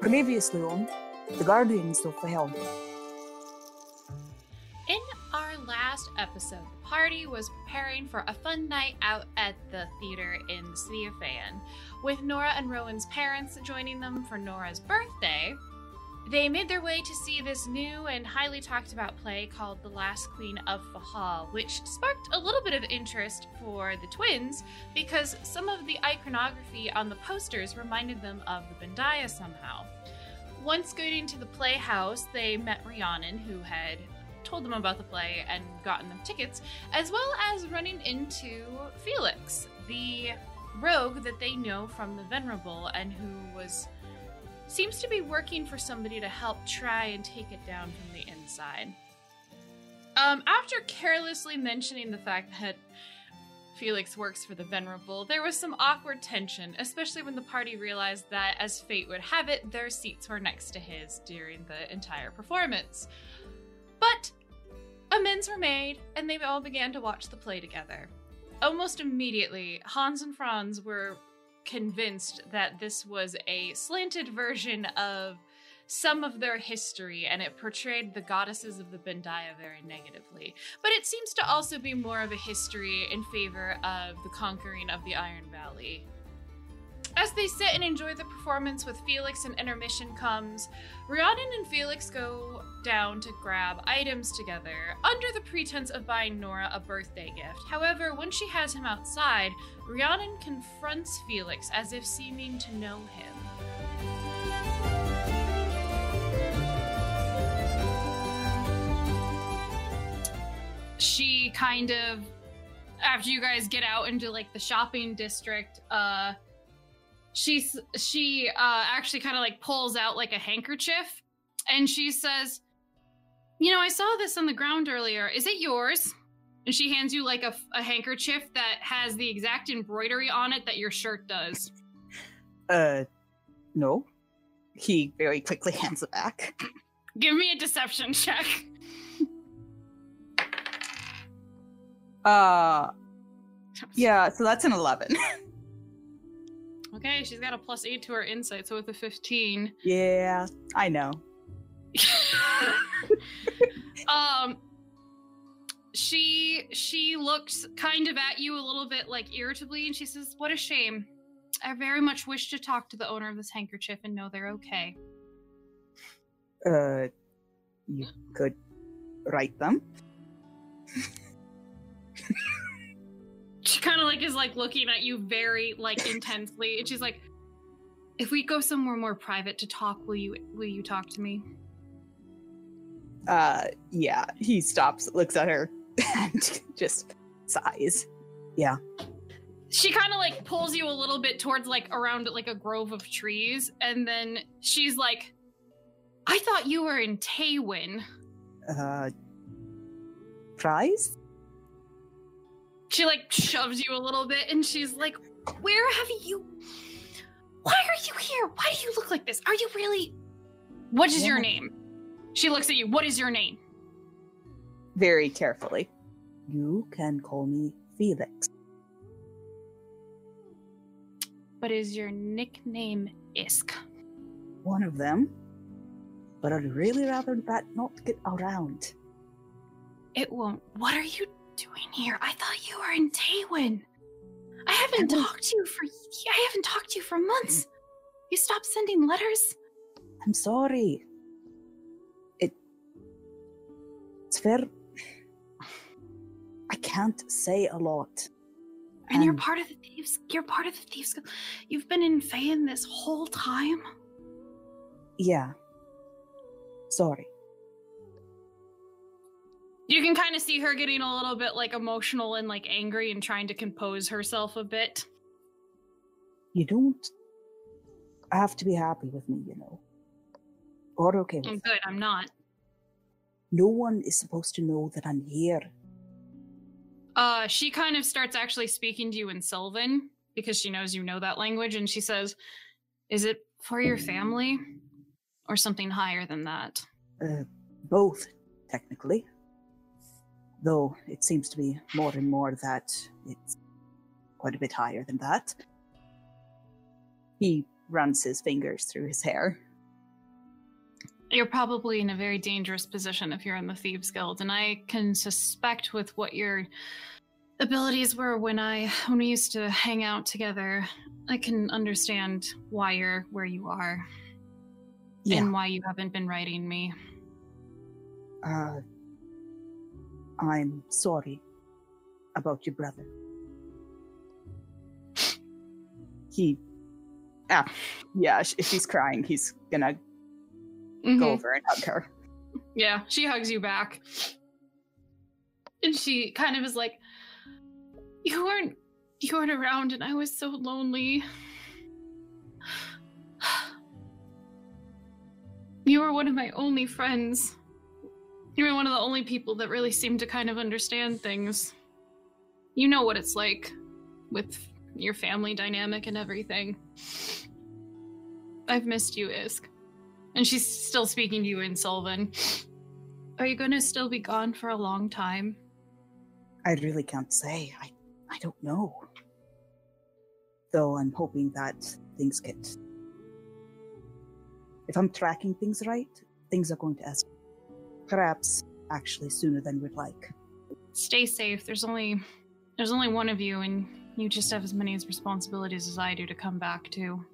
Previously on The Guardians of Fehal. In our last episode, the party was preparing for a fun night out at the theater in the city of Fayan, with Nora and Rowan's parents joining them for Nora's birthday. They made their way to see this new and highly talked about play called The Last Queen of Fehal, which sparked a little bit of interest for the twins because some of the iconography on the posters reminded them of the Bandia somehow. Once getting to the playhouse, they met Rhiannon, who had told them about the play and gotten them tickets, as well as running into Felix, the rogue that they know from the Venerable and who was seems to be working for somebody to help try and take it down from the inside. Um, after carelessly mentioning the fact that Felix works for the Venerable, there was some awkward tension, especially when the party realized that, as fate would have it, their seats were next to his during the entire performance. But amends were made, and they all began to watch the play together. Almost immediately, Hans and Franz were convinced that this was a slanted version of some of their history and it portrayed the goddesses of the Bandia very negatively. But it seems to also be more of a history in favor of the conquering of the Iron Valley. As they sit and enjoy the performance with Felix and intermission comes, Rhiannon and Felix go down to grab items together under the pretense of buying Nora a birthday gift. However, when she has him outside, Rhiannon confronts Felix as if seeming to know him. She kind of after you guys get out into like the shopping district, uh she's she uh actually kind of like pulls out like a handkerchief and she says you know i saw this on the ground earlier is it yours and she hands you like a, a handkerchief that has the exact embroidery on it that your shirt does Uh, no. He very quickly hands it back. give me a deception check Uh, yeah, so that's an 11. okay she's got a plus 8 to her insight so with a 15 yeah, I know. um she she looks kind of at you a little bit like irritably and she says what a shame. I very much wish to talk to the owner of this handkerchief and know they're okay. Uh, you could write them. she kind of like is like looking at you very like intensely and she's like if we go somewhere more private to talk will you will you talk to me Uh, yeah, he stops, looks at her, and just sighs. Yeah. she kind of like pulls you a little bit towards like around like a grove of trees and then she's like i thought you were in taywin Uh, fries? she like shoves you a little bit and she's like where have you why are you here why do you look like this are you really what is your name she looks at you what is your name Very carefully. You can call me Felix. but is your nickname isk One of them. But I'd really rather that not get around. it won't what are you doing here i thought you were in taywin i haven't I will- talked to you for i haven't talked to you for months you stopped sending letters I'm sorry. It's fair. I can't say a lot. and you're um, part of the thieves you're part of the thieves you've been in Fayen this whole time Yeah. Sorry. You can kind of see her getting a little bit like emotional and like angry and trying to compose herself a bit. You don't have to be happy with me, you know. Or okay with oh, I'm it. good, I'm not. No one is supposed to know that I'm here. Uh, she kind of starts actually speaking to you in Sylvan because she knows you know that language, and she says, "Is it for your family, or something higher than that?" Uh, both, technically. Though it seems to be more and more that it's quite a bit higher than that. He runs his fingers through his hair. You're probably in a very dangerous position if you're in the Thieves Guild, and I can suspect with what your abilities were when I when we used to hang out together. I can understand why you're where you are Yeah. and why you haven't been writing me. Uh, I'm sorry about your brother. He, ah, yeah. If she's crying, he's gonna Mhm. go over and hug her. Yeah, she hugs you back. And she kind of is like, You weren't you weren't around and I was so lonely. You were one of my only friends. You were one of the only people that really seemed to kind of understand things. You know what it's like with your family dynamic and everything. I've missed you, Isk. And she's still speaking to you in Sylvan. Are you gonna still be gone for a long time? I really can't say. I, I don't know. Though I'm hoping that things get. If I'm tracking things right, things are going to escalate. Perhaps actually sooner than we'd like. Stay safe. There's only there's only one of you and you just have as many responsibilities as I do to come back to.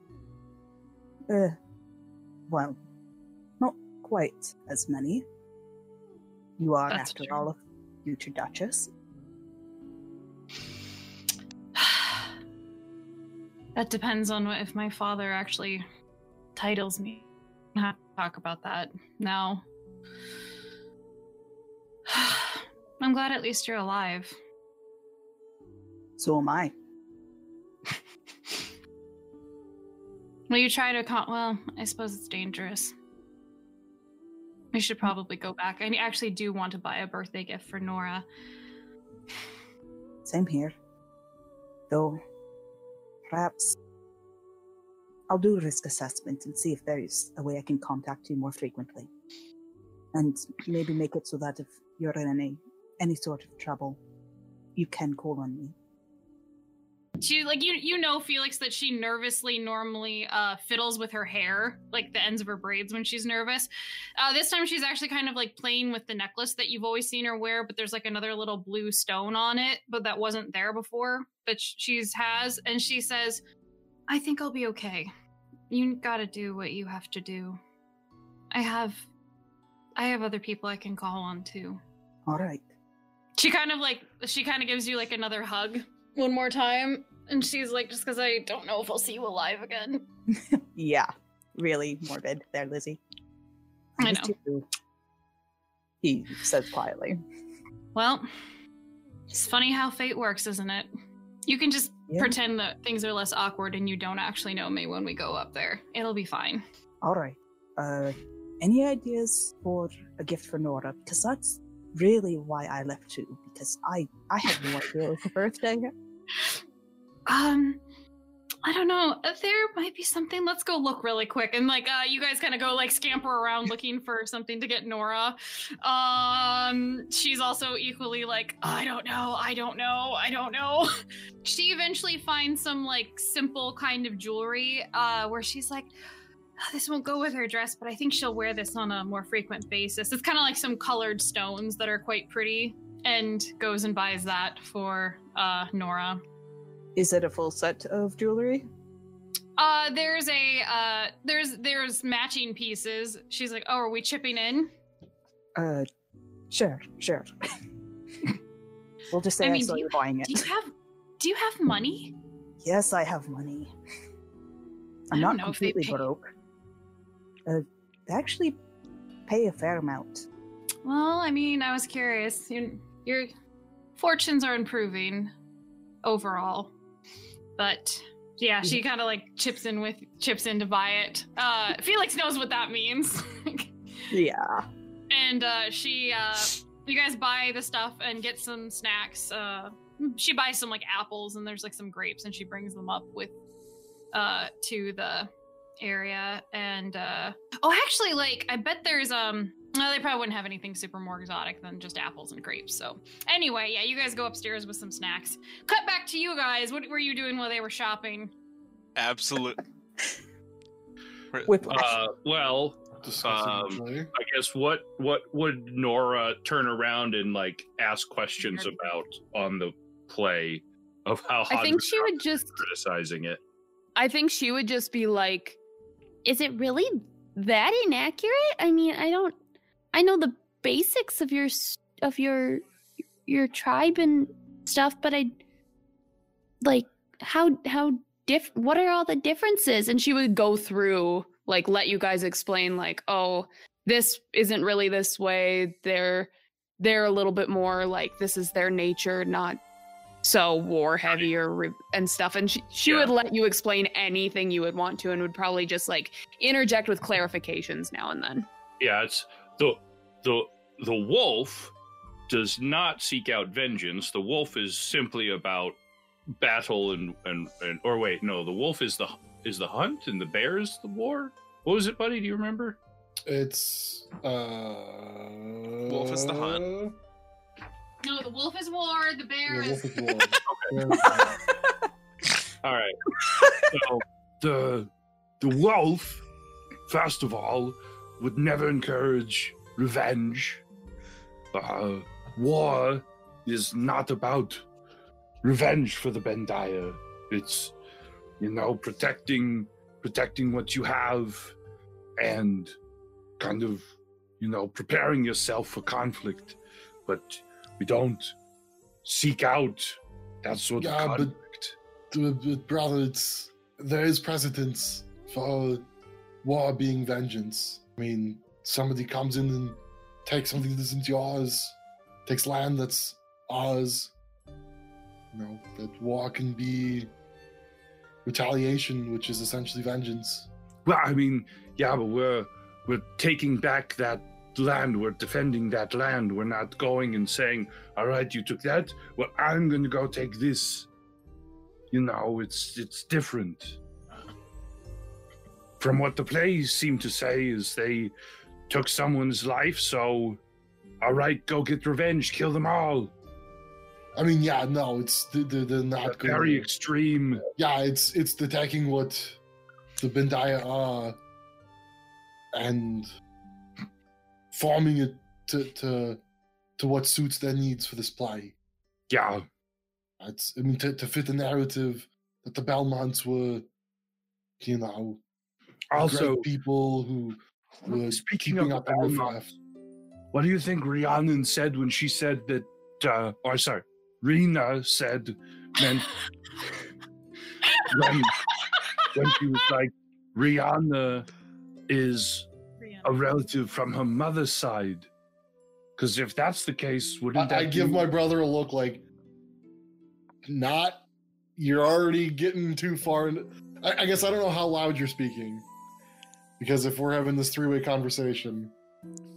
Uh, well, not quite as many. You are, That's after true. all, a future Duchess. that depends on what, if my father actually titles me. I have to talk about that now. I'm glad at least you're alive. So am I. Will you try to con- well, I suppose it's dangerous. We should mm-hmm. probably go back. I actually do want to buy a birthday gift for Nora. Same here. Though, perhaps I'll do a risk assessment and see if there's a way I can contact you more frequently. And maybe make it so that if you're in any, any sort of trouble, you can call on me. She like you you know Felix that she nervously normally uh fiddles with her hair, like the ends of her braids when she's nervous. Uh this time she's actually kind of like playing with the necklace that you've always seen her wear, but there's like another little blue stone on it, but that wasn't there before, but she's has and she says, "I think I'll be okay. You got to do what you have to do. I have I have other people I can call on too." All right. She kind of like she kind of gives you like another hug one more time, and she's like, "Just because I don't know if I'll see you alive again." Yeah, really morbid there, Lizzie. I know. too," He says quietly. Well, it's funny how fate works, isn't it? You can just Yeah. pretend that things are less awkward, and you don't actually know me when we go up there. It'll be fine. All right. Uh, any ideas for a gift for Nora? Because that's really why I left too. Because I I had no idea it was her birthday. Um, I don't know. Uh, There might be something. Let's go look really quick. And like, uh, you guys kind of go like scamper around looking for something to get Nora. Um, she's also equally like, I don't know, I don't know, I don't know. she eventually finds some like simple kind of jewelry, uh, where she's like, "Ah, this won't go with her dress, but I think she'll wear this on a more frequent basis. It's kind of like some colored stones that are quite pretty, and goes and buys that for uh Nora. Is it a full set of jewelry? Uh, there's a uh, there's there's matching pieces. She's like, oh, are we chipping in? Uh, sure, sure. we'll just say I I, mean, saw you you- buying it. Do you have do you have money? Yes, I have money. I'm not don't know if they completely broke. Uh, they actually pay a fair amount. Well, I mean, I was curious. Your your fortunes are improving overall, but yeah, she kind of like chips in with chips in to buy it. Uh, Felix knows what that means. Yeah. and uh, she uh, you guys buy the stuff and get some snacks uh, she buys some like apples and there's like some grapes and she brings them up with uh to the area and uh oh actually like i bet there's um no, they probably wouldn't have anything super more exotic than just apples and grapes. So, anyway, yeah, you guys go upstairs with some snacks. Cut back to you guys. What were you doing while they were shopping? Absolute. Whiplash. Uh, well, Um. I guess what what would Nora turn around and like ask questions about on the play of how I think she would just criticizing it. I think she would just be like, "Is it really that inaccurate? I mean, I don't I know the basics of your of your your tribe and stuff, but I like how how diff what are all the differences?" And she would go through like let you guys explain like, "Oh, this isn't really this way. They're they're a little bit more like this is their nature, not so war heavy or re- and stuff and she, she Yeah. would let you explain anything you would want to and would probably just like interject with clarifications now and then Yeah, it's the the the wolf does not seek out vengeance. The wolf is simply about battle and and, and or wait, no, the wolf is the is the hunt and the bear is the war. What was it, buddy? Do you remember? It's uh Wolf is the hunt. No, the wolf is war. The bear Yeah, is. wolf is war. Bear is war. All right. So the the wolf, first of all, would never encourage revenge. Uh, war is not about revenge for the Bandia. It's you know protecting protecting what you have and kind of you know preparing yourself for conflict. But we don't seek out that sort Yeah, of conflict. But, but brother, it's there is precedence for war being vengeance. I mean, somebody comes in and takes something that isn't yours, takes land that's ours. You know, that war can be retaliation, which is essentially vengeance. Well, I mean, yeah, but we're we're taking back that land. We're defending that land. We're not going and saying, "All right, you took that. Well, I'm going to go take this." You know, it's it's different. Uh. From what the plays seem to say is they took someone's life, so all right, go get revenge, kill them all. I mean, yeah, no, it's the the, the not good. Very extreme. yeah, it's it's detecting what the Bandia are and forming it to to to what suits their needs for this play. Yeah, It's I mean to, to fit the narrative that the Belmonts were, you know, Also, people who were Speaking keeping of up on the Belmonts, left. What do you think Rhiannon said when she said that, uh, or sorry, Rena said meant when, when she was like, Rihanna is a relative from her mother's side? Because if that's the case, wouldn't I, that I give be- my brother a look like not you're already getting too far in I, I guess I don't know how loud you're speaking. Because if we're having this three way conversation,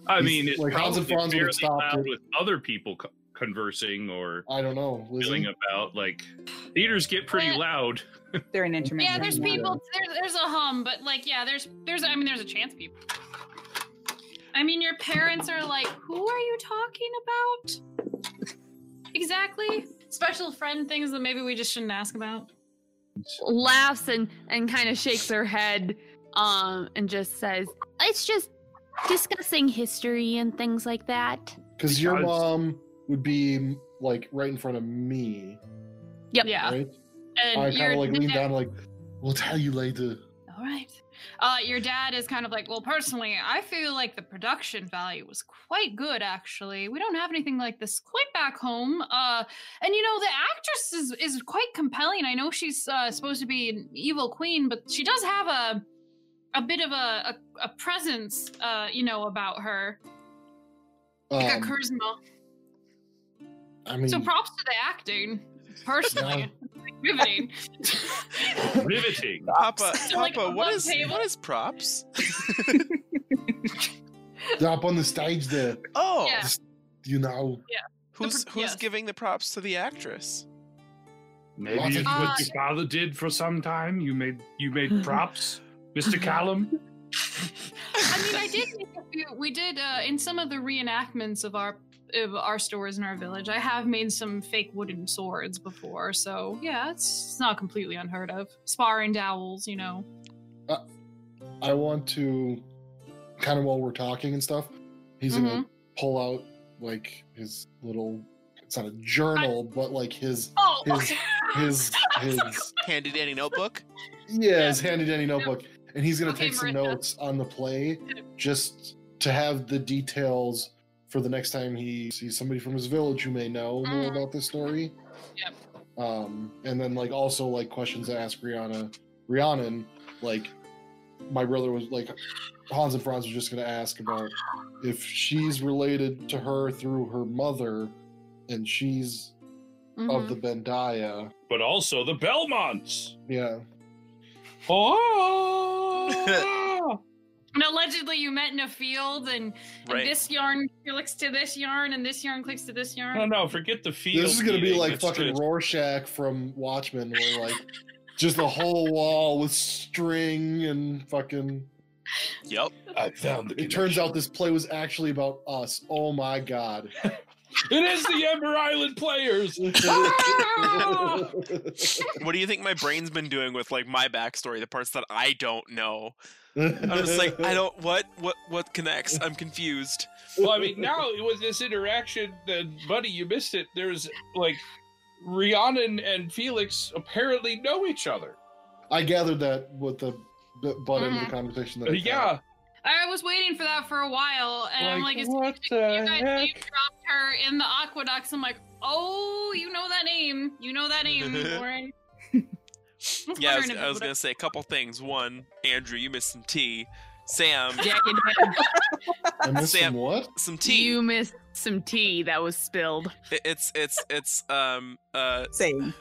I mean, it's like, Hans and probably Franz would've fairly stopped loud it. with other people co- conversing or I don't know. feeling about. Like theaters get pretty Yeah. loud. They're an intermission. Yeah, there's Yeah. people. There's there's a hum, but like, yeah, there's there's. I mean, there's a chance people. I mean, your parents are like, who are you talking about? Exactly. Special friend things that maybe we just shouldn't ask about. laughs and and kind of shakes her head um and just says it's just discussing history and things like that because your mom would be like right in front of me, Yep. Yeah. right? And I kind of like lean down, like, we'll tell you later. All right. Uh, your dad is kind of like, well, personally, I feel like the production value was quite good. Actually, we don't have anything like this quite back home. Uh, and you know, the actress is is quite compelling. I know she's uh, supposed to be an evil queen, but she does have a a bit of a a, a presence, uh, you know, about her, like a Um, charisma. I mean, So props to the acting. Personally, riveting. Riveting. Papa, So, like, Papa, what above is table? what is props? they're up on the stage there, Oh, Yeah. you know. who's The who's yes. giving the props to the actress? Maybe it's of- Uh, what your father did for some time. You made you made props, Mr. Callum. I mean, I did. Make a few, we did uh, in some of the reenactments of our of our stores in our village. I have made some fake wooden swords before, so yeah, it's, it's not completely unheard of. Sparring dowels, you know. I want to kind of while we're talking and stuff, he's gonna pull out like his little. It's not a journal, but like his Oh, his his his Handy dandy notebook. yeah his handy dandy notebook, and he's gonna Okay, take some Marissa. notes on the play just to have the details for the next time he sees somebody from his village who may know more Mhm. about this story. Yep. Um, and then like also like questions to ask Rihanna, Rhiannon, like my brother was like Hans and Franz was just gonna ask about if she's related to her through her mother, and she's Mm-hmm. of the Bandia. But also the Belmonts. Yeah. Oh. And allegedly, you met in a field, and, and Right. this yarn clicks to this yarn, and this yarn clicks to this yarn. no, no, forget the field. This is gonna be like fucking just- Rorschach from Watchmen, where like just a whole wall with string and fucking. Yep. I found the It turns out this play was actually about us. Oh my god. it is the Ember Island players. What do you think my brain's been doing with like my backstory, the parts that I don't know? I'm just like, I don't what what what connects? I'm confused. well, I mean, now with this interaction, then, buddy, you missed it. There's like Rhiannon and Felix apparently know each other. I gathered that with the b- butt end of the mm-hmm. conversation. That had. yeah. I was waiting for that for a while, and I'm like, is what you guys name heck? dropped her in the aqueducts. I'm like, oh, you know that name. You know that name, Lauren. was Yeah, I was, I was gonna say a couple things. One, Andrew, you missed some tea. Sam, Jack and I missed Sam- some what? some tea. you missed some tea that was spilled. It- It's it's it's um uh Same.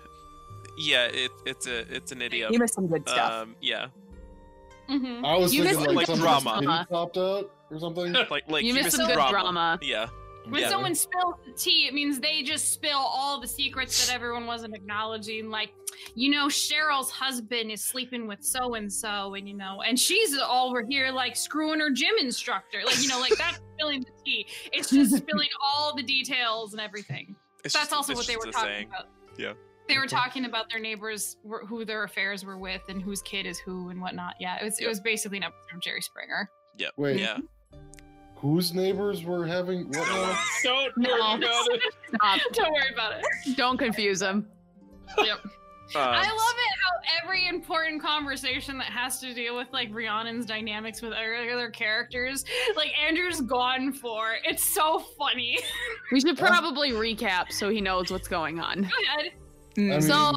yeah it it's a it's an idiom. You missed some good stuff. Um yeah, Mhm. I was You thinking missed like, some drama. popped out or something. like like you missed some good drama. Yeah, When yeah. someone spills the tea, it means they just spill all the secrets that everyone wasn't acknowledging. Like, you know, Cheryl's husband is sleeping with so and so, and you know, and she's all over here like screwing her gym instructor. Like, you know, like that's spilling the tea. It's just spilling all the details and everything. It's that's just- also what they were a talking saying. about. Yeah. They were talking about their neighbors, who their affairs were with, and whose kid is who and whatnot. Yeah, it was it was basically an episode of Jerry Springer. Wait, Yeah, whose neighbors were having what? now? Don't No. worry about it. Stop. Don't worry about it. Don't confuse them. Yep. I Um, love it how every important conversation that has to deal with like Rhiannon's dynamics with other other characters, like Andrew's gone for. It's so funny. We should probably recap so he knows what's going on. Go ahead. I mean, So,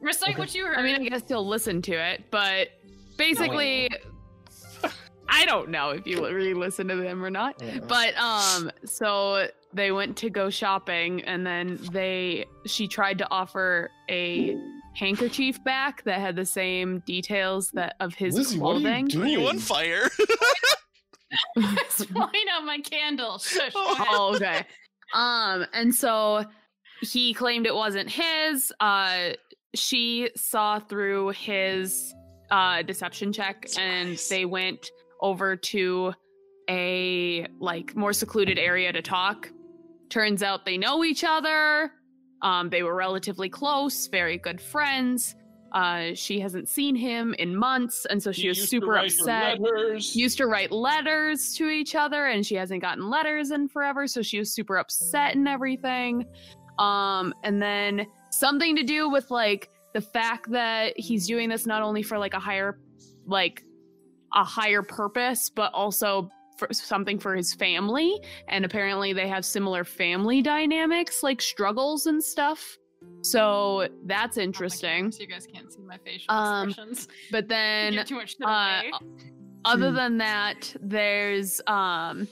Recite Okay. what you heard. I mean, I guess he'll listen to it, but basically, I don't know if you really listen to them or not. uh, But um, so they went to go shopping, and then they she tried to offer a handkerchief back that had the same details that of his Lizzie, what are you clothing. are you on doing? fire? It's blowing out my candle. Shush. oh, okay. Um, and so he claimed it wasn't his. Uh, she saw through his uh deception check, and they went over to a like more secluded area to talk. Turns out they know each other. Um, they were relatively close, very good friends. Uh, she hasn't seen him in months, and so she You was super upset used to write letters to each other and she hasn't gotten letters in forever so she was super upset and everything um and then something to do with like the fact that he's doing this not only for like a higher like a higher purpose but also for something for his family. And apparently they have similar family dynamics like struggles and stuff. So that's interesting. So you guys can't see my facial Um, expressions. but then Give too much uh, other than that there's um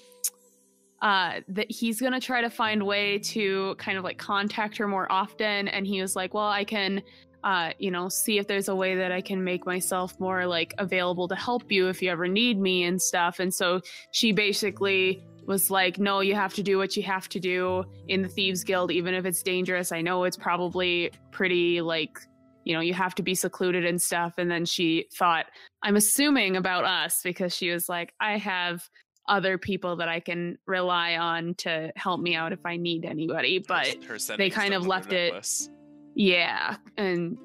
uh that he's gonna try to find way to kind of like contact her more often. And he was like well i can uh you know see if there's a way that i can make myself more like available to help you if you ever need me and stuff. And so she basically was like no you have to do what you have to do in the thieves guild even if it's dangerous. I know it's probably pretty like you know you have to be secluded and stuff. And then she thought I'm assuming about us because she was like, I have other people that I can rely on to help me out if I need anybody. But Her sending they kind of left it- yeah, and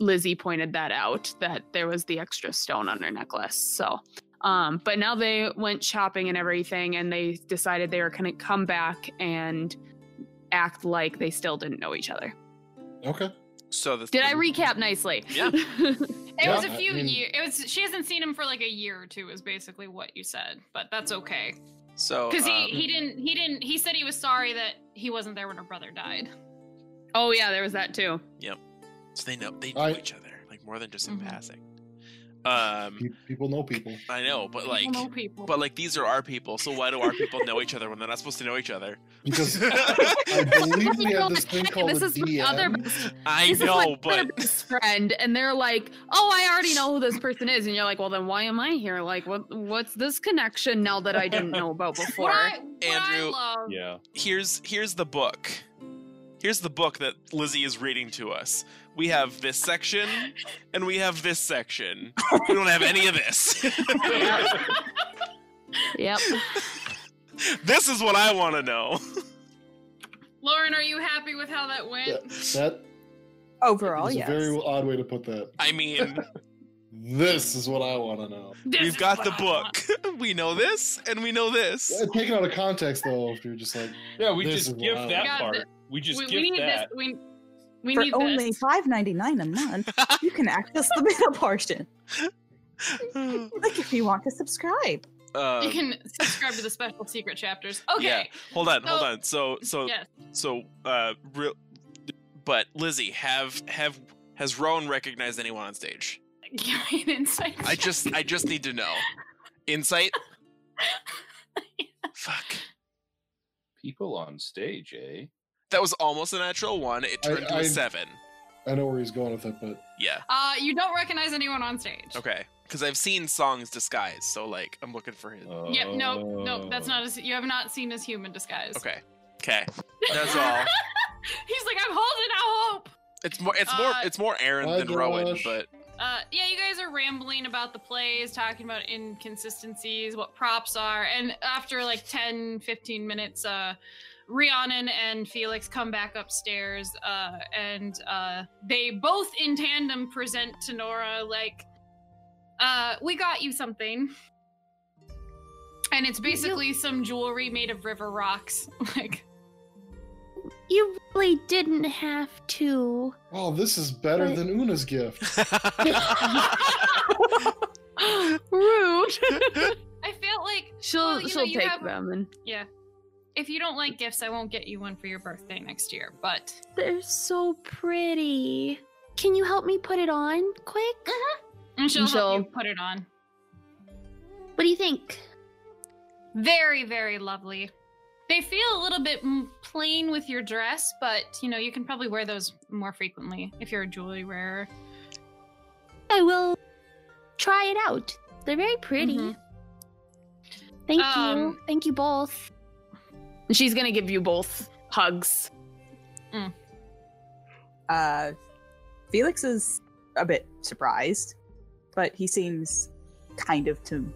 Lizzie pointed that out that there was the extra stone on her necklace. So, Um, but now they went shopping and everything, and they decided they were going to come back and act like they still didn't know each other. Okay. So the Did I recap nicely? Yeah. It was a Yeah, I few mean- years. It was she hasn't seen him for like a year or two. Is basically what you said, but that's okay So because he um, he didn't he didn't he said he was sorry that he wasn't there when her brother died. oh yeah, there was that too. Yep. So they know they know I- each other like more than just in Mhm. passing. Um, People know people. I know, but like, People know people. but like these are our people. So why do our people know each other when they're not supposed to know each other? Because I believe we have this thing called this a is my other best, I this is know, my but other best friend, and they're like, "Oh, I already know who this person is," and you're like, "Well, then why am I here? Like, what what's this connection now that I didn't know about before?" what I, what Andrew- I love, Yeah. here's here's the book. Here's the book that Lizzie is reading to us. We have this section and we have this section. We don't have any of this. Yep. this is what I want to know. Lauren, are you happy with how that went? That, that Overall, is yes. a very odd way to put that. I mean, This is what I want to know. This we've got the book. we know this and we know this. Yeah, taken out of context, though, if you're just like, Yeah, we just give that God, part. th- We just we, we need that. this. We we For need only five ninety nine a month, you can access the middle portion. Like if you want to subscribe. Um, you can subscribe to the special secret chapters. Okay. Yeah. Hold on, hold on. So so Yes. so uh real but Lizzie, have have has Rowan recognized anyone on stage? Give me an insight. I just I just need to know. Insight? Fuck. People on stage, eh? That was almost a natural one. It I- turned to a I- seven. I know where he's going with it, but Yeah. Uh, you don't recognize anyone on stage. Okay. Because I've seen songs disguised, so like I'm looking for his. Yep. No. No. Oh. That's not. A, you have not seen his human disguise. Okay. Okay. That's all. He's like, I'm holding out hope. It's more. It's more. Uh, it's more Aaron Hi, than Rowan, but Uh, yeah, you guys are rambling about the plays, talking about inconsistencies, what props are, and after like 10, 15 minutes, uh, Rhiannon and Felix come back upstairs, uh, and uh, they both in tandem present to Nora like, uh, we got you something. And it's basically some jewelry made of river rocks. like, You really didn't have to. oh, this is better But- than Una's gift. Rude. I feel like she'll Well, she'll you take have- them, and Yeah. If you don't like gifts, I won't get you one for your birthday next year. But they're so pretty. Can you help me put it on quick? Uh-huh. and she'll, And help she'll- you put it on. What do you think? Very, very lovely. They feel a little bit mm, plain with your dress, but you know you can probably wear those more frequently if you're a jewelry wearer. I will try it out. They're very pretty. Mhm. Thank Um, you. Thank you both. And she's gonna give you both hugs. Uh, Felix is a bit surprised, but he seems kind of to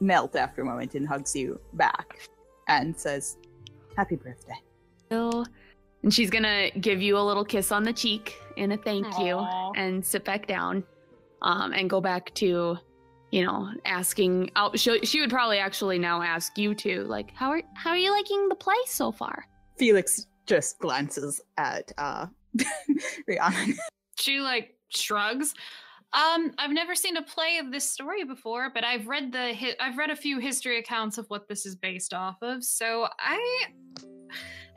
melt after a moment and hugs you back and says, "Happy birthday." So, and she's gonna give you a little kiss on the cheek and a thank you, and sit back down, um, and go back to, you know, asking. Out. She, she would probably actually now ask you to, like, how are how are you liking the play so far? Felix just glances at uh, Rhiannon. She like shrugs. Um, I've never seen a play of this story before, but I've read the hi- I've read a few history accounts of what this is based off of. So I,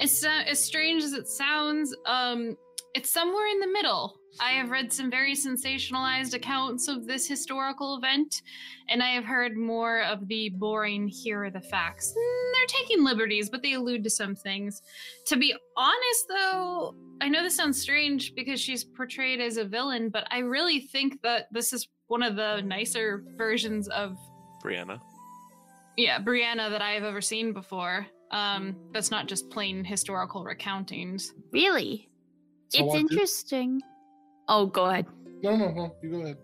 as uh, as strange as it sounds, um, it's somewhere in the middle. I have read some very sensationalized accounts of this historical event, and I have heard more of the boring here are the facts. Mm, They're taking liberties, but they allude to some things. To be honest, though, I know this sounds strange because she's portrayed as a villain, but I really think that this is one of the nicer versions of Brianna. yeah, Brianna that I have ever seen before. Um, that's not just plain historical recountings. Really, So it's what did- interesting. Oh, go ahead. No, no, no. You go ahead.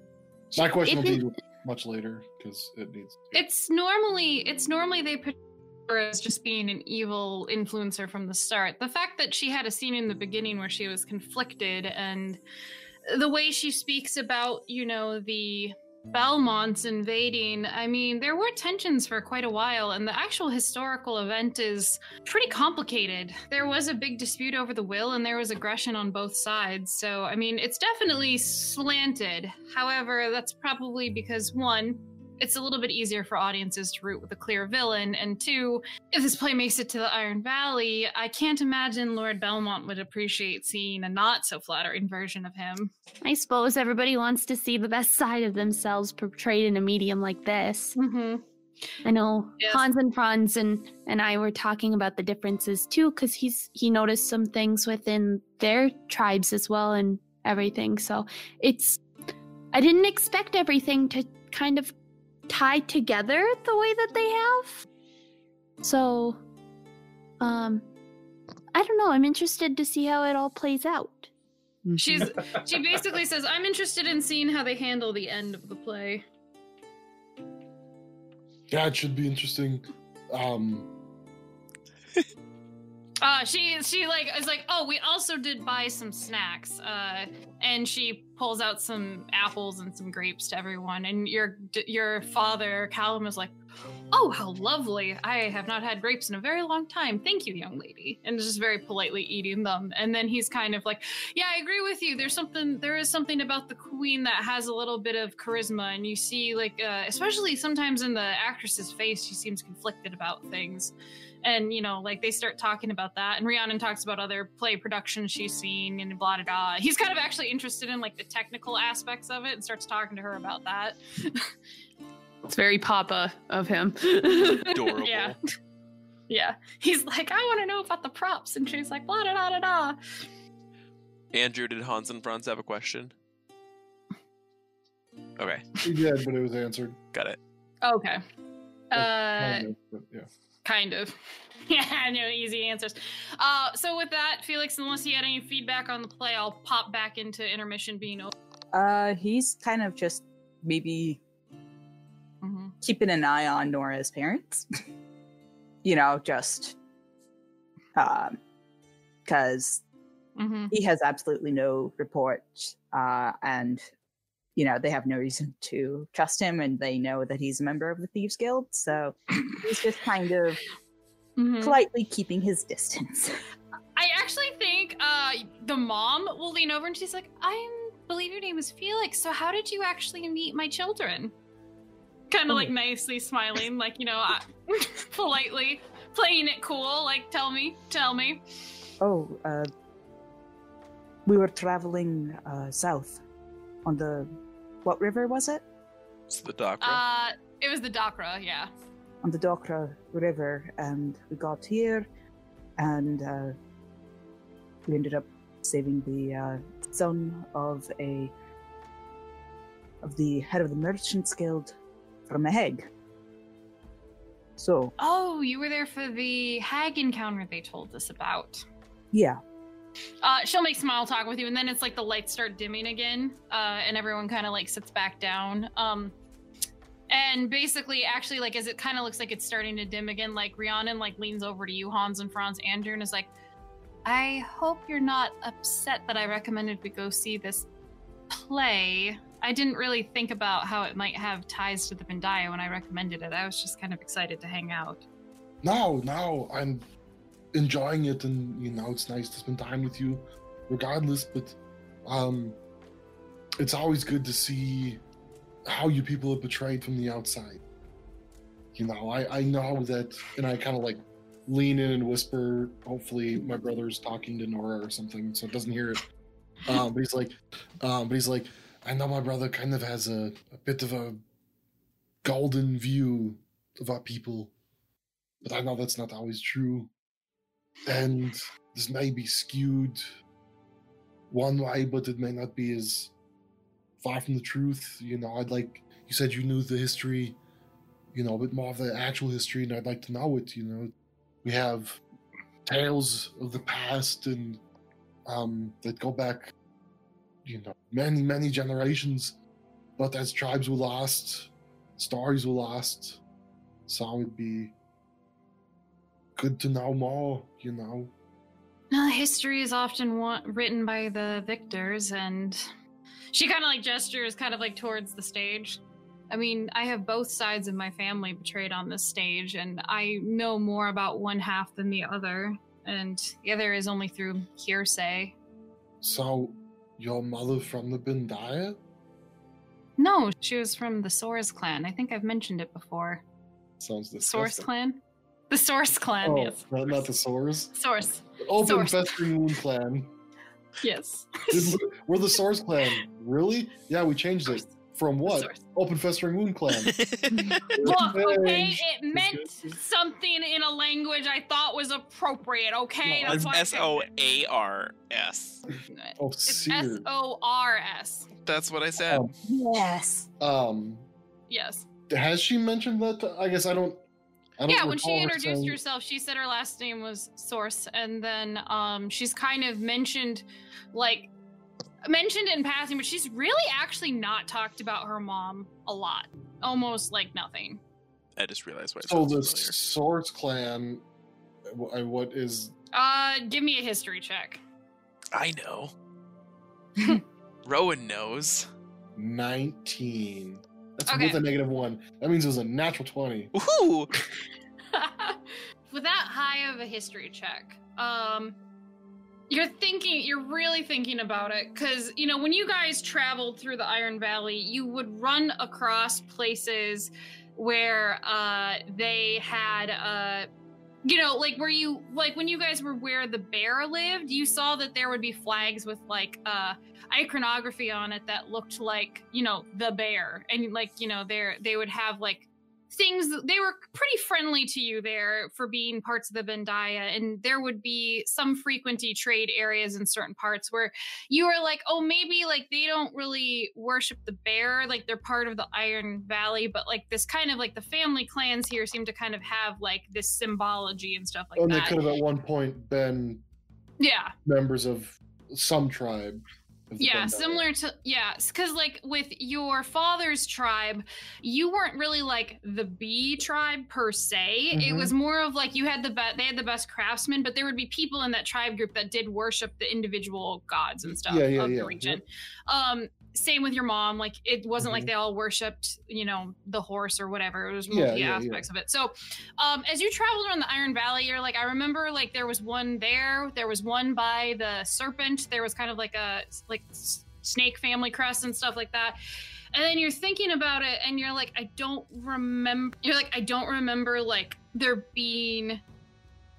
My question If will it- be much later because it needs. It's normally it's normally they put her as just being an evil influencer from the start. The fact that she had a scene in the beginning where she was conflicted and the way she speaks about, you know, the Belmont's invading, I mean, there were tensions for quite a while, and the actual historical event is pretty complicated. There was a big dispute over the will, and there was aggression on both sides. So, I mean, it's definitely slanted. However, that's probably because one, it's a little bit easier for audiences to root with a clear villain, and two, if this play makes it to the Iron Valley, I can't imagine Lord Belmont would appreciate seeing a not so flattering version of him. I suppose everybody wants to see the best side of themselves portrayed in a medium like this. Mm-hmm. I know Yes. Hans and Franz and and I were talking about the differences too, because he's he noticed some things within their tribes as well and everything. So it's I didn't expect everything to kind of tie together the way that they have. So, um, I don't know. I'm interested to see how it all plays out. She's she basically says, "I'm interested in seeing how they handle the end of the play." Yeah, it should be interesting. Um, Uh, she she like is like, oh, we also did buy some snacks. Uh, and she pulls out some apples and some grapes to everyone. And your your father Callum is like, oh, how lovely! I have not had grapes in a very long time. Thank you, young lady. And just very politely eating them. And then he's kind of like, yeah, I agree with you. There's something there is something about the queen that has a little bit of charisma, and you see like, uh, especially sometimes in the actress's face, she seems conflicted about things and you know like they start talking about that and rhiannon talks about other play productions she's seen and blah blah blah he's kind of actually interested in like the technical aspects of it and starts talking to her about that It's very Papa of him. Adorable. yeah yeah he's like i want to know about the props and she's like blah da da da da Andrew, did Hans and Franz have a question? Okay, he did, but it was answered. got it. okay uh Kind but yeah. Kind of yeah no easy answers uh so with that felix unless you had any feedback on the play i'll pop back into intermission being over Uh, he's kind of just maybe Mhm. keeping an eye on Nora's parents. you know, just um, because Mhm. he has absolutely no report, uh, and you know they have no reason to trust him, and they know that he's a member of the Thieves Guild, so he's just kind of Mhm. politely keeping his distance. I actually think uh, the mom will lean over and she's like, I believe your name is Felix, so how did you actually meet my children? Kind of like nicely smiling, like, you know, uh, politely playing it cool, like, tell me, tell me. Oh, uh, we were traveling uh, south on the what river was it? It's the doctor. Uh, it was the Dakra, yeah. on the Dokra River, and we got here, and uh, we ended up saving the uh, son of a of the head of the Merchants Guild from a hag. So Oh, you were there for the hag encounter they told us about. yeah, Uh, she'll make small talk with you, and then it's like the lights start dimming again, uh, and everyone kind of like sits back down. Um, and basically, actually, like as it kind of looks like it's starting to dim again, like Rhiannon like leans over to you, Hans and Franz, Andrew, and is like, "I hope you're not upset that I recommended we go see this play. I didn't really think about how it might have ties to the Bandia when I recommended it. I was just kind of excited to hang out." now now i'm enjoying it and you know it's nice to spend time with you regardless but um it's always good to see how you people are portrayed from the outside you know i i know that and i kind of like lean in and whisper hopefully my brother's talking to nora or something so it doesn't hear it um but he's like um but he's like i know my brother kind of has a, a bit of a golden view of our people but I know that's not always true. And this may be skewed one way, but it may not be as far from the truth. You know, I'd like, you said you knew the history, you know, a bit more of the actual history, and I'd like to know it. You know, we have tales of the past and um, that go back, you know, many, many generations. But as tribes were lost, stories were lost. So it'd be good to know more, you know. No, history is often wa- written by the victors, and she kind of like gestures, kind of like towards the stage. I mean, I have both sides of my family betrayed on this stage, and I know more about one half than the other, and the other is only through hearsay. So, your mother from the Bandia? No, she was from the Source clan. I think I've mentioned it before. Sounds Source disgusting. clan? The Source clan, Oh, yes. not, not the Source. Source, Open Source. Festering Wound Clan. yes. Did- We're the Source Clan. Really? Yeah, we changed it. From what? Open Festering Wound Clan. Look, okay, it meant something in a language I thought was appropriate, okay? No, That's why I S O picked A R S. it. Oh, It's S Seer. O R S. That's what I said. Um, Yes. um, Yes. has she mentioned that? to- I guess I don't. I don't Yeah, when she recall her introduced saying- herself, she said her last name was Source, and then um, she's kind of mentioned, like, mentioned in passing, but she's really actually not talked about her mom a lot, almost like nothing. I just realized why. it So the familiar. Source Clan. What is? Uh, give me a history check. I know. Rowan knows. Nineteen. That's Okay. with a negative one. That means it was a natural twenty. Woohoo! With that high of a history check, um, you're thinking, you're really thinking about it, because you know when you guys traveled through the Iron Valley, you would run across places where uh, they had uh, you know, like where you like when you guys were where the bear lived, you saw that there would be flags with like uh iconography on it that looked like, you know, the bear. And like, you know, there they would have like things they were pretty friendly to you there for being parts of the Bandia and there would be some frequenty trade areas in certain parts where you were like, oh, maybe like they don't really worship the bear, like they're part of the Iron Valley, but like this kind of like the family clans here seem to kind of have like this symbology and stuff like that. and they could have at one point been Yeah, members of some tribe. Yeah, similar to yeah, because like with your father's tribe, you weren't really like the bee tribe per se. It Mhm. was more of like you had the best, they had the best craftsmen, but there would be people in that tribe group that did worship the individual gods and stuff Yeah, yeah, of yeah, the region. Um, same with your mom. Like it wasn't like Mhm. they all worshipped, you know, the horse or whatever. It was Yeah, multi yeah, yeah. aspects of it. So, um, as you traveled around the Iron Valley, you're like, I remember like there was one there. There was one by the serpent. There was kind of like a like snake family crest and stuff like that. And then you're thinking about it, and you're like, I don't remember. You're like, I don't remember like there being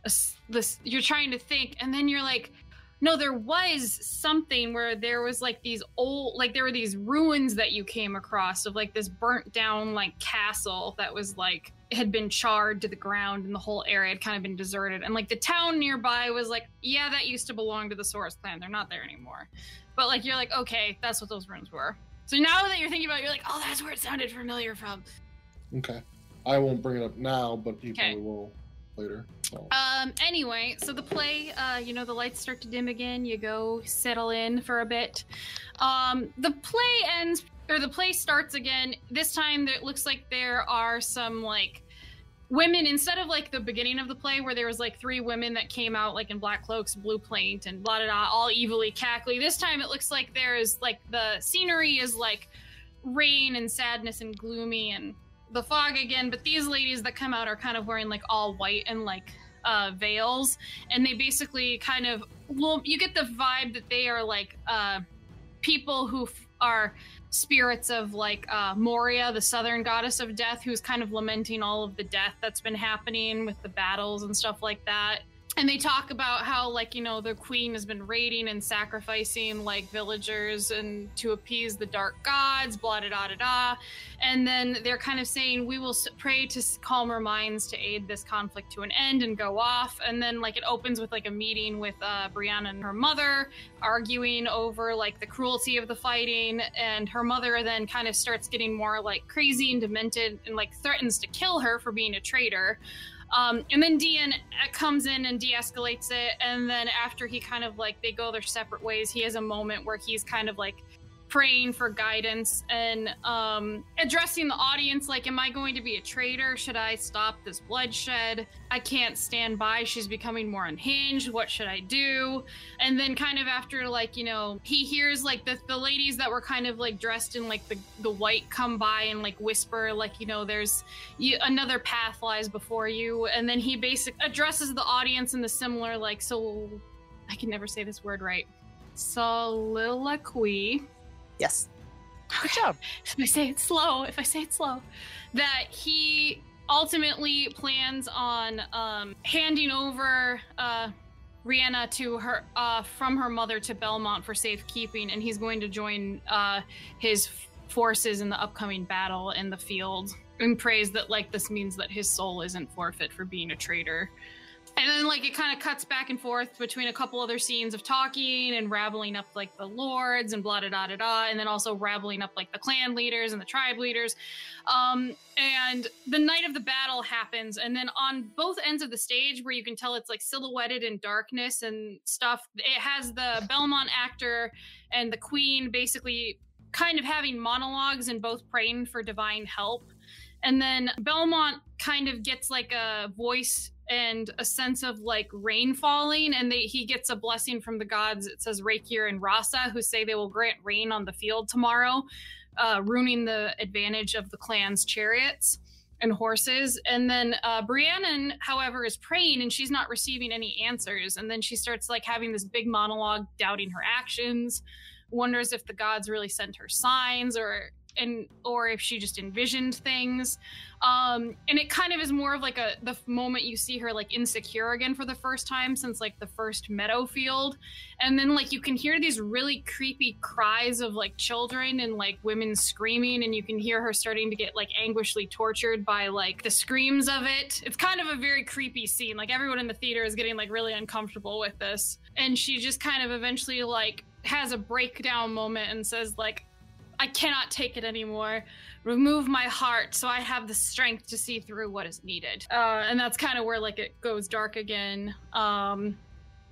a this. You're trying to think, and then you're like, no, there was something where there was like these old, like there were these ruins that you came across of like this burnt down like castle that was like had been charred to the ground and the whole area had kind of been deserted. And like the town nearby was like, yeah, that used to belong to the Source clan. They're not there anymore. But like you're like, okay, that's what those ruins were. So now that you're thinking about it, you're like, oh, that's where it sounded familiar from. Okay. I won't bring it up now, but people Okay. will later. So. Um. Anyway, so the play, uh, you know, the lights start to dim again. You go settle in for a bit. Um. The play ends, or the play starts again. This time, it looks like there are some like women instead of like the beginning of the play where there was like three women that came out like in black cloaks, blue paint, and blah blah blah, all evilly cackly. This time, it looks like there is like the scenery is like rain and sadness and gloomy and the fog again but these ladies that come out are kind of wearing like all white and like uh veils and they basically kind of well you get the vibe that they are like uh people who f- are spirits of like uh moria the southern goddess of death who's kind of lamenting all of the death that's been happening with the battles and stuff like that and they talk about how like you know the queen has been raiding and sacrificing like villagers and to appease the dark gods blah da da da da. And then they're kind of saying we will pray to s- calmer minds to aid this conflict to an end and go off. And then like it opens with like a meeting with uh, brianna and her mother arguing over like the cruelty of the fighting. And her mother then kind of starts getting more like crazy and demented and like threatens to kill her for being a traitor um, and then Dean uh, comes in and de-escalates it, and then after he kind of like they go their separate ways, he has a moment where he's kind of like praying for guidance and um, addressing the audience like am i going to be a traitor? Should i stop this bloodshed? I can't stand by. She's becoming more unhinged. What should i do? And then kind of after like you know he hears like the, the ladies that were kind of like dressed in like the, the white come by and like whisper like you know there's you, another path lies before you. And then he basically addresses the audience in the similar like so i can never say this word right. Soliloquy Yes. Good job. if I say it slow, if I say it slow, that he ultimately plans on um, handing over uh, Rhiannon to her uh, from her mother to Belmont for safekeeping, and he's going to join uh, his forces in the upcoming battle in the field. And prays that like this means that his soul isn't forfeit for being a traitor. And then like it kind of cuts back and forth between a couple other scenes of talking and raveling up like the lords and blah da da da da, and then also raveling up like the clan leaders and the tribe leaders. Um, and the night of the battle happens, and then on both ends of the stage, where you can tell it's like silhouetted in darkness and stuff, it has the Belmont actor and the Queen basically kind of having monologues and both praying for divine help. And then Belmont kind of gets like a voice and a sense of like rain falling and they, he gets a blessing from the gods. It says Rakir and Rasa who say they will grant rain on the field tomorrow uh, ruining the advantage of the clan's chariots and horses. And then uh, Brianna however is praying and she's not receiving any answers. And then she starts like having this big monologue doubting her actions wonders if the gods really sent her signs or and or if she just envisioned things um and it kind of is more of like a the moment you see her like insecure again for the first time since like the first meadow field. And then like you can hear these really creepy cries of like children and like women screaming and you can hear her starting to get like anguishly tortured by like the screams of it. It's kind of a very creepy scene. Like everyone in the theater is getting like really uncomfortable with this. And she just kind of eventually like has a breakdown moment and says like I cannot take it anymore. Remove my heart so I have the strength to see through what is needed. Uh, and that's kind of where like it goes dark again. Um,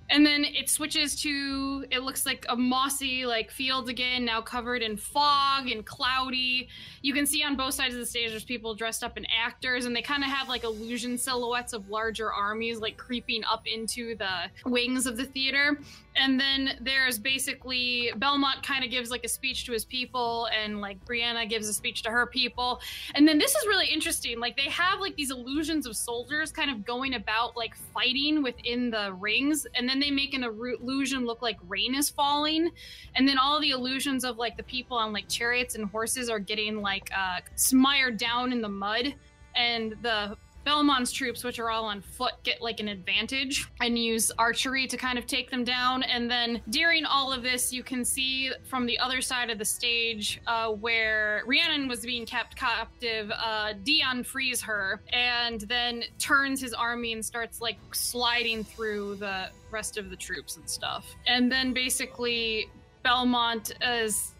and then it switches to it looks like a mossy like field again, now covered in fog and cloudy. You can see on both sides of the stage there's people dressed up in actors, and they kind of have like illusion silhouettes of larger armies like creeping up into the wings of the theater. And then there's basically Belmont kind of gives like a speech to his people, and like Brianna gives a speech to her people. And then this is really interesting. Like they have like these illusions of soldiers kind of going about like fighting within the rings, and then they make an illusion look like rain is falling, and then all the illusions of like the people on like chariots and horses are getting like uh, smired down in the mud, and the Belmont's troops, which are all on foot, get like an advantage and use archery to kind of take them down. And then during all of this, you can see from the other side of the stage uh, where Rhiannon was being kept captive, uh, Dion frees her and then turns his army and starts like sliding through the rest of the troops and stuff. And then basically, Belmont is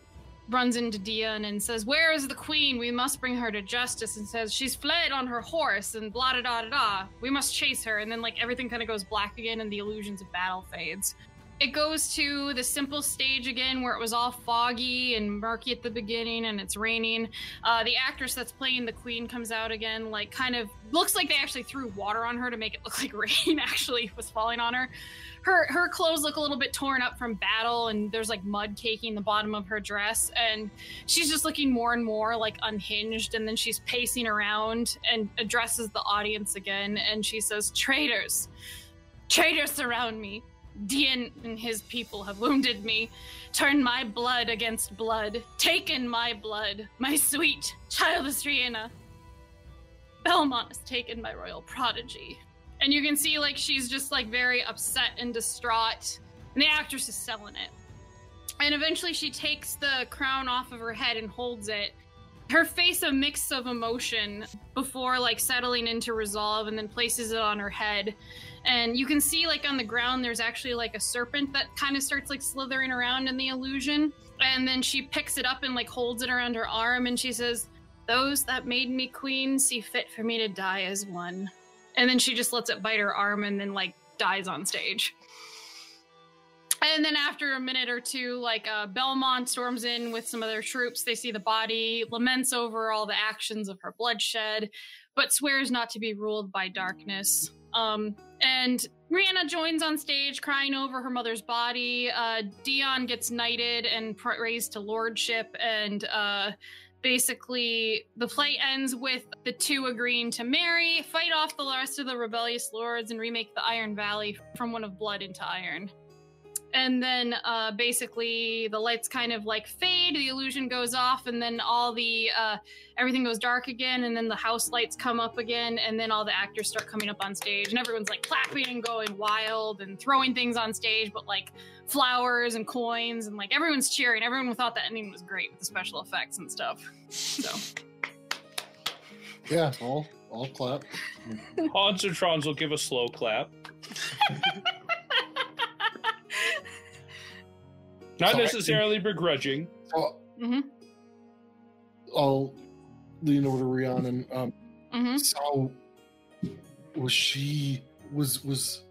runs into Dion and says, Where is the queen? We must bring her to justice. And says, She's fled on her horse and blah da da da da. We must chase her. And then, like, everything kind of goes black again and the illusions of battle fades. It goes to the simple stage again where it was all foggy and murky at the beginning and it's raining. Uh, the actress that's playing the queen comes out again, like, kind of looks like they actually threw water on her to make it look like rain actually was falling on her her her clothes look a little bit torn up from battle and there's like mud caking the bottom of her dress and she's just looking more and more like unhinged and then she's pacing around and addresses the audience again and she says traitors. Traitors surround me. Dian and his people have wounded me, turned my blood against blood, taken my blood, my sweet, childless Rhiannon. Belmont has taken my royal prodigy and you can see like she's just like very upset and distraught. And the actress is selling it. And eventually she takes the crown off of her head and holds it. Her face a mix of emotion before like settling into resolve and then places it on her head. And you can see like on the ground there's actually like a serpent that kind of starts like slithering around in the illusion. And then she picks it up and like holds it around her arm and she says those that made me queen see fit for me to die as one and then she just lets it bite her arm and then like dies on stage And then after a minute or two, like uh, Belmont storms in with some other troops. They see the body, laments over all the actions of her bloodshed, but swears not to be ruled by darkness. Um, and Rhiannon joins on stage, crying over her mother's body. Uh, Dion gets knighted and raised to lordship, and uh, basically the play ends with the two agreeing to marry, fight off the rest of the rebellious lords, and remake the Iron Valley from one of blood into iron. And then uh, basically the lights kind of like fade, the illusion goes off, and then all the uh, everything goes dark again, and then the house lights come up again, and then all the actors start coming up on stage, and everyone's like clapping and going wild and throwing things on stage, but like flowers and coins, and like everyone's cheering. Everyone thought the ending was great with the special effects and stuff. So Yeah, all all clap. Hans and Franz will give a slow clap. Not Sorry. necessarily begrudging. So Mhm. I'll lean over to Rhiannon. Um, Mhm. So was she was was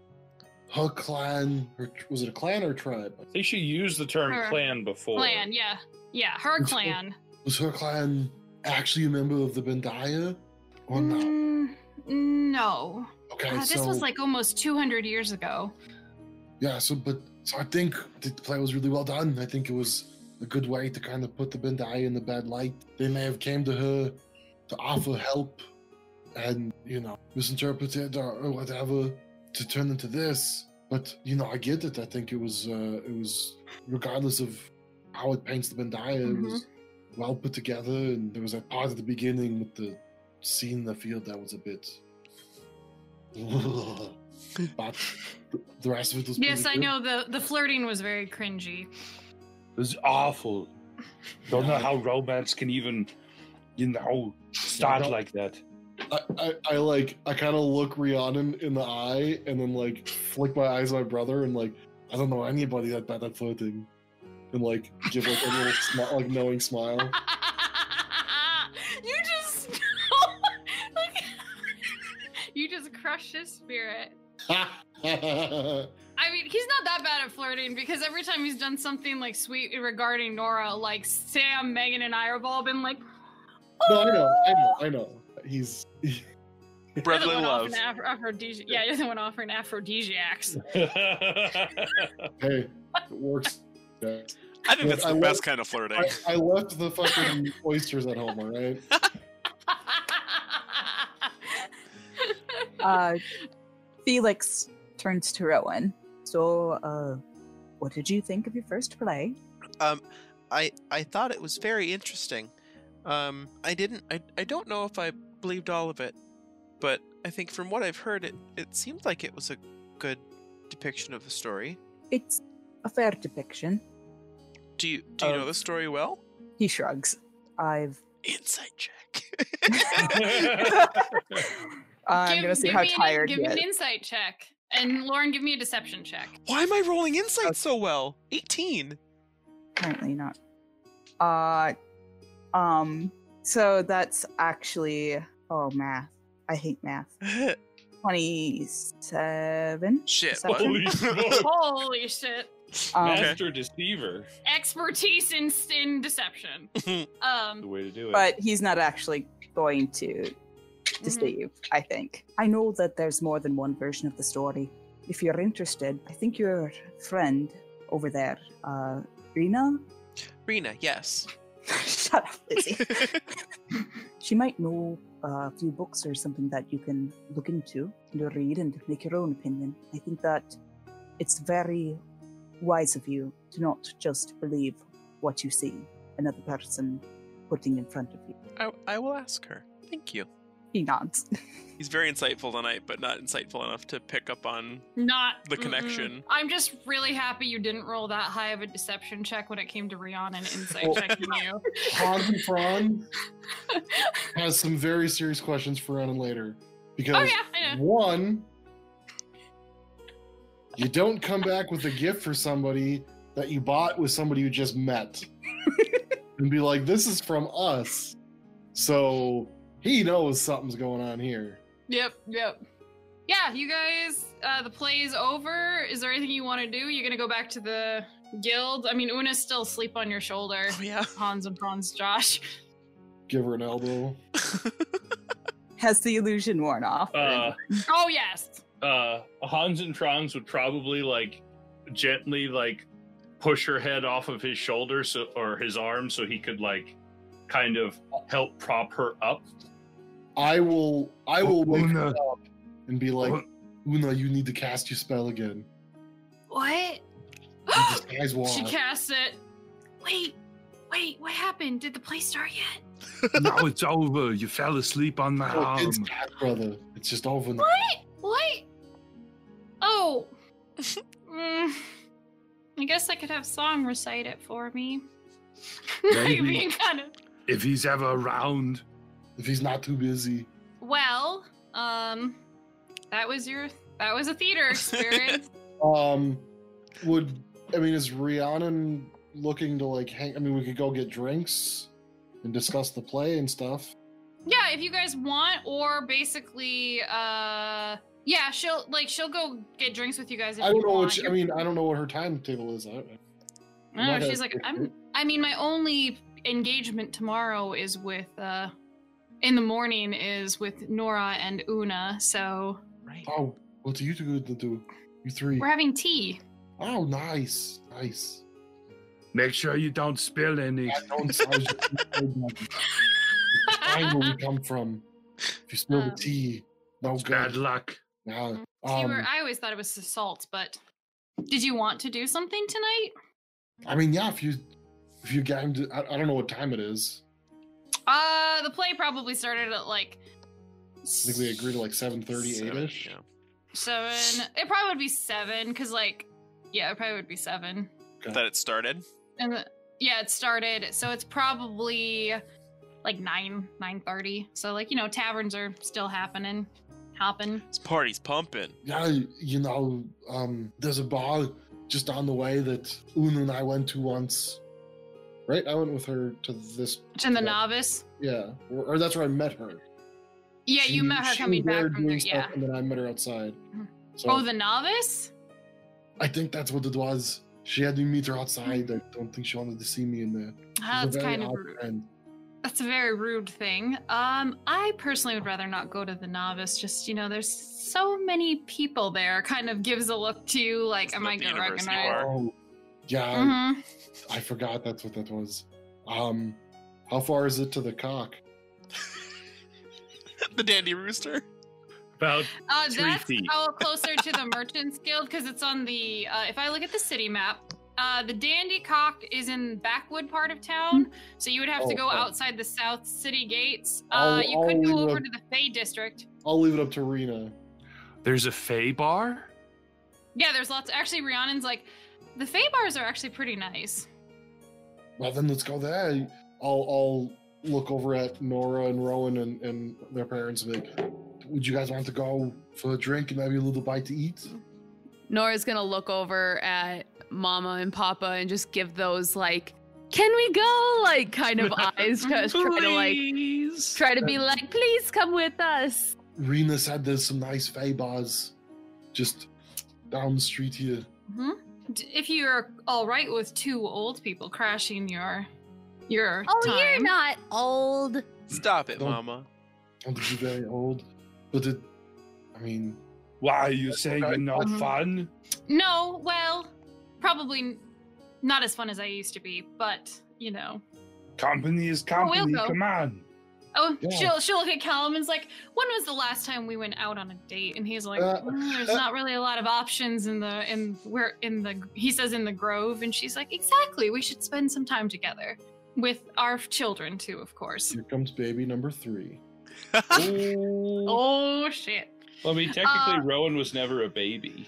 her clan or was it a clan or a tribe? I think she used the term Her clan before. clan, yeah, yeah, her Which one? clan. Was her clan actually a member of the Bandia or not? Mm, no, Okay, Uh, this was like almost 200 years ago. yeah, so but so I think the play was really well done. I think it was a good way to kind of put the Bandia in the bad light. They may have came to her to offer help and you know misinterpreted or, or whatever to turn into this. But you know, I get it. I think it was uh, it was regardless of how it paints the Bandia, it was well put together, and there was that part at the beginning with the scene in the field that was a bit. but the rest of it was. Yes, I good. know the the flirting was very cringy. It was awful. Don't know how romance can even, you know, start don't- like that. I, I, I like I kind of look Rhiannon in the eye and then like flick my eyes at my brother and like I don't know anybody that bad at flirting and like give like a little smi- like knowing smile. you just like, you just crushed his spirit. I mean, he's not that bad at flirting because every time he's done something like sweet regarding Nora, like Sam, Megan, and I have all been like, no, I know, I know, I know. He's Brotherly "You're the one love. offering aphrodisi- yeah, you're the one offering aphrodisiacs. hey, it works. Yeah. I think that's the love- best kind of flirting. I, I left the fucking oysters at home, all right? Uh, Felix turns to Rowan. So, uh, what did you think of your first play? Um, I I thought it was very interesting. Um, I didn't. I I don't know if I believed all of it, but I think from what I've heard, it it seemed like it was a good depiction of the story. It's a fair depiction. Do you do you know Um, the story well? He shrugs. I've. Insight check. I'm Give- gonna see how me an- tired Give me an insight check, and Lauren, give me a deception check. Why am I rolling insight so well? Eighteen. Apparently not. Uh, um. So that's actually. Oh, math. I hate math. Twenty-seven. Shit. Holy smoke. Holy shit! Um, Master deceiver. Expertise in in deception. The Um, way to do it. but he's not actually going to mhm. deceive, I think. I know that there's more than one version of the story. If you're interested, I think your friend over there, uh, Rena? Rena, yes. Shut up, Lizzie. she might know uh, a few books or something that you can look into and read and make your own opinion. I think that it's very wise of you to not just believe what you see another person putting in front of you. I I will ask her. Thank you. He nods. He's very insightful tonight, but not insightful enough to pick up on. Not The mm-mm. connection. I'm just really happy you didn't roll that high of a deception check when it came to Rhiannon and insight Well- checking you. Hans and Franz has some very serious questions for Rhiannon later. Because Oh yeah, I one, you don't come back with a gift for somebody that you bought with somebody you just met and be like, this is from us. So he knows something's going on here. Yep, yep. yeah, you guys, uh, the play's over. Is there anything you want to do? You're gonna go back to the guild? I mean, Una's still asleep on your shoulder. Oh yeah. Hans and Franz, Josh. Give her an elbow. Has the illusion worn off? Uh. Oh yes. uh, Hans and Franz would probably like gently like push her head off of his shoulder so or his arm so he could like kind of help prop her up. I will. I will wake her Una. up and be like, What? Una, you need to cast your spell again. What? You disguise wall. she cast it. Wait, wait, what happened? Did the play start yet? now it's over. You fell asleep on my Oh, arm. it's cat brother. It's just over now. What? What? Oh. Mm. I guess I could have Song recite it for me. like Maybe. being kind of. If he's ever around, If he's not too busy. Well, um, that was your that was a theater experience. Um, would I mean is Rhiannon looking to like hang? I mean, we could go get drinks and discuss the play and stuff. yeah, if you guys want, or basically, uh, yeah, she'll like she'll go get drinks with you guys. If I don't you know want. what. She, I mean, I don't know what her timetable is. I, I don't know. She's like, I'm. I mean, my only engagement tomorrow is with uh, in the morning is with Nora and Una. So right. oh, what do you two to do? You three. we're having tea. Oh, nice, nice. make sure you don't spill any. I don't. I was find where we come from. If you spill the Um, tea, no It's bad good. luck. Yeah. Um, where I always thought it was salt, but did you want to do something tonight? I mean, yeah. If you if you get him to, I, I don't know what time it is. Uh, the play probably started at like. I think we agreed to like seven thirty, eight Seven, ish. yeah. Seven. It probably would be seven, cause like, yeah, it probably would be seven. That it started. And the, yeah, it started, so it's probably like nine, nine thirty. So like, you know, taverns are still happening, hopping. This party's pumping. Yeah, you know, um, there's a bar just on the way that Una and I went to once. Right, I went with her to this. In the novice. Yeah, or, or that's where I met her. Yeah, She- you met her she coming was there back from doing there. Yeah. and then I met her outside. Mhm. So Oh, the novice. I think that's what it was. She had me meet her outside. I don't think she wanted to see me in there. She's Ah, that's kind of rude. friend. That's a very rude thing. Um, I personally would rather not go to the novice. Just you know, there's so many people there. Kind of gives a look to you, like, It's am I the gonna university recognize? Bar. Yeah, hmm I forgot that's what that was. Um, how far is it to the cock? the dandy rooster. About Uh, Three that's feet. oh, closer to the Merchants Guild because it's on the. Uh, if I look at the city map, uh, the Dandy Cock is in backwood part of town, so you would have to Oh, go oh. outside the South City gates. Uh, I'll- you could go over a- to the Fey District. I'll leave it up to Rena. There's a Fey bar? Yeah, there's lots. Actually, Rhiannon's like, the Fey bars are actually pretty nice. Well, then let's go there. I'll I'll look over at Nora and Rowan and, and their parents. And be like, would you guys want to go for a drink and maybe a little bite to eat? Nora's gonna look over at Mama and Papa and just give those like, "Can we go?" like kind of eyes, just try to like try to be like, "Please come with us." Rena said there's some nice Fey bars just down the street here. hmm If you're all right with two old people crashing your your Oh, time. you're not old. Stop it, Don't- Mama. I don't think you're very old, but it. I mean, Why are you saying you're not Mhm. fun? No, well, probably n- not as fun as I used to be, but you know. Company is Oh, we'll company. go. Come on. Oh, Yeah. she'll she'll look at Callum and's like, when was the last time we went out on a date? And he's like, Uh, "Mm, there's uh. not really a lot of options in the in where in the he says in the Grove, and she's like, exactly, we should spend some time together with our children too, of course. here comes baby number three. Oh shit, Well, I mean, technically, Uh, Rowan was never a baby.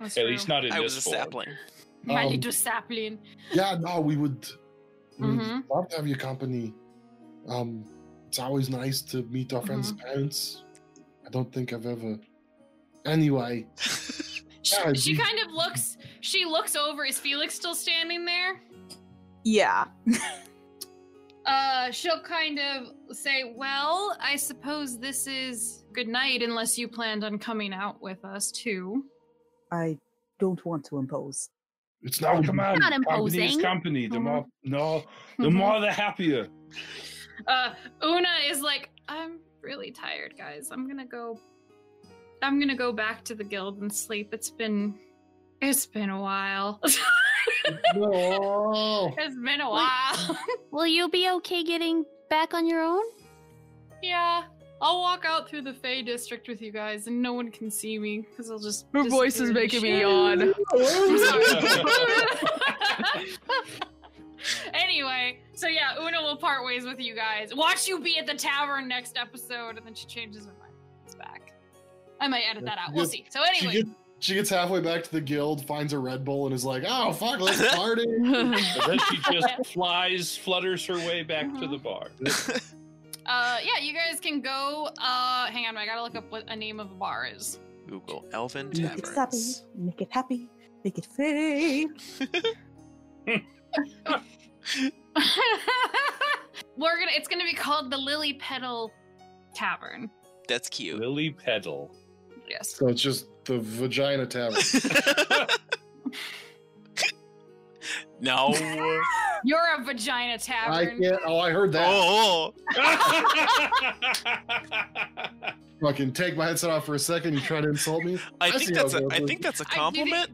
At true. least not in I this was a form. sapling. My Um, little sapling. Yeah, no, we would. We would Mhm. love to have your company. Um, it's always nice to meet our friends' Mm-hmm. parents. I don't think I've ever. Anyway, She, Yeah, she you- kind of looks. She looks over. Is Felix still standing there? Yeah. uh, she'll kind of say, "Well, I suppose this is good night, unless you planned on coming out with us too." I don't want to impose. It's No, not come on. Not Company is imposing. company. The more, no, the more the happier. Uh, Una is like, "I'm really tired, guys. I'm gonna go. I'm gonna go back to the guild and sleep. It's been, it's been a while. No. it's been a while. Will you be okay getting back on your own? yeah." I'll walk out through the Fey district with you guys, and no one can see me because I'll just. Her voice is disappear making into me shit. yawn. I'm sorry. anyway, so yeah, Una will part ways with you guys. Watch you be at the tavern next episode, and then she changes her mind. It's back. I might edit that out. We'll see. So She anyway, gets, she gets halfway back to the guild, finds a Red Bull, and is like, "Oh fuck, let's party." And then she just flies, flutters her way back to the bar. uh, yeah, you guys can go. Uh, hang on, I gotta look up what a name of a bar is. Google Elven Make it happy. Make it happy. Make it fade. We're gonna. It's gonna be called the Lily Petal Tavern. That's cute. Lily Petal. Yes. So it's just the vagina tavern. no. You're a vagina tavern. I tavern. can't. Oh, I heard that. Oh, oh. Fucking take my headset off for a second. You try to insult me. I I think see how that's a. it I think that's a I do compliment.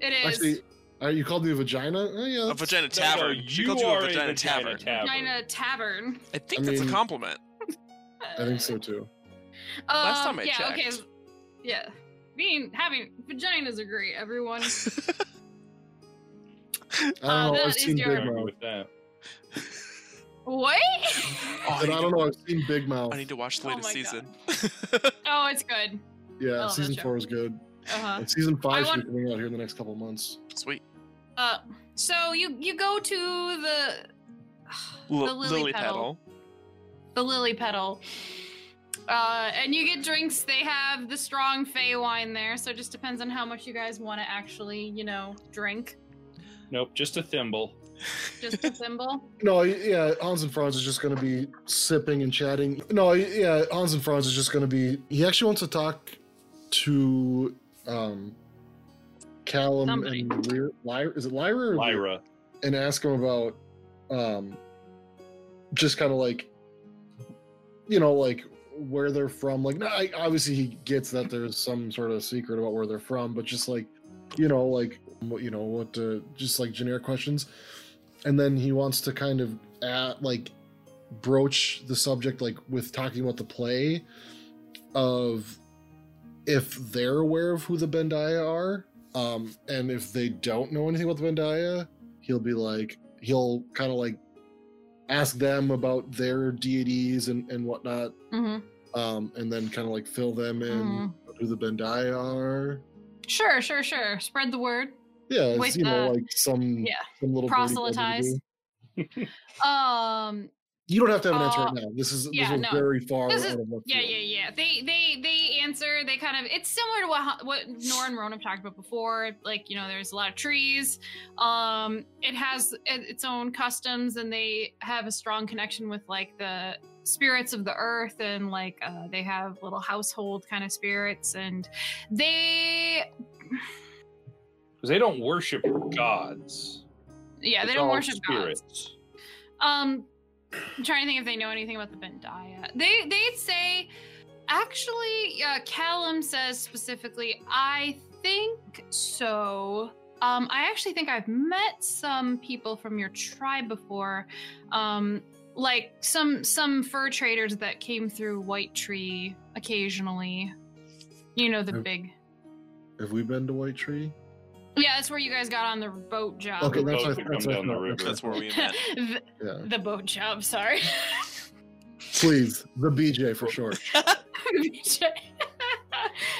It is. Actually, uh, you called me a vagina. Oh, yeah, A that's- vagina No, no, tavern. she you called you are a vagina, tavern. vagina tavern. I think I that's mean- a compliment. I think so too. Last Um, time I yeah, okay. Yeah. Being having vaginas are great, everyone. I don't Uh, know. I've seen your- Big Mouth. with that. what? Oh, And I don't know. I've seen Big Mouth. I need to watch the Oh latest my season. oh, it's good. Yeah, love season four is good. Uh-huh. And season five should want- be coming out here in the next couple months. Sweet. Uh, so you you go to the L- the lily, lily petal, petal. the lily petal, uh, and you get drinks. They have the strong fey wine there, so it just depends on how much you guys want to actually, you know, drink. Nope, just a thimble. Just a thimble. No, yeah, Hans and Franz is just going to be sipping and chatting. No, yeah, Hans and Franz is just going to be. He actually wants to talk to um, Callum Somebody. and Lyra, Lyra. Is it Lyra? Or Lyra. And ask him about um, just kind of like, you know, like where they're from. Like, no, I, obviously he gets that there's some sort of secret about where they're from, but just like, you know, like what you know, what uh, just like generic questions and then he wants to kind of at, like broach the subject like with talking about the play of if they're aware of who the Bandia are um and if they don't know anything about the Bandia he'll be like he'll kind of like ask them about their deities and and whatnot Mm-hmm. um and then kind of like fill them in Mhm. who the Bandia are Sure, sure, sure. Spread the word. yeah With you know the- like some yeah, some little dirty thing to proselytize. Um, You don't have to have an answer Uh, right now. This is yeah, this is no. very far This is- out Yeah, yeah, yeah. They they they answer. They kind of. It's similar to what what Nora and Rowan have talked about before. Like you know, there's a lot of trees. Um, it has its own customs, and they have a strong connection with like the spirits of the earth, and like uh, they have little household kind of spirits, and they. Because they don't worship gods. Yeah, they don't all worship gods. spirits. Um, I'm trying to think if they know anything about the Bandia. They they'd say, actually, uh, Callum says specifically. I think so. Um, I actually think I've met some people from your tribe before, um, like some some fur traders that came through White Tree occasionally. You know the Have- big. Have we been to White Tree? Yeah, that's where you guys got on the boat job. Okay, that's boat what- that's come down the river. That's where we met. the, Yeah. the boat job. Sorry. Please, the BJ for short. BJ.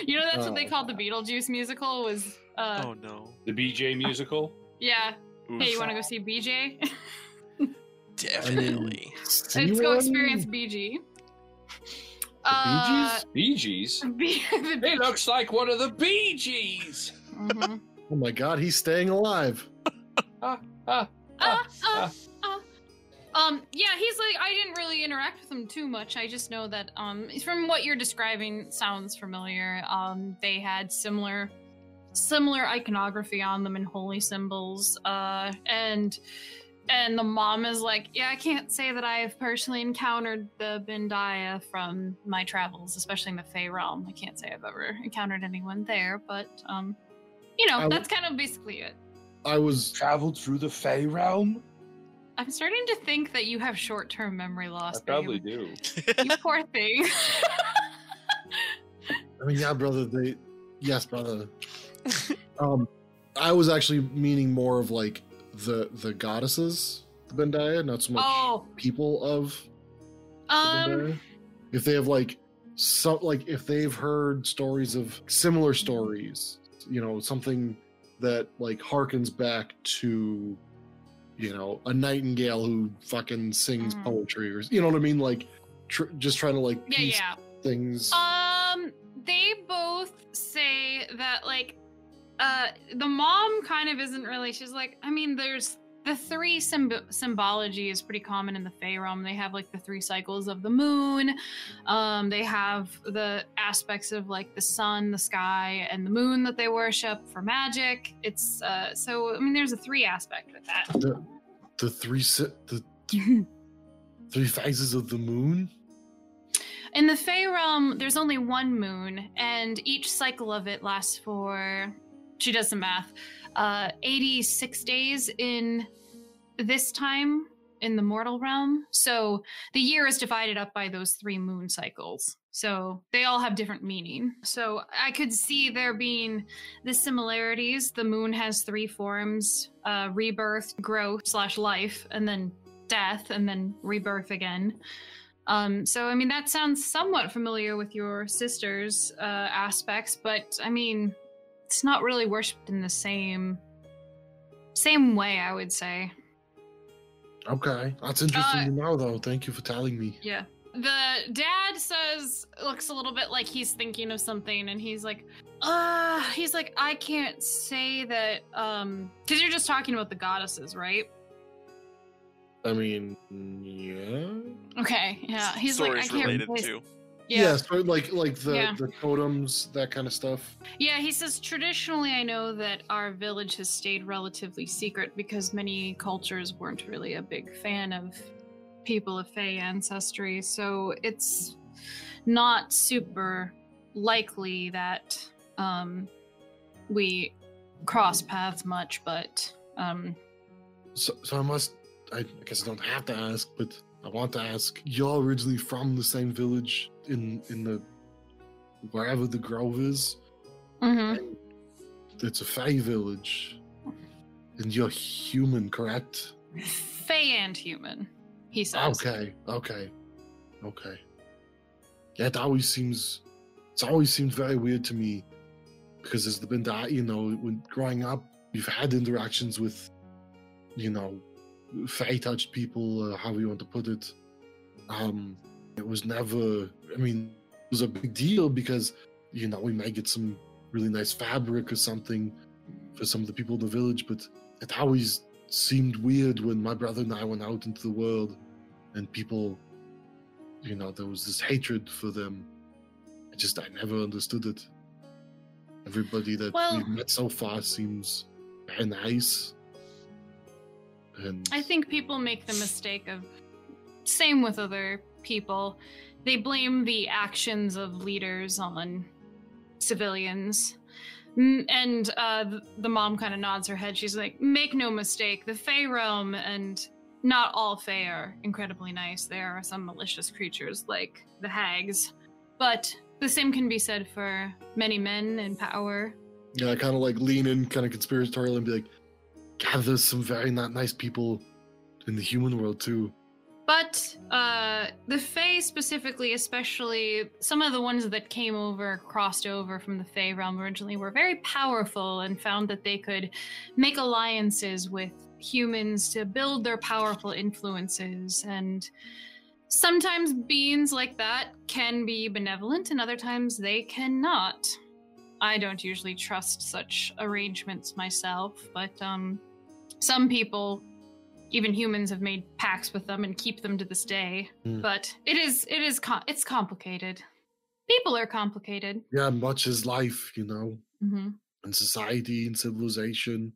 you know that's what they Oh. called the Beetlejuice musical was uh oh no. The BJ musical. yeah. Oof. Hey, you want to go see BJ? Definitely. See Let's go experience BG. The Uh, Bee BGs. Gees? B- the He looks like one of the Bee Gees. Mhm. Oh my God, he's staying alive. Ah, ah, ah. Um, yeah, he's like, I didn't really interact with him too much. I just know that, um, from what you're describing, sounds familiar. Um, they had similar, similar iconography on them and holy symbols. Uh, and, and the mom is like, yeah, I can't say that I have personally encountered the Bandia from my travels, especially in the Fey realm. I can't say I've ever encountered anyone there, but, um, you know, I w- that's kind of basically it. I was Traveled through the Fey realm? I'm starting to think that you have short-term memory loss. I probably babe. do. You poor thing. I mean, yeah, brother. They, yes, brother. um, I was actually meaning more of like the the goddesses, the Bandia, not so much oh, people of um, Bandia. If they have like some, like if they've heard stories of similar stories, you know, something that like harkens back to, you know, a nightingale who fucking sings Mhm. poetry, or you know what I mean, like tr- just trying to like yeah, piece yeah. things. Um, they both say that like, uh, the mom kind of isn't really. She's like, I mean, there's the three symb- symbology is pretty common in the Fey realm. They have like the three cycles of the moon. Um, they have the aspects of like the sun, the sky, and the moon that they worship for magic. It's uh, so I mean, there's a three aspect with that. the the three the three phases of the moon. In the Fey realm, there's only one moon, and each cycle of it lasts for. She does some math. Uh, 86 days in this time in the mortal realm. So the year is divided up by those three moon cycles. So they all have different meaning. So I could see there being the similarities. The moon has three forms uh, rebirth, growth, slash life, and then death, and then rebirth again. Um, so I mean that sounds somewhat familiar with your sister's uh, aspects, but I mean it's not really worshipped in the same same way. I would say. Okay, that's interesting Uh, to know, though. Thank you for telling me. Yeah. The dad says looks a little bit like he's thinking of something, and he's like, uh, he's like, I can't say that, um, because you're just talking about the goddesses, right? I mean, yeah, Okay, yeah. He's like, I Stories can't related place- to. Yeah. so like like the Yeah. the totems, that kind of stuff. Yeah, he says traditionally I know that our village has stayed relatively secret because many cultures weren't really a big fan of people of Fey ancestry, so it's not super likely that um, we cross paths much, but um, So, so I must. I guess I don't have to ask, but I want to ask. You're originally from the same village in in the wherever the grove is. mhm. It's a Fey village, and you're human, correct? Fey and human, he says. Okay, okay, okay. Yeah, it always seems it's always seemed very weird to me because there's been that you know when growing up you've had interactions with you know fey touched people, uh, how you want to put it. Um, it was never. I mean, it was a big deal because you know we might get some really nice fabric or something for some of the people in the village, but it always seemed weird when my brother and I went out into the world and people, you know, there was this hatred for them. I just, I never understood it. Everybody that Well- we've met so far seems very nice. And I think people make the mistake of same with other people. They blame the actions of leaders on civilians. And uh, the mom kind of nods her head. She's like, "Make no mistake, the Fey realm and not all Fey are incredibly nice. There are some malicious creatures like the hags, but the same can be said for many men in power yeah, I kind of like lean in, kind of conspiratorial, and be like, God, there's some very not nice people in the human world too. But uh, the Fae specifically, especially some of the ones that came over, crossed over from the Fae realm originally, were very powerful and found that they could make alliances with humans to build their powerful influences. And sometimes beings like that can be benevolent, and other times they cannot. I don't usually trust such arrangements myself, but um, some people even humans have made pacts with them and keep them to this day. Hmm. But it is it is com- it's complicated. People are complicated. Yeah, much is life, you know, hmm and society and civilization.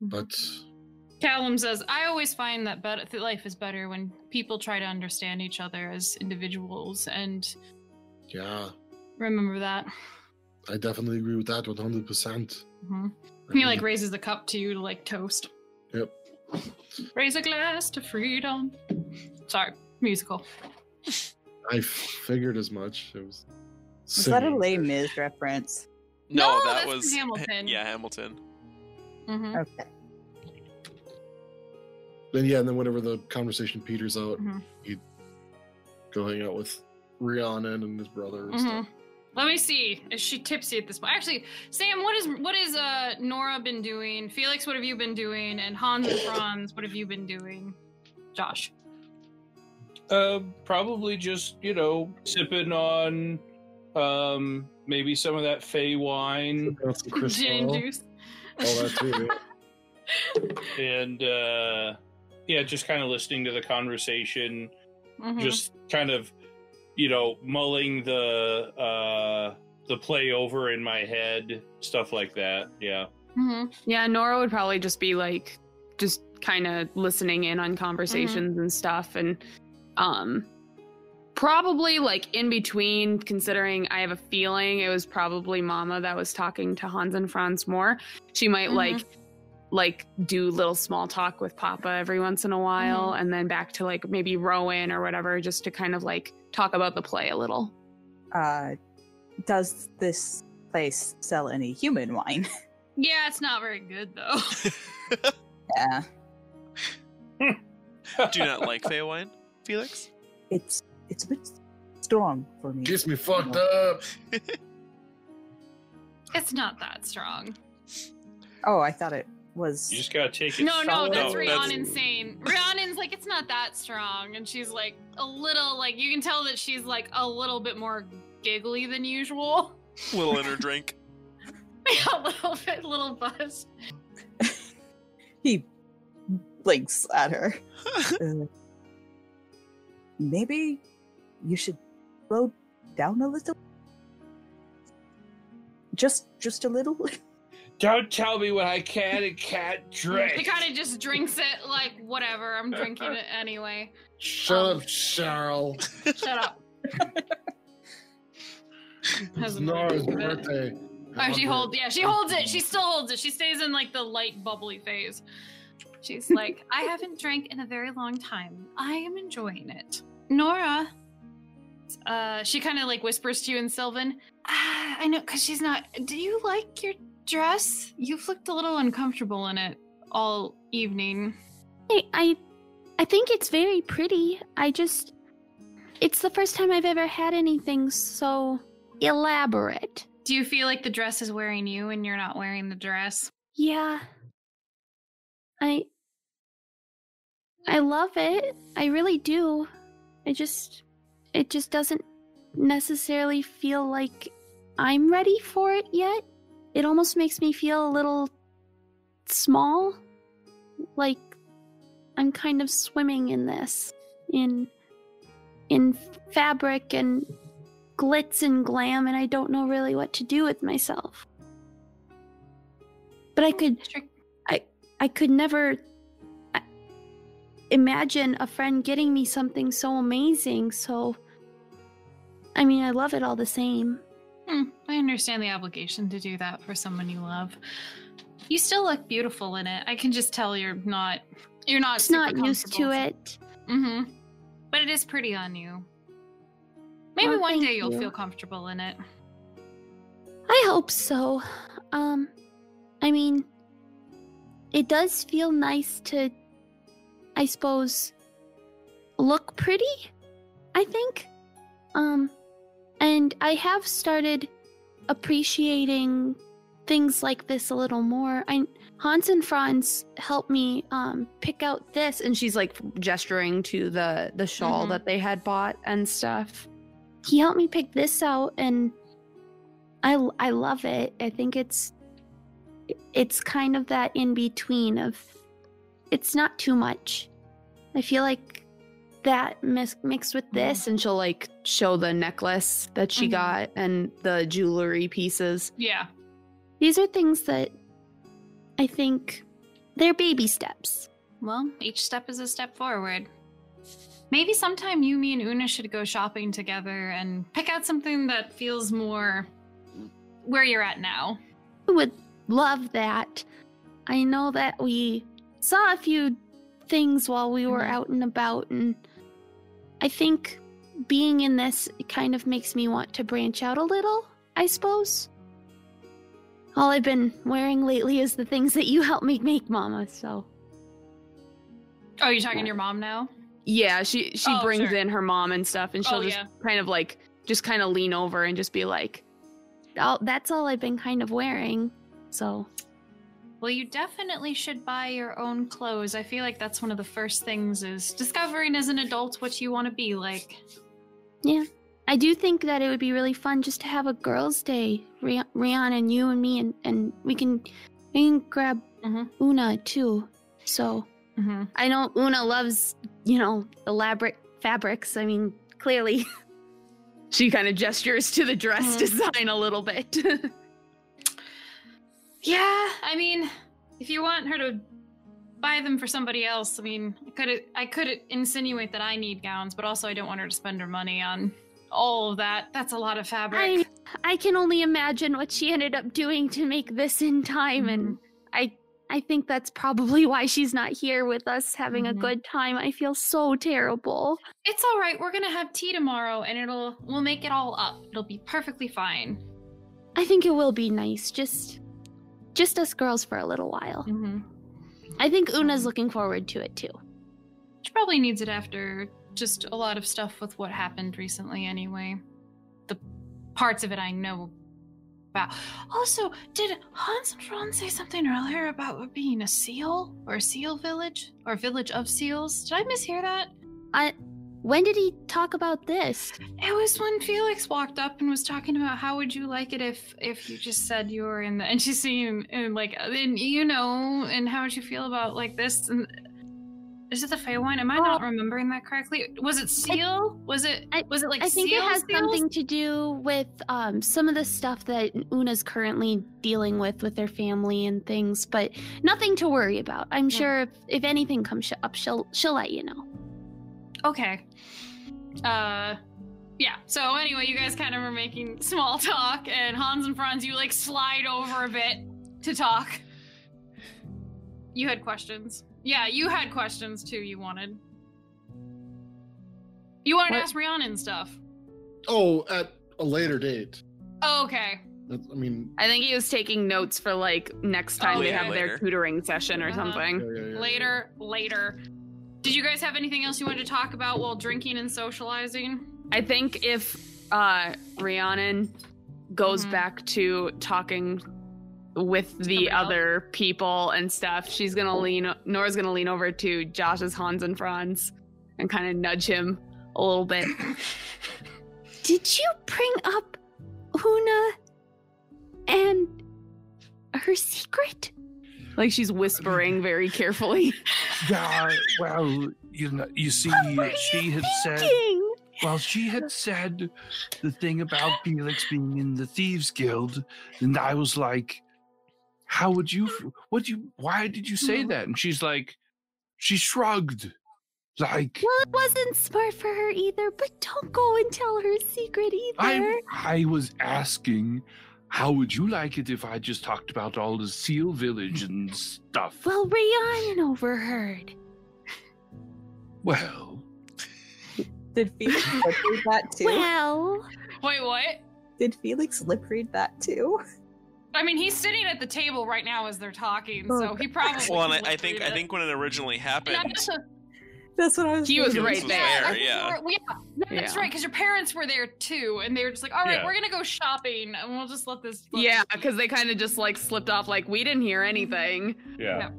But Callum says, "I always find that, bet- that life is better when people try to understand each other as individuals and yeah, remember that." I definitely agree with that 100%. hmm I He like raises the cup to you to like toast. Yep. Raise a glass to freedom. Sorry, musical. I figured as much. It was. Was that a singing. Les Mis reference? No, No, that that's was Hamilton. Yeah, Hamilton. hmm Okay. Then yeah, and then whenever the conversation peters out, Mhm. he'd go hang out with Rhiannon and his brother and hmm stuff. Let me see. Is she tipsy at this point? Actually, Sam, what is what is uh Nora been doing? Felix, what have you been doing? And Hans and Franz, what have you been doing? Josh. Uh, probably just you know sipping on um maybe some of that Fey wine Got some Chris Gin and juice. all that too. yeah. and uh yeah, just kind of listening to the conversation, Mhm. just kind of you know mulling the uh the play over in my head, stuff like that. Yeah. Mhm. Yeah, Nora would probably just be like, just kind of listening in on conversations and stuff, and um, probably like in between. Considering I have a feeling it was probably Mama that was talking to Hans and Franz more. She might Mhm. like like do little small talk with Papa every once in a while, and then back to like maybe Rowan or whatever, just to kind of like talk about the play a little. Uh, does this place sell any human wine? Yeah, it's not very good though. yeah, Do you not like Fey wine, Felix? it's it's a bit strong for me. Gets me fucked up. it's not that strong. Oh, I thought it was. You just gotta take it. No, no, that's No, Rhiannon's that's- saying. Rhiannon's like, it's not that strong. And she's like, a little, like, you can tell that she's like a little bit more giggly than usual. Little in her drink. a little bit, little buzz. He blinks at her. Uh, maybe you should slow down a little. Just, just a little. Don't tell me what I can and can't drink. He kind of just drinks it like, whatever, I'm drinking it anyway. Shut Um, up, Cheryl. Shut up. It's Nora's birthday. Oh, she holds. Yeah, she holds it. She still holds it. She stays in like the light bubbly phase. She's like, I haven't drank in a very long time. I am enjoying it. Nora, uh, she kind of like whispers to you in Sylvan. Ah, I know, cause she's not. Do you like your dress? You've looked a little uncomfortable in it all evening. I, I I think it's very pretty. I just it's the first time I've ever had anything so elaborate. Do you feel like the dress is wearing you and you're not wearing the dress? Yeah. I I love it. I really do. I just it just doesn't necessarily feel like I'm ready for it yet. It almost makes me feel a little small. Like I'm kind of swimming in this in in fabric and glitz and glam and I don't know really what to do with myself. But I could I I could never imagine a friend getting me something so amazing. So, I mean, I love it all the same. Hmm, I understand the obligation to do that for someone you love. You still look beautiful in it. I can just tell you're not. You're not. It's not used to it. Mm-hmm. But it is pretty on you. Maybe Well, one day you'll you. feel comfortable in it. I hope so. Um, I mean, it does feel nice to, I suppose, look pretty. I think. Um, and I have started appreciating things like this a little more. I Hans and Franz helped me um pick out this, and she's like gesturing to the the shawl Mhm. that they had bought and stuff. He helped me pick this out, and I I love it. I think it's it's kind of that in between of it's not too much. I feel like that mis- mixed with this, Mm-hmm. and she'll like show the necklace that she Mhm. got and the jewelry pieces. Yeah. These are things that I think they're baby steps. Well, each step is a step forward. Maybe sometime you, me, and Una should go shopping together and pick out something that feels more where you're at now. I would love that. I know that we saw a few things while we were Mhm. out and about, and I think being in this kind of makes me want to branch out a little, I suppose. All I've been wearing lately is the things that you helped me make, Mama, so. Oh, you're talking to your mom now? Yeah, she she Oh, brings sure. in her mom and stuff, and oh, she'll Oh, just yeah. kind of like just kind of lean over and just be like, "Oh, that's all I've been kind of wearing." So Well, you definitely should buy your own clothes. I feel like that's one of the first things is discovering as an adult what you want to be like. Yeah. I do think that it would be really fun just to have a girls' day, Rhiannon and you and me, and and we can we can grab Mhm. Una too. So Mm-hmm. I know Una loves you know elaborate fabrics. I mean, clearly. She kind of gestures to the dress Mhm. design a little bit. Yeah, I mean, if you want her to buy them for somebody else, I mean, I could I could insinuate that I need gowns, but also I don't want her to spend her money on all of that. That's a lot of fabric. I I can only imagine what she ended up doing to make this in time and I I think that's probably why she's not here with us having Mhm. a good time. I feel so terrible. It's all right. We're gonna have tea tomorrow, and it'll we'll make it all up. It'll be perfectly fine. I think it will be nice just just us girls for a little while. Mm-hmm. I think Una's looking forward to it too. She probably needs it after just a lot of stuff with what happened recently, anyway. The parts of it I know about. Also, did Hans and Ron say something earlier about being a seal or a seal village or a village of seals? Did I mishear that? I when did he talk about this? It was when Felix walked up and was talking about how would you like it if if you just said you were in the and she's seeing and like and you know and how would you feel about like this and is it the Feywild? Am I not remembering that correctly? Was it seal? Was it I- was it like I think it has seals? something to do with um, some of the stuff that Una's currently dealing with with their family and things, but nothing to worry about. I'm Yeah. sure if, if anything comes up, she'll she'll let you know. Okay. Uh yeah. So anyway, you guys kind of were making small talk and Hans and Franz you like slide over a bit to talk. You had questions. Yeah, you had questions too you wanted. You wanted to What? ask Rhiannon and stuff. Oh, at a later date. Oh, okay. That's, I mean, I think he was taking notes for like next time Oh, they yeah. have their Later. tutoring session or Uh-huh. something. yeah, yeah, yeah, yeah. Later, later. Did you guys have anything else you wanted to talk about while drinking and socializing? I think if uh Rhiannon goes Mhm. back to talking with the Somebody else? other people and stuff, she's gonna lean Nora's gonna lean over to Josh's Hans and Franz and kind of nudge him a little bit. Did you bring up Una and her secret? Like she's whispering very carefully. Yeah, well, you know, you see, she had said, Thinking. well, she had said the thing about Felix being in the Thieves Guild, and I was like, how would you, what you, why did you say that? And she's like, she shrugged, like, Well, it wasn't smart for her either, but don't go and tell her secret either. I, I was asking, how would you like it if I just talked about all the Seal Village and stuff? Well, Rhiannon overheard. Well, Did Felix lip read that too? Well, Wait, what? Did Felix lip read that too? I mean, he's sitting at the table right now as they're talking, Oh, so he probably. Well, and I, I think read I think when it originally happened, And that's what I was. He was thinking. right was there. there, I think yeah. you were- yeah, that's Yeah. right. Because your parents were there too, and they were just like, "All right, Yeah. we're gonna go shopping, and we'll just let this." let yeah, because they kind of just like slipped off, like, we didn't hear anything. Yeah.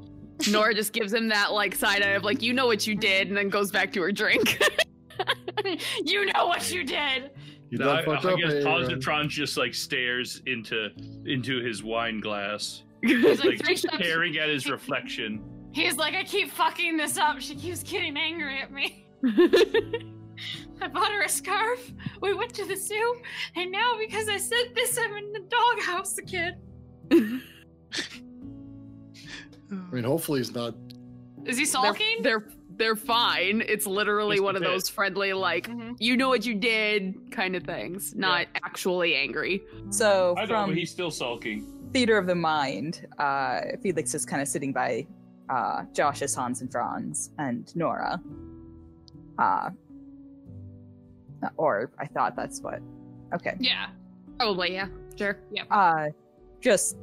Nora just gives him that like side eye of like, you know what you did, and then goes back to her drink. you know what you did. You No, done I, fucked I up, guess eh, Positron just like stares into into his wine glass, He's like, like three steps. staring at his reflection. He's like, I keep fucking this up. She keeps getting angry at me. I bought her a scarf. We went to the zoo, and now because I said this, I'm in the doghouse again. I mean, hopefully he's not. Is he They're, sulking? they're they're fine. It's literally Just one of bit. those friendly, like Mhm. you know what you did kind of things, not actually angry. So I know, from but he's still sulking. theater of the mind, uh, Felix is kind of sitting by uh, Josh's Hans and Franz and Nora. Uh, or I thought that's what. Okay. yeah. Probably, yeah. Sure. Yeah. Uh, just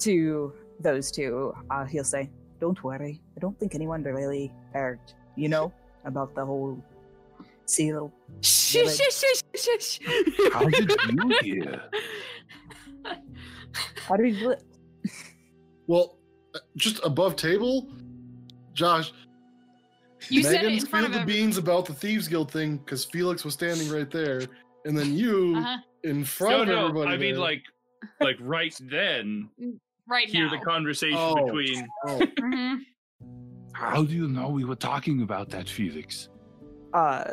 to those two, uh, he'll say, "Don't worry. I don't think anyone really heard. You know about the whole seal. Shh, Yeah, shh, shh, shh, shh. How did you hear? How did you do it? Well, just above table, Josh. You said it Megan in front of the everyone. beans about the thieves guild thing because Felix was standing right there, and then you Uh-huh. in front No, of no. everybody. I mean, there. like, like right then, Right hear now. the conversation Oh. between. Oh, Mhm. How do you know we were talking about that, Felix? Uh,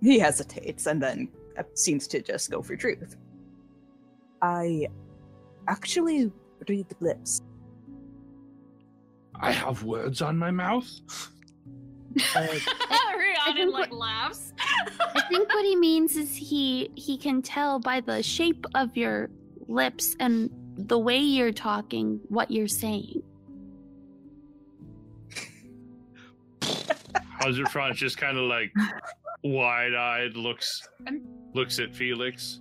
he hesitates and then uh, seems to just go for truth. I actually read the lips. I have words on my mouth. Uh, Rhiannon think like what- laughs. I think what he means is he he can tell by the shape of your lips and the way you're talking what you're saying. Hans and Franz just kind of like wide-eyed looks I'm- looks at Felix.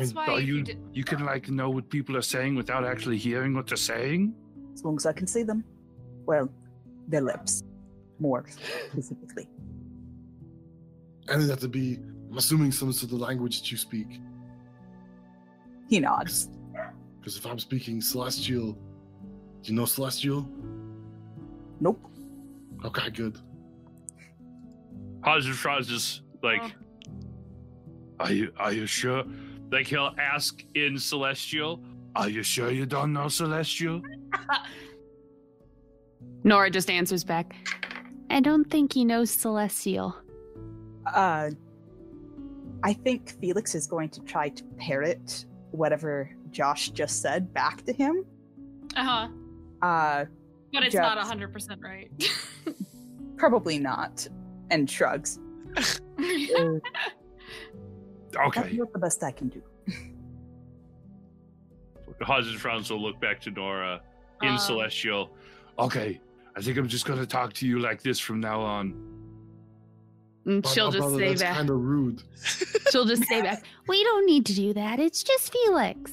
That's mean, why you you- did- You can like know what people are saying without actually hearing what they're saying. as long as I can see them. Well, their lips, more specifically. and it have to be. I'm assuming some sort of the language that you speak. He nods. Because if I'm speaking Celestial, do you know Celestial? Nope. Okay, good. Hans and Franz is like, Oh. Are you are you sure? Like he'll ask in Celestial. Are you sure you don't know Celestial? Nora just answers back. I don't think he knows celestial. Uh, I think Felix is going to try to parrot whatever Josh just said back to him. uh-huh. Uh, But it's Jeff. not 100% right. probably not. And shrugs. That's Okay. not the best I can do. Hans and Franz will look back to Nora in Um, Celestial. Okay. I think I'm just gonna talk to you like this from now on. And she'll my just brother, say that's back. kind of rude. She'll just say back. We don't need to do that. It's just Felix.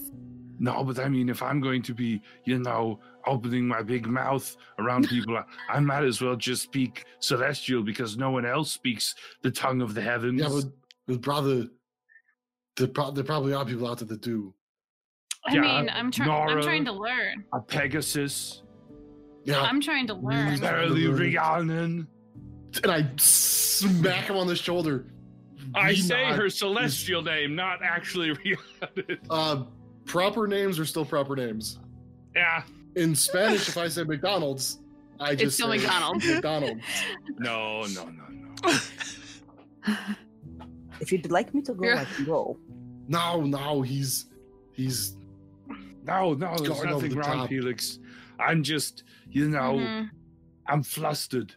No, but I mean, if I'm going to be, you know, opening my big mouth around people, I, I might as well just speak celestial because no one else speaks the tongue of the heavens. Yeah, but, but brother, there, pro- there probably are people out there that do. I Yeah, mean, I'm trying. I'm Nora. trying to learn. a Pegasus, Yeah, I'm trying to learn. Music. barely Rhiannon. and I smack him on the shoulder. I We say not- her celestial name, not actually Rhiannon. Uh, proper names are still proper names. yeah, In Spanish, if I say McDonald's, I just still say McDonald's. McDonald. no, no, no, no. If you'd like me to go, I can go. No, no, he's he's No, no, there's nothing the wrong, top. Felix. I'm just, you know, Mhm. I'm flustered.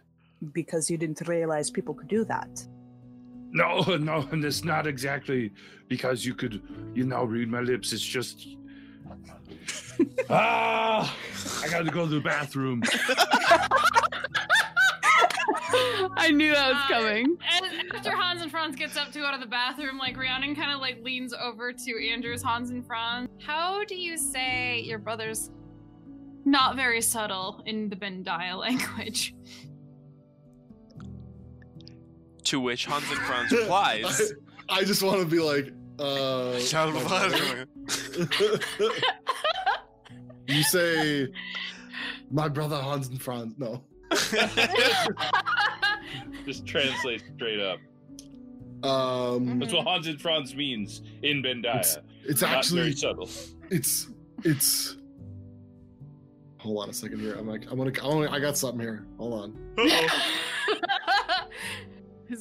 Because you didn't realize people could do that. No, no, and it's not exactly because you could, you know, read my lips. It's just. ah! I gotta go to the bathroom. I knew that was Uh, coming. And after Hans and Franz gets up to go to the bathroom, like Rhiannon kind of like leans over to Andrew's Hans and Franz. How do you say your brother's not very subtle in the Bandia language? To which Hans and Franz replies, I, I just want to be like, uh. you say, my brother Hans and Franz. No. Just translate straight up. Um, That's what Hans and Franz means in Bandia. it's Not actually very subtle. it's it's hold on a second here. I'm like, I'm gonna, I wanna, I got something here. Hold on. Uh-oh.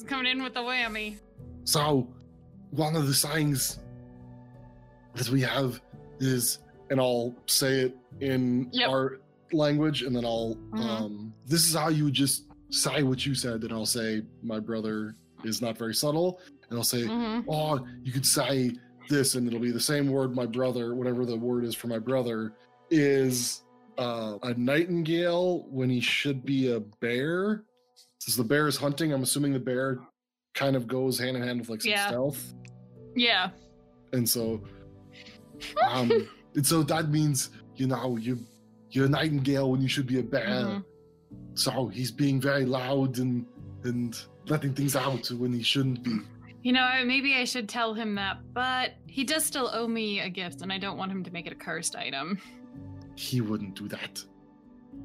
Coming in with the whammy? So, one of the signs that we have is, and I'll say it in Yep. our language, and then I'll, Mhm. um, this is how you would just say what you said, and I'll say, my brother is not very subtle, and I'll say, Mm-hmm. oh, you could say this, and it'll be the same word, my brother, whatever the word is for my brother, is uh, a nightingale when he should be a bear. Since the bear is hunting, I'm assuming the bear kind of goes hand in hand with like some Yeah. stealth. Yeah. And so, um, and so that means, you know, you, you're a nightingale when you should be a bear. Mhm. So he's being very loud and, and letting things out when he shouldn't be. You know, maybe I should tell him that, but he does still owe me a gift, and I don't want him to make it a cursed item. He wouldn't do that.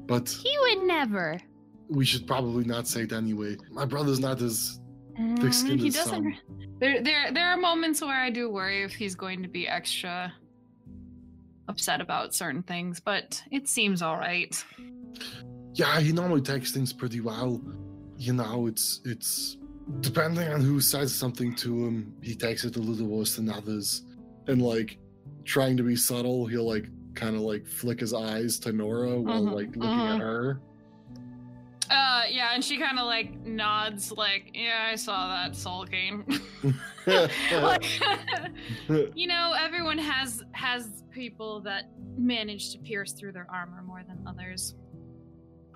But He would never. we should probably not say it anyway. My brother's not as Mm, thick-skinned he as doesn't. some. There, there, there are moments where I do worry if he's going to be extra upset about certain things, but it seems all right. Yeah, he normally takes things pretty well. You know, it's it's depending on who says something to him, he takes it a little worse than others. And like trying to be subtle, he'll like kind of like flick his eyes to Nora while Mhm, like looking at mhm. her. Uh, yeah, and she kind of like nods, like, "Yeah, I saw that sulking." like, you know, everyone has has people that manage to pierce through their armor more than others.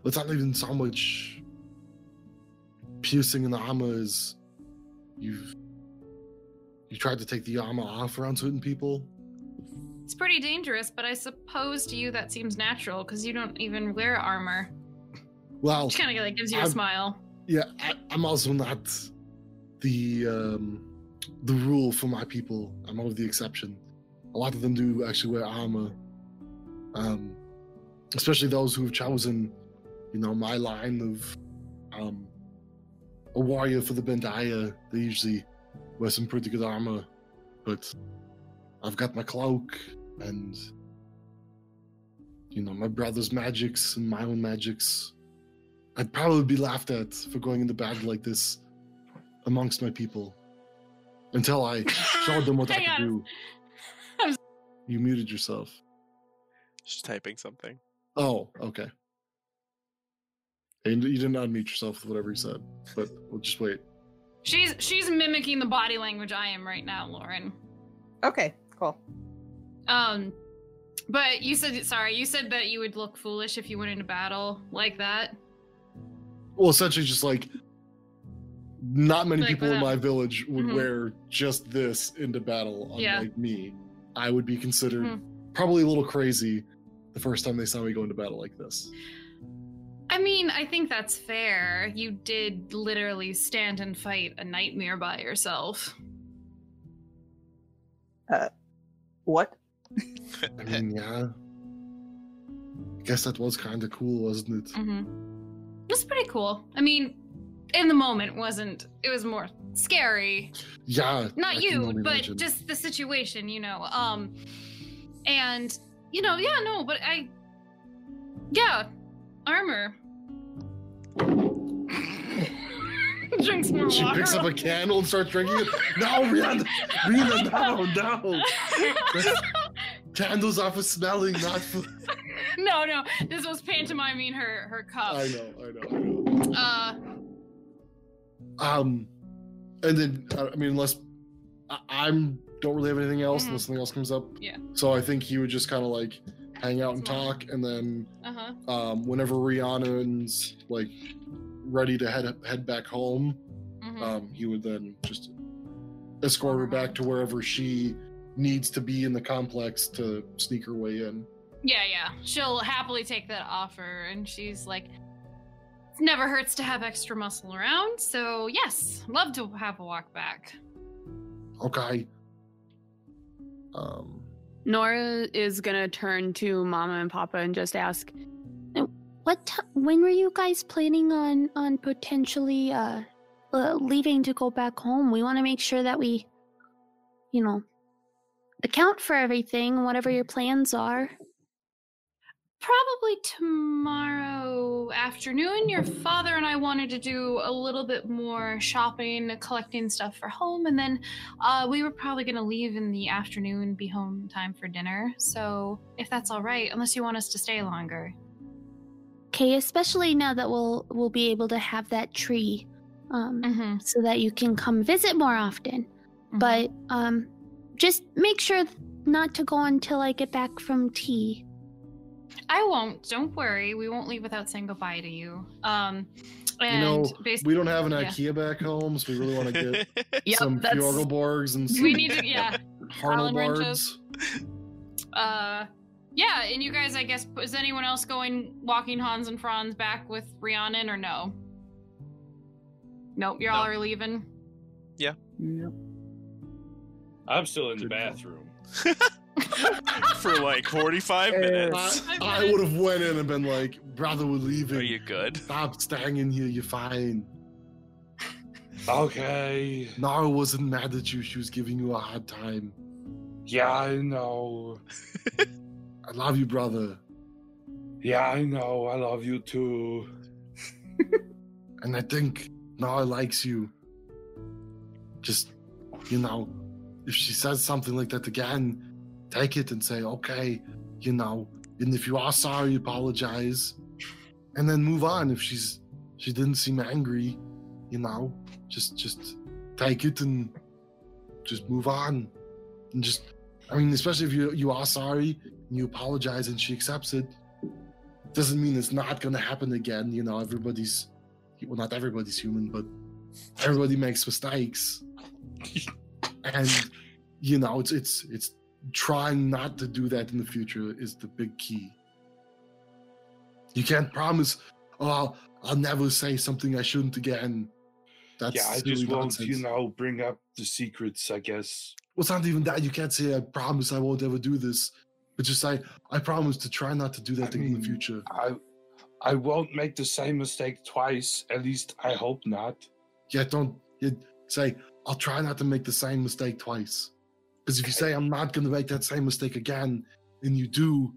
It's not even so much piercing in the armor as you've you tried to take the armor off around certain people. It's pretty dangerous, but I suppose to you that seems natural because you don't even wear armor. Well, Which kind of like gives you a I'm- smile. yeah, I, I'm also not the um, the rule for my people. I'm of the exception. A lot of them do actually wear armor, um, especially those who have chosen, you know, my line of um, a warrior for the Bandia. They usually wear some pretty good armor, but I've got my cloak and you know my brother's magics and my own magics. I'd probably be laughed at for going into battle like this amongst my people until I showed them what I Hang could do. I'm- You muted yourself. Just typing something. Oh, okay. And you didn't unmute yourself with whatever you said, but we'll just wait. She's she's mimicking the body language I am right now, Lauren. Okay, cool. Um, but you said sorry. You said that you would look foolish if you went into battle like that. Well, essentially, just like not many Like people in my village would Mhm. wear just this into battle, unlike Yeah. me. I would be considered Mhm. probably a little crazy the first time they saw me go into battle like this. I mean, I think that's fair. You did literally stand and fight a nightmare by yourself. Uh, What? I mean, yeah. I guess that was kind of cool, wasn't it? Mm-hmm. It was pretty cool. I mean, in the moment, wasn't. It was more scary. Yeah. Not I you, but imagine. just the situation, you know. Um, and you know, yeah, no, but I, yeah, armor. Drinks more She water. picks up a candle and starts drinking it. No, Rhiannon, Rhiannon, no, no. Candles are for smelling, not for. no, no, this was pantomiming her her cup. I know, I know, I know. Uh, Um, and then uh, I mean, unless I, I'm don't really have anything else, Mhm. unless something else comes up. Yeah. So I think he would just kind of like hang out and talk, and then uh huh. um, whenever Rhiannon's like ready to head head back home, hmm um, he would then just escort her back to wherever she needs to be in the complex to sneak her way in. Yeah, yeah. She'll happily take that offer, and she's like, "It never hurts to have extra muscle around." So yes, love to have a walk back. Okay. Um, Nora is gonna turn to Mama and Papa and just ask, "Uh, "What? T- when were you guys planning on on potentially uh, uh leaving to go back home? We want to make sure that we, you know, account for everything, whatever your plans are." probably tomorrow afternoon. Your father and I wanted to do a little bit more shopping, collecting stuff for home, and then uh, we were probably going to leave in the afternoon, be home time for dinner. So, if that's all right, unless you want us to stay longer. Okay, especially now that we'll we'll be able to have that tree, um, Mm-hmm. so that you can come visit more often. But um, just make sure not to go until I get back from tea. I won't. Don't worry. We won't leave without saying goodbye to you. Um, You know, we don't have an yeah. IKEA back home, so we really want to get Yep, some that's Fjorgelborgs and some we need to, yeah. Allen Harnelbards. wrenches. Uh, yeah, and you guys, I guess, is anyone else going walking Hans and Franz back with Rhiannon or no? Nope, you all No. are leaving. Yeah. Yep. I'm still in the Good call. bathroom. For like 45 Uh, minutes. I, I would have went in and been like, brother, we're leaving. Are you good? Stop staying in here. You're fine. Okay. Nara wasn't mad at you. She was giving you a hard time. Yeah, I know. I love you, brother. Yeah, I know. I love you too. And I think Nara likes you. Just, you know, if she says something like that again, take it and say, okay, you know, and if you are sorry, apologize. And then move on. If she's she didn't seem angry, you know, just just take it and just move on. And just I mean, especially if you you are sorry you apologize and she accepts it, doesn't mean it's not gonna happen again. You know, everybody's well not everybody's human, but everybody makes mistakes. and you know, it's it's it's trying not to do that in the future is the big key. You can't promise, oh, I'll, I'll never say something I shouldn't again. That's yeah, I just won't, nonsense. you know, bring up the secrets, I guess. Well, it's not even that. You can't say, I promise I won't ever do this. But just say, I promise to try not to do that I thing in the future. I I won't make the same mistake twice. At least I hope not. Yeah, don't you say, I'll try not to make the same mistake twice. Because if you say, I'm not going to make that same mistake again, and you do,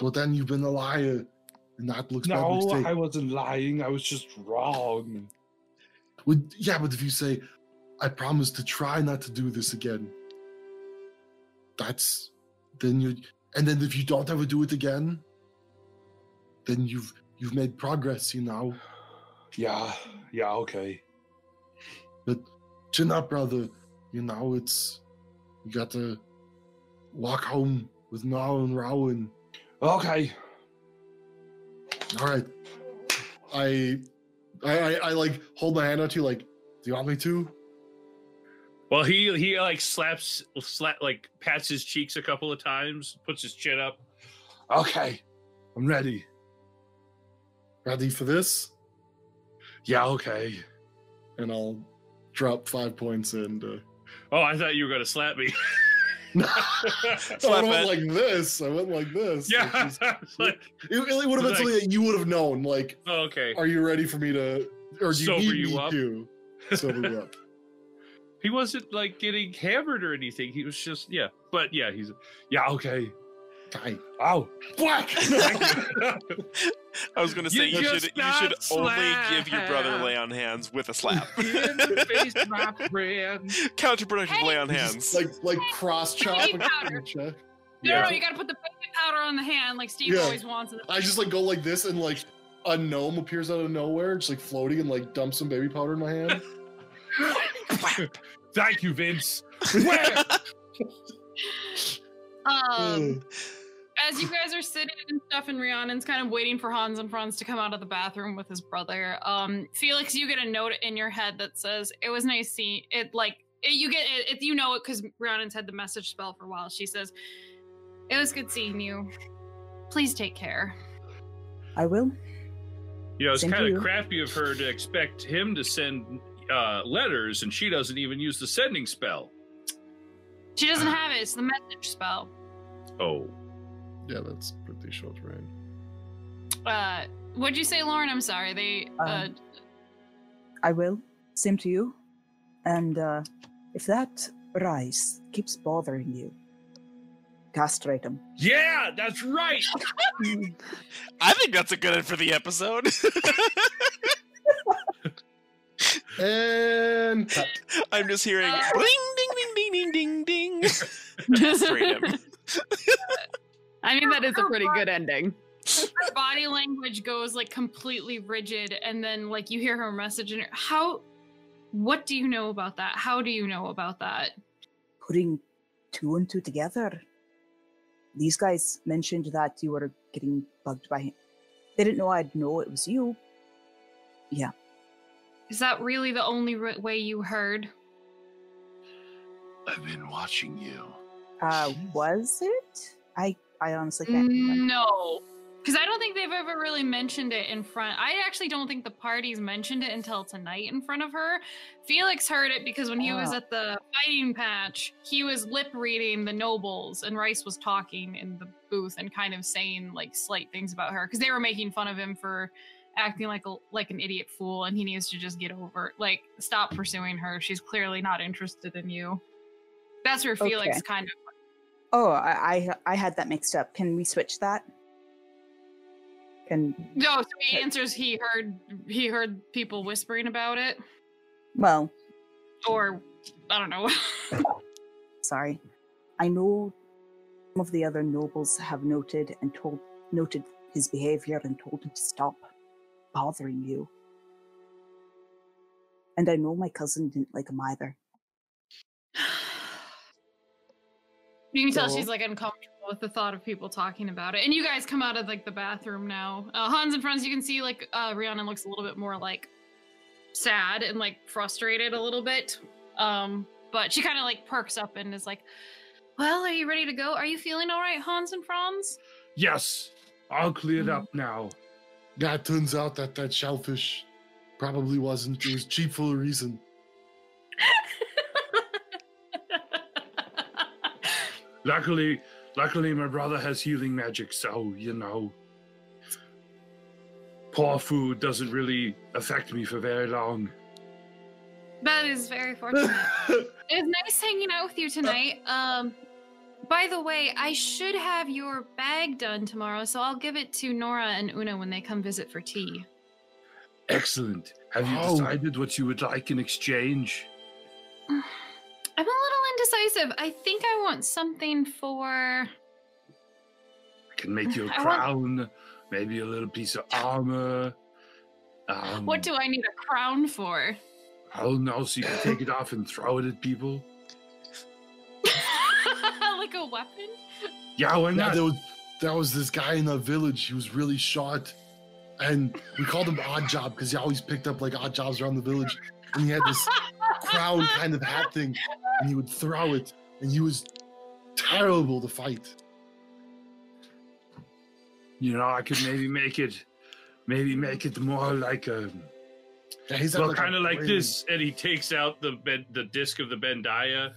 well, then you've been a liar. And that looks bad No, mistake. I wasn't lying. I was just wrong. Would, yeah, but if you say, I promise to try not to do this again, that's then you. And then if you don't ever do it again, then you've you've made progress. You know, Yeah, yeah, okay. But chin up, brother. You know, it's you got to walk home with Nara and Rowan. Okay. All right, I, I, I, I like hold my hand out to you. Like, do you want me to? Well, he he like slaps slap like pats his cheeks a couple of times, puts his chin up. Okay. I'm ready. Ready for this? Yeah, okay. And I'll drop five points and. Uh, Oh, I thought you were gonna slap me. So I went like this. I went like this. yeah, is- like it, it would have been Like- something that you would have known. Like, oh, okay. are you ready for me to, or do you Sober need you me up? to sober you up? He wasn't like getting hammered or anything. He was just yeah. But yeah, he's Yeah, okay. Guy, Ow. black. I was going to say You you, should you should got only give your brother lay on hands with a slap. in the face, my friend. Counterproductive Hey! lay on hands. like like cross chop. Baby and powder. check. No, Yeah. no, you gotta put the baby powder on the hand like Steve Yeah. always wants. it. I just like go like this and like a gnome appears out of nowhere, just like floating and like dumps some baby powder in my hand. Thank you, Vince. Um, as you guys are sitting and stuff, and Rhiannon's kind of waiting for Hans and Franz to come out of the bathroom with his brother. Um, Felix, you get a note in your head that says, "It was nice seeing it." Like it, you get it, it, you know it because Rhiannon's had the message spell for a while. She says, "It was good seeing you. Please take care." I will. You know, it's kind of crappy of her to expect him to send uh, letters, and she doesn't even use the sending spell. She doesn't have it. It's the message spell. Oh, Yeah, that's pretty short range. Uh, what'd you say, Lauren? I'm sorry. They. Uh, Um, I will. Same to you. And uh, if that rice keeps bothering you, castrate him. Yeah, that's right. I think that's a good end for the episode. And cut. I'm just hearing Uh, ding ding ding ding ding ding ding. Castrate him. I mean, that is a pretty good ending. her body language goes like completely rigid and then like you hear her message and how what do you know about that how do you know about that Putting two and two together. These guys mentioned that you were getting bugged by him. They didn't know I'd know it was you. Is that really the only r- way you heard I've been watching you. Uh, was it? I I honestly can't. remember. no because i don't think they've ever really mentioned it in front i actually don't think the parties mentioned it until tonight in front of her felix heard it because when he was Ah. at the fighting patch he was lip reading the nobles and rice was talking in the booth and kind of saying like slight things about her because they were making fun of him for acting like a like an idiot fool and he needs to just get over like stop pursuing her she's clearly not interested in you that's where felix Okay. kind of Oh, I, I I had that mixed up. Can we switch that? Can No, so he answers he heard he heard people whispering about it. well, Or I don't know. sorry. I know some of the other nobles have noted and told noted his behavior and told him to stop bothering you. And I know my cousin didn't like him either. you can tell So- she's like uncomfortable with the thought of people talking about it. And you guys come out of like the bathroom now. Uh, Hans and Franz, you can see like uh, Rhiannon looks a little bit more like sad and like frustrated a little bit. Um, but she kind of like perks up and is like, "Well, are you ready to go? Are you feeling all right, Hans and Franz?" Yes, all cleared Mhm. up now. Yeah, it turns out that that shellfish probably wasn't. It was cheap for a reason. Luckily, luckily, my brother has healing magic, so you know, poor food doesn't really affect me for very long. that is very fortunate. It was nice hanging out with you tonight. Um, by the way, I should have your bag done tomorrow, so I'll give it to Nora and Una when they come visit for tea. Excellent. Have you Oh. decided what you would like in exchange? I'm a little indecisive. I think I want something for. I can make you a I want- crown, maybe a little piece of armor. Um, What do I need a crown for? I don't know, so you can take it off and throw it at people. like a weapon? Yeah, why Yeah, there was there was this guy in the village. He was really short, and we called him Odd Job because he always picked up like odd jobs around the village. And he had this crown kind of hat thing, and he would throw it, and he was terrible to fight. You know, I could maybe make it, maybe make it more like a, Yeah, he's well, like, kind of like brain- this. And he takes out the ben, the disc of the Bandia.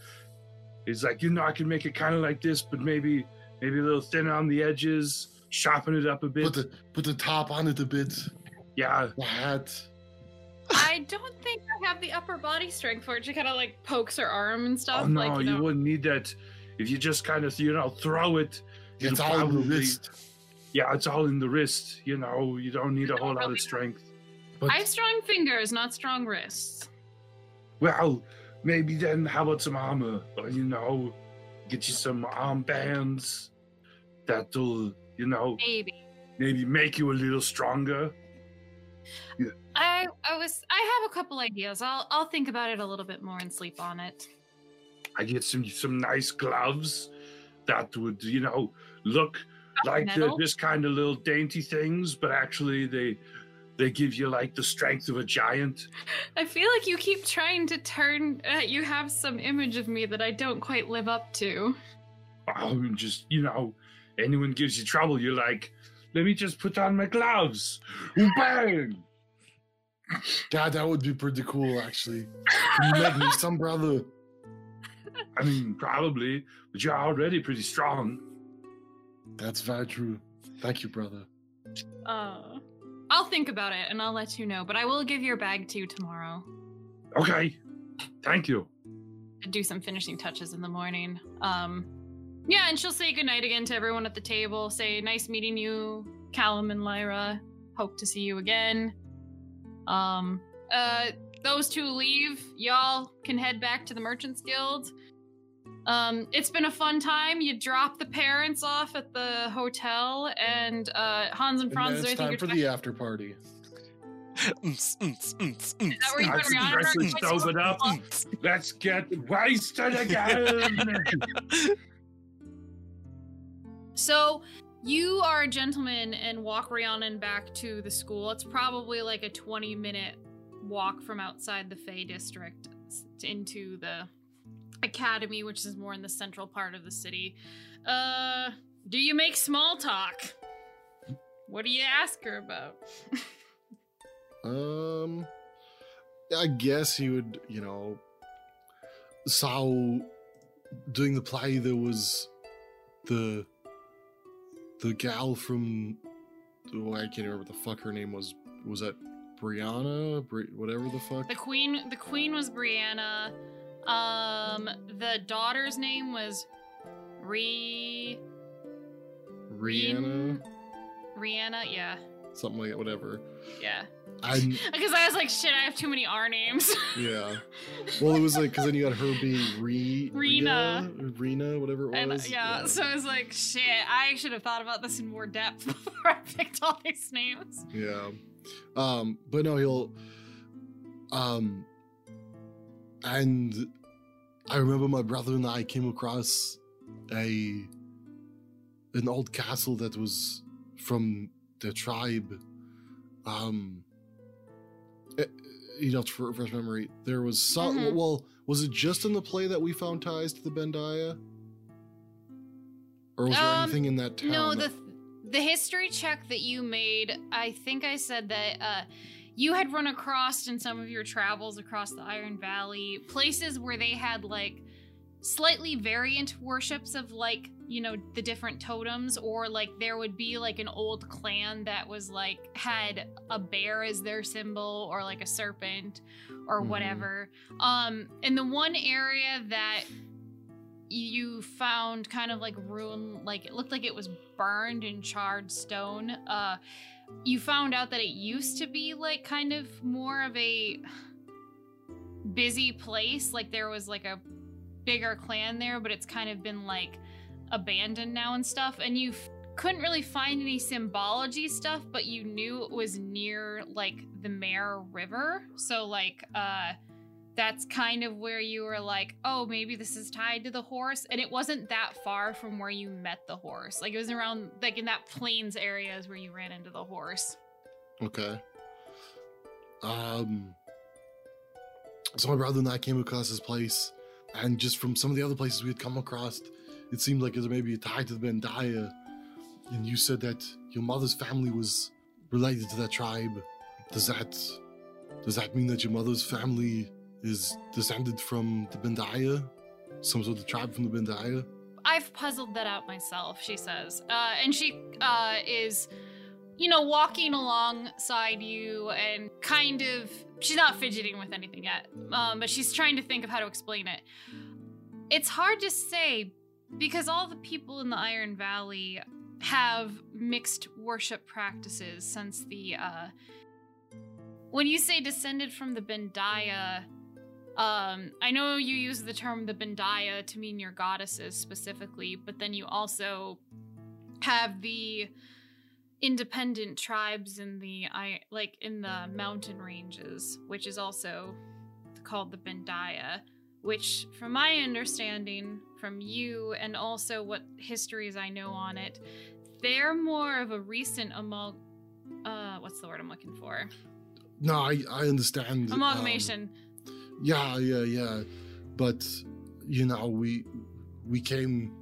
He's like, you know, I can make it kind of like this, but maybe, maybe a little thinner on the edges, sharpen it up a bit. Put the put the top on it a bit. yeah, The hat. I don't think I have the upper body strength for it. She kind of like pokes her arm and stuff. oh no, like, you you wouldn't need that. If you just kind of, you know, throw it. It's it'll all in the wrist. Yeah, it's all in the wrist. You know, you don't need a whole lot of strength. But I have strong fingers, not strong wrists. Well, maybe then how about some armor? Or, you know, get you some armbands that'll, you know, Maybe. maybe make you a little stronger. I I was I have a couple ideas. I'll I'll think about it a little bit more and sleep on it. I get some some nice gloves that would, you know, look like uh, they're just kind of little dainty things, but actually they they give you like the strength of a giant. I feel like you keep trying to turn. Uh, you have some image of me that I don't quite live up to. Oh, and just you know, anyone gives you trouble, you're like, let me just put on my gloves. Bang! yeah, that would be pretty cool actually. You make me some brother? I mean, probably, but you're already pretty strong. That's very true. Thank you, brother. Uh, I'll think about it and I'll let you know. But I will give your bag to you tomorrow. Okay, thank you. Do some finishing touches in the morning. Um, Yeah, and she'll say goodnight again to everyone at the table. Say, nice meeting you, Callum and Lyra. Hope to see you again. Um, uh, those two leave. Y'all can head back to the Merchants Guild. Um, it's been a fun time. You drop the parents off at the hotel, and uh, Hans and And Franz. then is it's time for trying- the after party. Mm, mm, mm, mm, Is that where you Let's put Rhiannon? dress and Or- stove it up. Let's get wasted again. So you are a gentleman and walk Rhiannon back to the school. It's probably like a 20 minute walk from outside the Fey district into the academy, which is more in the central part of the city. Uh, do you make small talk? What do you ask her about? Um, I guess he would, you know, saw doing the play. There was the the gal from oh, I can't remember what the fuck her name was. Was that Brianna? Bri- whatever the fuck. The queen, the queen was Brianna. Um, the daughter's name was Re Rihanna, Rihanna. Yeah, something like that. Whatever. yeah. And Because I was like, shit, I have too many R names. yeah, well, it was like because then you got her being Re Rena. Rena, whatever it And was. yeah, so I was like, shit, I should have thought about this in more depth before I picked all these names. Yeah. Um, but no, he'll um and I remember my brother and I came across a an old castle that was from the tribe. Um eh, you know, to refresh memory, there was some. Mhm. Well, was it just in the play that we found ties to the Bandia, or was there Um, anything in that town? No, that- the the history check that you made, I think I said that uh, you had run across in some of your travels across the Iron Valley places where they had like slightly variant worships of like you know the different totems or like there would be like an old clan that was like had a bear as their symbol or like a serpent or Mhm. whatever um in the one area that you found kind of like ruin like it looked like it was burned and charred stone uh you found out that it used to be like kind of more of a busy place like there was like a bigger clan there but it's kind of been like abandoned now and stuff and you f- couldn't really find any symbology stuff but you knew it was near like the mare river. So like uh that's kind of where you were like, oh, maybe this is tied to the horse. And it wasn't that far from where you met the horse. Like it was around, like in that plains area is where you ran into the horse. Okay. Um. So my brother and I came across this place, and just from some of the other places we had come across, it seemed like there maybe a tie to the Bandia. And you said that your mother's family was related to that tribe. Does that does that mean that your mother's family is descended from the Bandia? Some sort of tribe from the Bandia? I've puzzled that out myself, she says. Uh, and she uh, is, you know, walking alongside you and kind of. She's not fidgeting with anything yet, um, but she's trying to think of how to explain it. It's hard to say because all the people in the Iron Valley have mixed worship practices since the. Uh, when you say descended from the Bandia, um, I know you use the term the Bandia to mean your goddesses specifically, but then you also have the independent tribes in the I like in the mountain ranges, which is also called the Bandia, which from my understanding from you and also what histories I know on it, they're more of a recent amal uh what's the word I'm looking for? No, I, I understand. um, Amalgamation. Yeah, yeah, yeah. But you know, we we came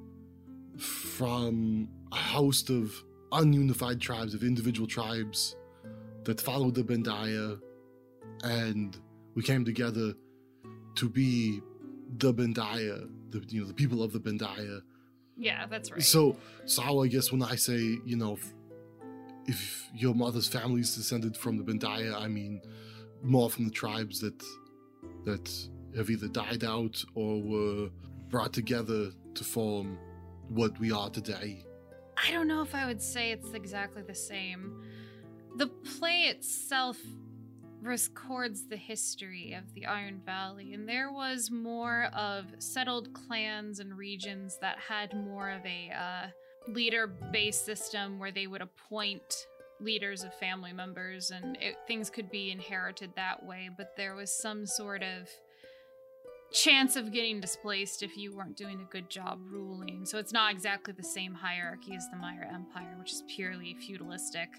from a host of ununified tribes of individual tribes that followed the Bandia, and we came together to be the Bandia, the you know the people of the Bandia. yeah, that's right. So, so I guess when I say you know, if, if your mother's family is descended from the Bandia, I mean more from the tribes that that have either died out or were brought together to form what we are today. I don't know if I would say it's exactly the same. The play itself records the history of the Iron Valley, and there was more of settled clans and regions that had more of a uh, leader based system where they would appoint leaders of family members, and it, things could be inherited that way, but there was some sort of chance of getting displaced if you weren't doing a good job ruling. So it's not exactly the same hierarchy as the Maya Empire, which is purely feudalistic.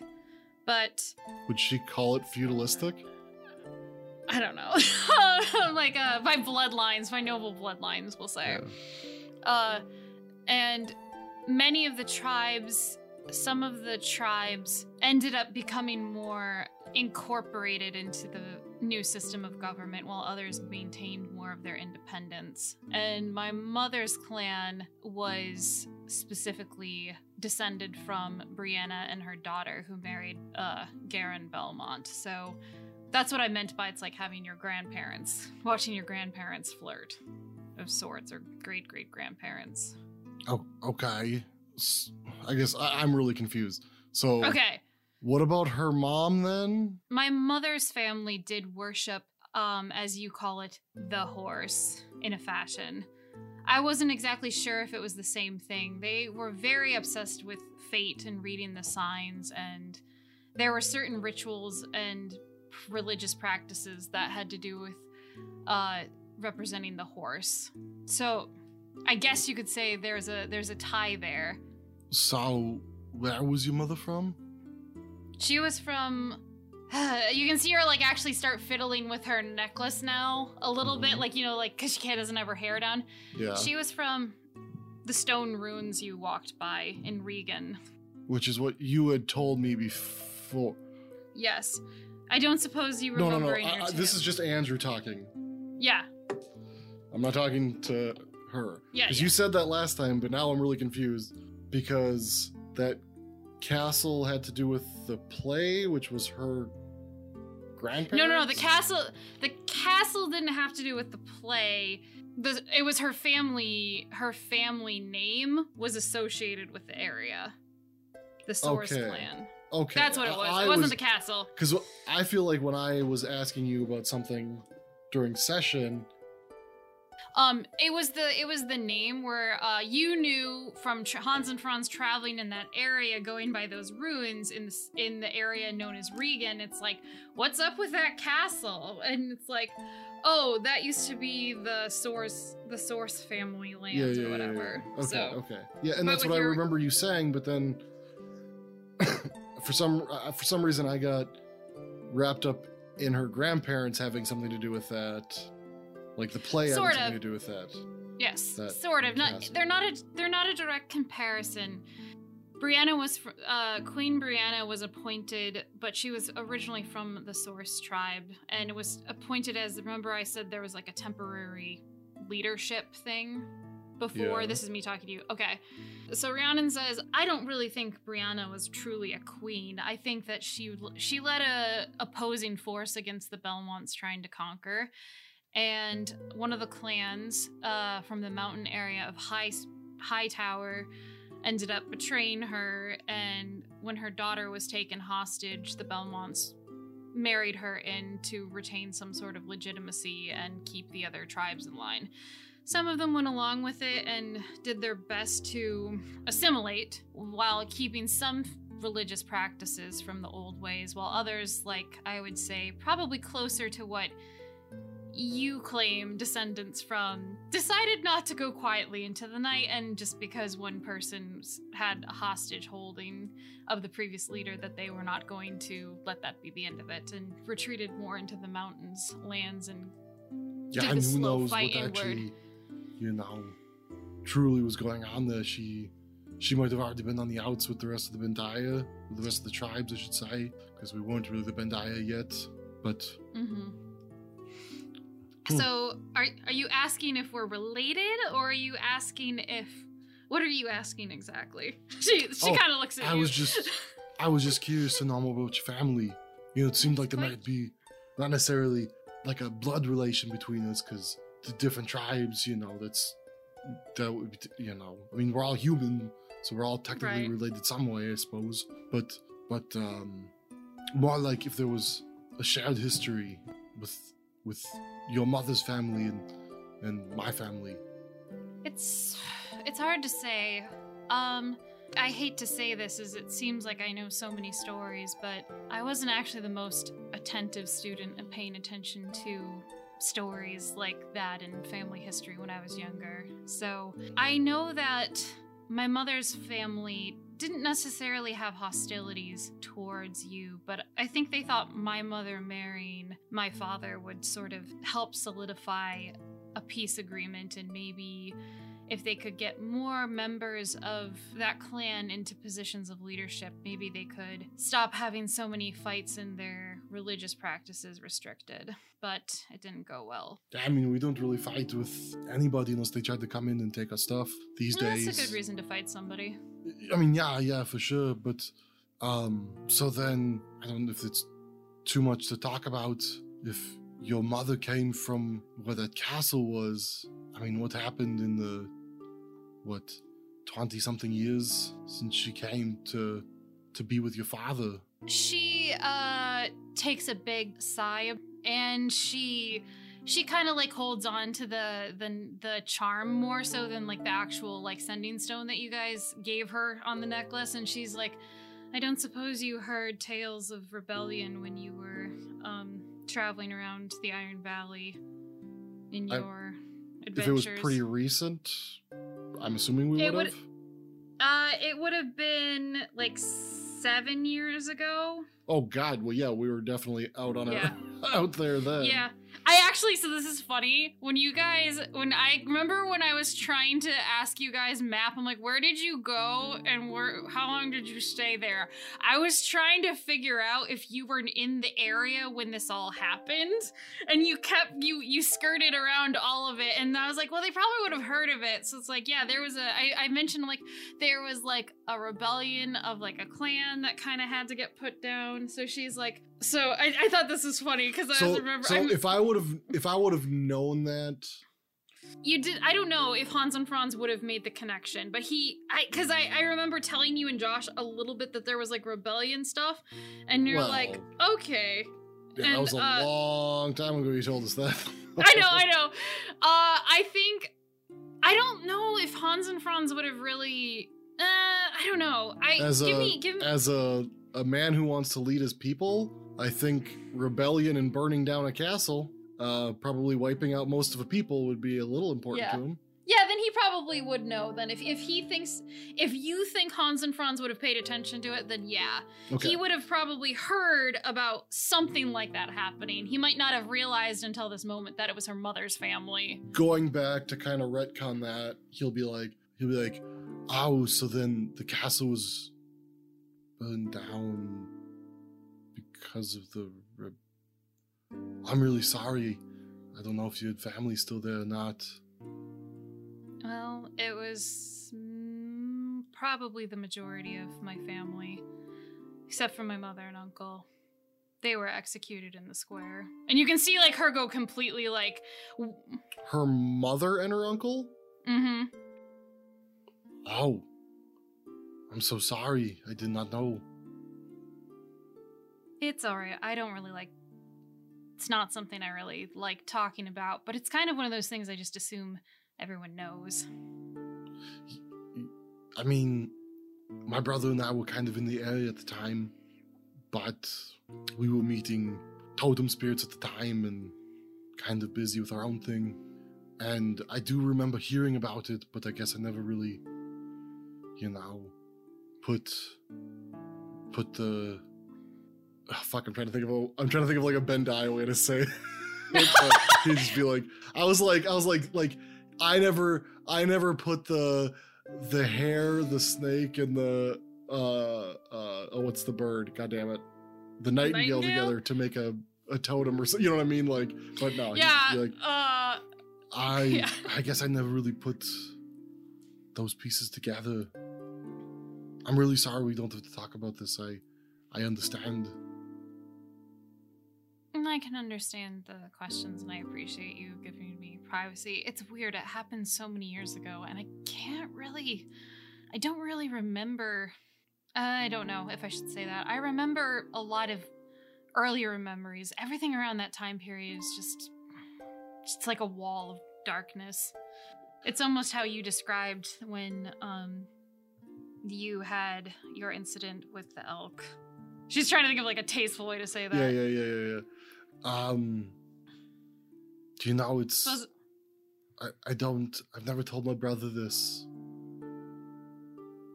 But Would she call it feudalistic? I don't know. like uh by bloodlines, by noble bloodlines, we'll say. Uh and many of the tribes some of the tribes ended up becoming more incorporated into the new system of government while others maintained more of their independence. And my mother's clan was specifically descended from Brianna and her daughter who married uh Garen Belmont. So that's what I meant by it's like having your grandparents, watching your grandparents flirt of sorts, or great great grandparents. Oh, okay. I guess I, I'm really confused. So, Okay. what about her mom then? My mother's family did worship, um, as you call it, the horse in a fashion. I wasn't exactly sure if it was the same thing. They were very obsessed with fate and reading the signs, and there were certain rituals and religious practices that had to do with uh, representing the horse. So, I guess you could say there's a there's a tie there. So, where was your mother from? She was from. you can see her like actually start fiddling with her necklace now a little bit, Mhm. like you know, like because she doesn't have her hair down. Yeah. She was from the stone ruins you walked by in Regan. Which is what you had told me before. Yes, I don't suppose you No, no, no. I, I- this is just Andrew talking. yeah, I'm not talking to her. Yeah, Because yeah. you said that last time, but now I'm really confused because that castle had to do with the play, which was her grandparents. no, no, no. The castle, the castle didn't have to do with the play. The, it was her family. Her family name was associated with the area. The Source Okay. clan. Okay, That's what it was. I it wasn't the castle. Because I feel like when I was asking you about something during session, Um, it was the it was the name where uh, you knew from Hans and Franz traveling in that area, going by those ruins in the in the area known as Regan. It's like, what's up with that castle? And it's like, oh, that used to be the source the source family land yeah, yeah, or whatever. yeah. Okay, so okay, yeah, and that's what I remember you saying. But then, for some uh, for some reason, I got wrapped up in her grandparents having something to do with that, like the play Sort something of. to do with that. Yes, that sort of. Not they're not a they're not a direct comparison. Brianna was fr- uh, Queen Brianna was appointed, but she was originally from the Source tribe, and it was appointed as. Remember, I said there was like a temporary leadership thing before. Yeah. This is me talking to you. Okay, so Rhiannon says, "I don't really think Brianna was truly a queen. I think that she she led a opposing force against the Belmonts trying to conquer." And one of the clans uh, from the mountain area of High High Tower ended up betraying her. And when her daughter was taken hostage, the Belmonts married her in to retain some sort of legitimacy and keep the other tribes in line. Some of them went along with it and did their best to assimilate while keeping some religious practices from the old ways, while others, like I would say, probably closer to what you claim descendants from decided not to go quietly into the night and just because one person had a hostage holding of the previous leader that they were not going to let that be the end of it and retreated more into the mountains lands and Yeah, did and who knows what inward. actually, you know, truly was going on there. She, she might have already been on the outs with the rest of the Bandia, with the rest of the tribes, I should say, because we weren't really the Bandia yet. But hmm Hmm. So are, are you asking if we're related or are you asking if what are you asking exactly she she Oh, kind of looks at I you was just, I was just curious to know more about your family. You know, it seemed like there might be not necessarily like a blood relation between us, because the different tribes, you know, that's that would be, you know, I mean, we're all human, so we're all technically Right. related some way, I suppose. But, but, um, more like if there was a shared history with with your mother's family and and my family. It's it's hard to say. Um I hate to say this as it seems like I know so many stories, but I wasn't actually the most attentive student and paying attention to stories like that in family history when I was younger. So, I know that my mother's family didn't necessarily have hostilities towards you, but I think they thought my mother marrying my father would sort of help solidify a peace agreement and maybe if they could get more members of that clan into positions of leadership, maybe they could stop having so many fights and their religious practices restricted. But it didn't go well. I mean, we don't really fight with anybody unless they try to come in and take our stuff these days. That's a good reason to fight somebody. I mean, yeah, yeah, for sure. But um, so then I don't know if it's too much to talk about. If your mother came from where that castle was, I mean, what happened in the what twenty something years since she came to to be with your father? She uh takes a big sigh and she she kind of like holds on to the the the charm more so than like the actual like sending stone that you guys gave her on the necklace and she's like I don't suppose you heard tales of rebellion when you were um traveling around the Iron Valley in I- your If it was pretty recent, I'm assuming we would have. uh it would have been like 7 years ago. Oh God, well, yeah, we were definitely out on Yeah. our out there then. Yeah. I actually, so this is funny. When you guys, when I remember when I was trying to ask you guys map, I'm like, where did you go and where, how long did you stay there? I was trying to figure out if you were in the area when this all happened. And you kept, you, you skirted around all of it. And I was like, well, they probably would have heard of it. So it's like, yeah, there was a, I, I mentioned like, there was like a rebellion of like a clan that kind of had to get put down. So she's like, so I, I thought this was funny because I So, was remember so I'm- if I would have if I would have known that, you did. I don't know if Hans and Franz would have made the connection, but he, I, because I, I remember telling you and Josh a little bit that there was like rebellion stuff, and you're Well, like, okay. yeah, that was a uh, long time ago. You told us that. I know, I know. Uh, I think I don't know if Hans and Franz would have really. Uh, I don't know. I as give a me give me. as a a man who wants to lead his people, I think rebellion and burning down a castle, uh, probably wiping out most of the people would be a little important Yeah. to him. Yeah, then he probably would know. Then if if he thinks if you think Hans and Franz would have paid attention to it, then yeah. Okay. he would have probably heard about something like that happening. He might not have realized until this moment that it was her mother's family. Going back to kind of retcon that, he'll be like, he'll be like, oh, so then the castle was burned down because of the. Re- I'm really sorry. I don't know if you had family still there or not. Well, it was mm, probably the majority of my family, except for my mother and uncle. They were executed in the square. And you can see like her go completely like Her mother and her uncle? Mm mhm. Oh. I'm so sorry. I did not know. It's all right. I don't really like it's not something I really like talking about, but it's kind of one of those things I just assume everyone knows. I mean, my brother and I were kind of in the area at the time, but we were meeting totem spirits at the time and kind of busy with our own thing. And I do remember hearing about it, but I guess I never really, you know, put put the oh, fuck. I'm trying to think of a. I'm trying to think of like a Bandia way to say. it. He'd just be like, I was like, I was like, like I never, I never put the the hare, the snake, and the uh uh oh, what's the bird? God damn it, the nightingale, Nightingale? together to make a a totem or something. You know what I mean? Like, but no, he'd yeah. be like, uh I Yeah. I guess I never really put those pieces together. I'm really sorry we don't have to talk about this. I I understand. And I can understand the questions, and I appreciate you giving me privacy. It's weird. It happened so many years ago, and I can't really. I don't really remember. Uh, I don't know if I should say that. I remember a lot of earlier memories. Everything around that time period is just. It's like a wall of darkness. It's almost how you described when um, you had your incident with the elk. She's trying to think of like a tasteful way to say that. Yeah, yeah, yeah, yeah, yeah. Um, do you know it's? Suppose- I, I don't. I've never told my brother this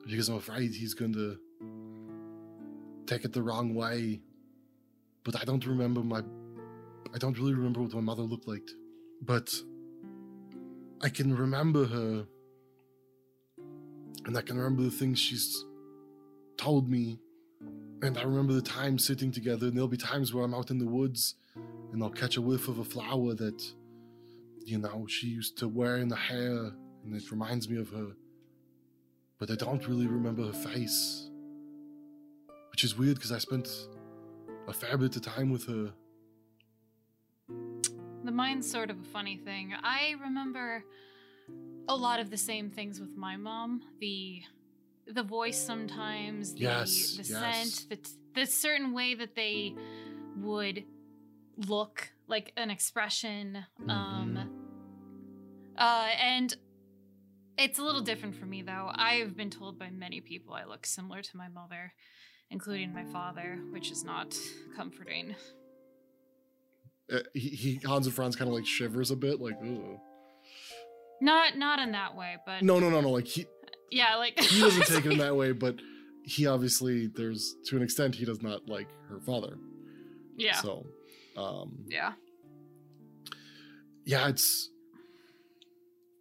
because I'm afraid he's going to take it the wrong way. But I don't remember my. I don't really remember what my mother looked like. But I can remember her, and I can remember the things she's told me. And I remember the times sitting together, and there'll be times where I'm out in the woods and I'll catch a whiff of a flower that, you know, she used to wear in the hair, and it reminds me of her. But I don't really remember her face. Which is weird because I spent a fair bit of time with her. The mind's sort of a funny thing. I remember a lot of the same things with my mom. The the voice sometimes, the Yes, the yes. scent, the the certain way that they would look, like an expression. Um uh and it's a little different for me though. I've been told by many people I look similar to my mother, including my father, which is not comforting. Uh, he, he Hans and Franz kind of like shivers a bit, like, Ugh. Not not in that way, but no, no, no, no. Like he yeah, like he doesn't take it in that way, but he obviously there's to an extent he does not like her father. Yeah. So, um, Yeah. yeah, it's.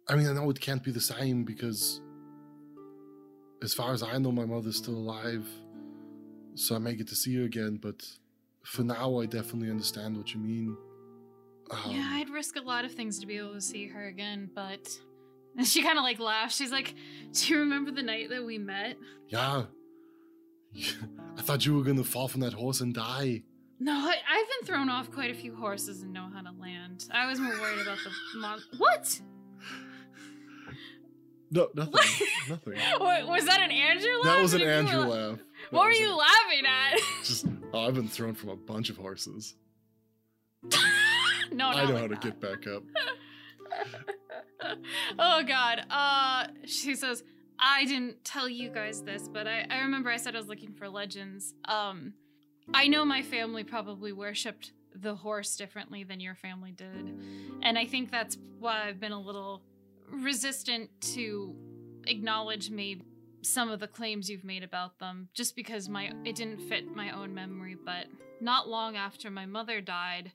I mean, I know it can't be the same because, as far as I know, my mother's still alive, so I may get to see her again. But for now, I definitely understand what you mean. Um, yeah, I'd risk a lot of things to be able to see her again, but and she kind of like laughs. She's like, "Do you remember the night that we met?" yeah. I thought you were gonna fall from that horse and die. No, I, I've been thrown off quite a few horses and know how to land. I was more worried about the mon- What? No, nothing. What? nothing. What- Was that an Andrew laugh? That was an Andrew la- laugh. That What were you a- laughing at? Just, oh, I've been thrown from a bunch of horses. no, I know like how to get back up. Oh god. Uh she says, I didn't tell you guys this, but I, I remember I said I was looking for legends. Um I know my family probably worshipped the horse differently than your family did. And I think that's why I've been a little resistant to acknowledge maybe some of the claims you've made about them just because my it didn't fit my own memory but not long after my mother died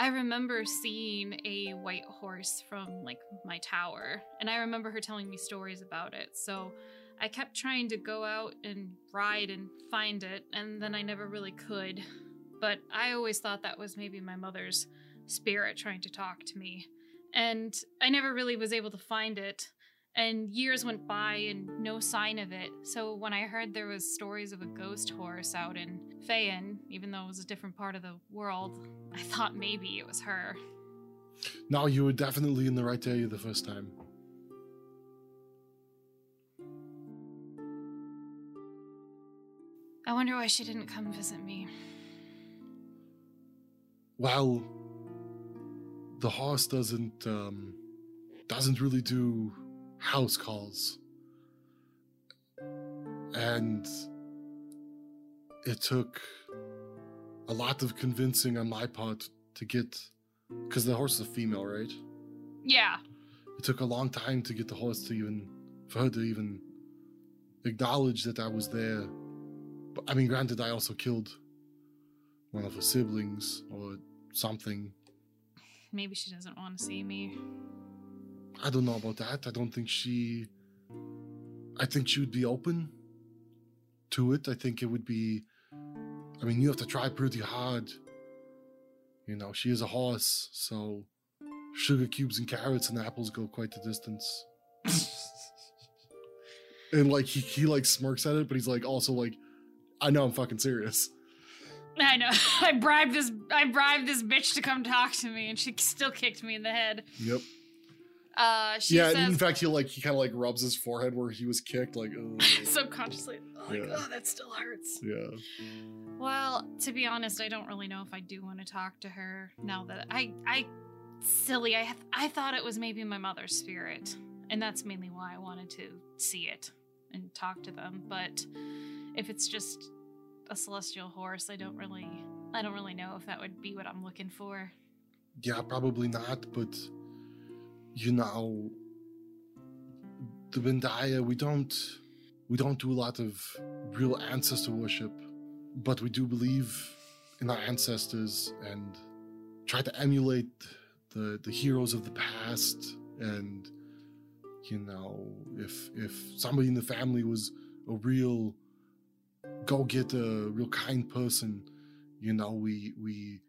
I remember seeing a white horse from like my tower, and I remember her telling me stories about it. So I kept trying to go out and ride and find it, and then I never really could. But I always thought that was maybe my mother's spirit trying to talk to me. And I never really was able to find it. And years went by and no sign of it. So when I heard there was stories of a ghost horse out in Even though it was a different part of the world, I thought maybe it was her. No, you were definitely in the right area the first time. I wonder why she didn't come visit me. Well, the horse doesn't um, doesn't really do house calls, and it took a lot of convincing on my part to get because the horse is a female, right? Yeah. It took a long time to get the horse to even for her to even acknowledge that I was there. But I mean, granted, I also killed one of her siblings or something. Maybe she doesn't want to see me. I don't know about that. I don't think she. I think she would be open to it. I think it would be. I mean, you have to try pretty hard. You know, she is a horse, so sugar cubes and carrots and apples go quite the distance. and like he, he like smirks at it, but he's like also like, I know I'm fucking serious. I know. I bribed this. I bribed this bitch to come talk to me, and she still kicked me in the head. Yep. Uh, she yeah, says and in fact, he like he kind of like rubs his forehead where he was kicked. Like, subconsciously, like, Yeah. oh, that still hurts. yeah. Well, to be honest, I don't really know if I do want to talk to her now that I, I, silly. I, I thought it was maybe my mother's spirit, and that's mainly why I wanted to see it and talk to them. But if it's just a celestial horse, I don't really, I don't really know if that would be what I'm looking for. Yeah, probably not, but you know, the Bandia, we don't we don't do a lot of real ancestor worship, but we do believe in our ancestors and try to emulate the the heroes of the past. And you know if if somebody in the family was a real go get a real kind person you know we we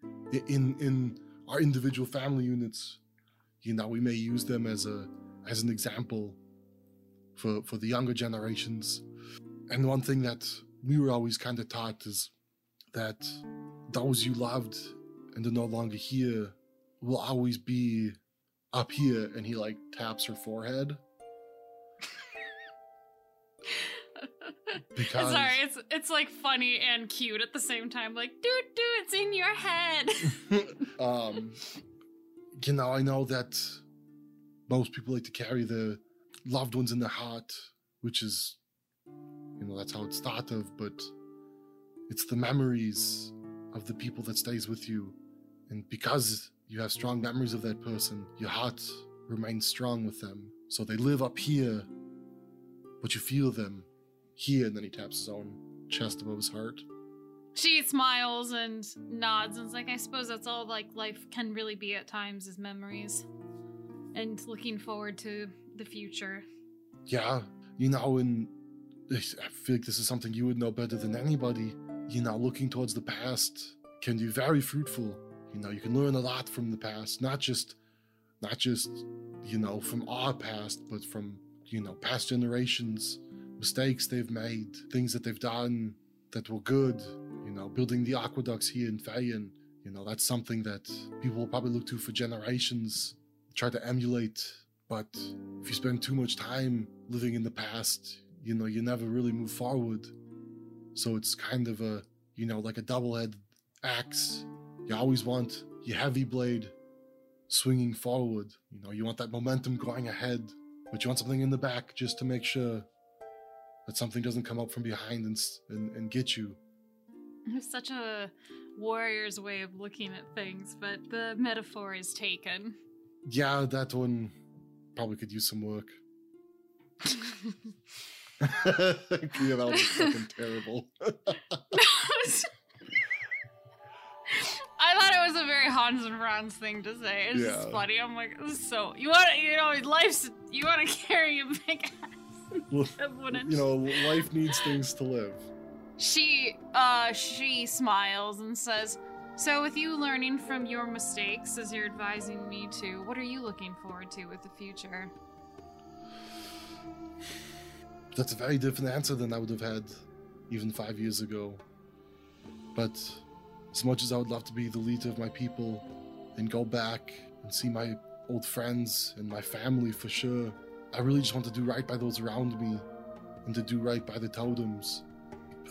in in our individual family units you know we may use them as a as an example for for the younger generations and one thing that we were always kind of taught is that those you loved and are no longer here will always be up here and he like taps her forehead because Sorry, it's it's like funny and cute at the same time. Like, dude, dude, it's in your head. um, you know, I know that most people like to carry their loved ones in their heart, which is, you know, that's how it's thought of, but it's the memories of the people that stays with you. And because you have strong memories of that person, your heart remains strong with them. So they live up here, but you feel them here. And then he taps his own chest above his heart. She smiles and nods and is like, I suppose that's all like life can really be at times is memories. And looking forward to the future. Yeah, you know, and I feel like this is something you would know better than anybody. You know, looking towards the past can be very fruitful. You know, you can learn a lot from the past, not just, not just, you know, from our past, but from you know past generations, mistakes they've made, things that they've done that were good. Know, building the aqueducts here in Fayen. You know, that's something that people will probably look to for generations, try to emulate but if you spend too much time living in the past, you know, you never really move forward. So it's kind of a, you know, like a double headed axe. You always want your heavy blade swinging forward. You know, you want that momentum going ahead, but you want something in the back just to make sure that something doesn't come up from behind and, and, and get you. It's such a warrior's way of looking at things, but the metaphor is taken. Yeah, that one probably could use some work. yeah, that was fucking terrible. I thought it was a very Hans and Franz thing to say. It's just funny. I'm like, this is so you want to, you know, life's you want to carry a big ass. You know, life needs things to live. She uh she smiles and says, "So with you learning from your mistakes as you're advising me to, what are you looking forward to with the future?" That's a very different answer than I would have had even five years ago. But as much as I would love to be the leader of my people and go back and see my old friends and my family for sure, I really just want to do right by those around me and to do right by the totems.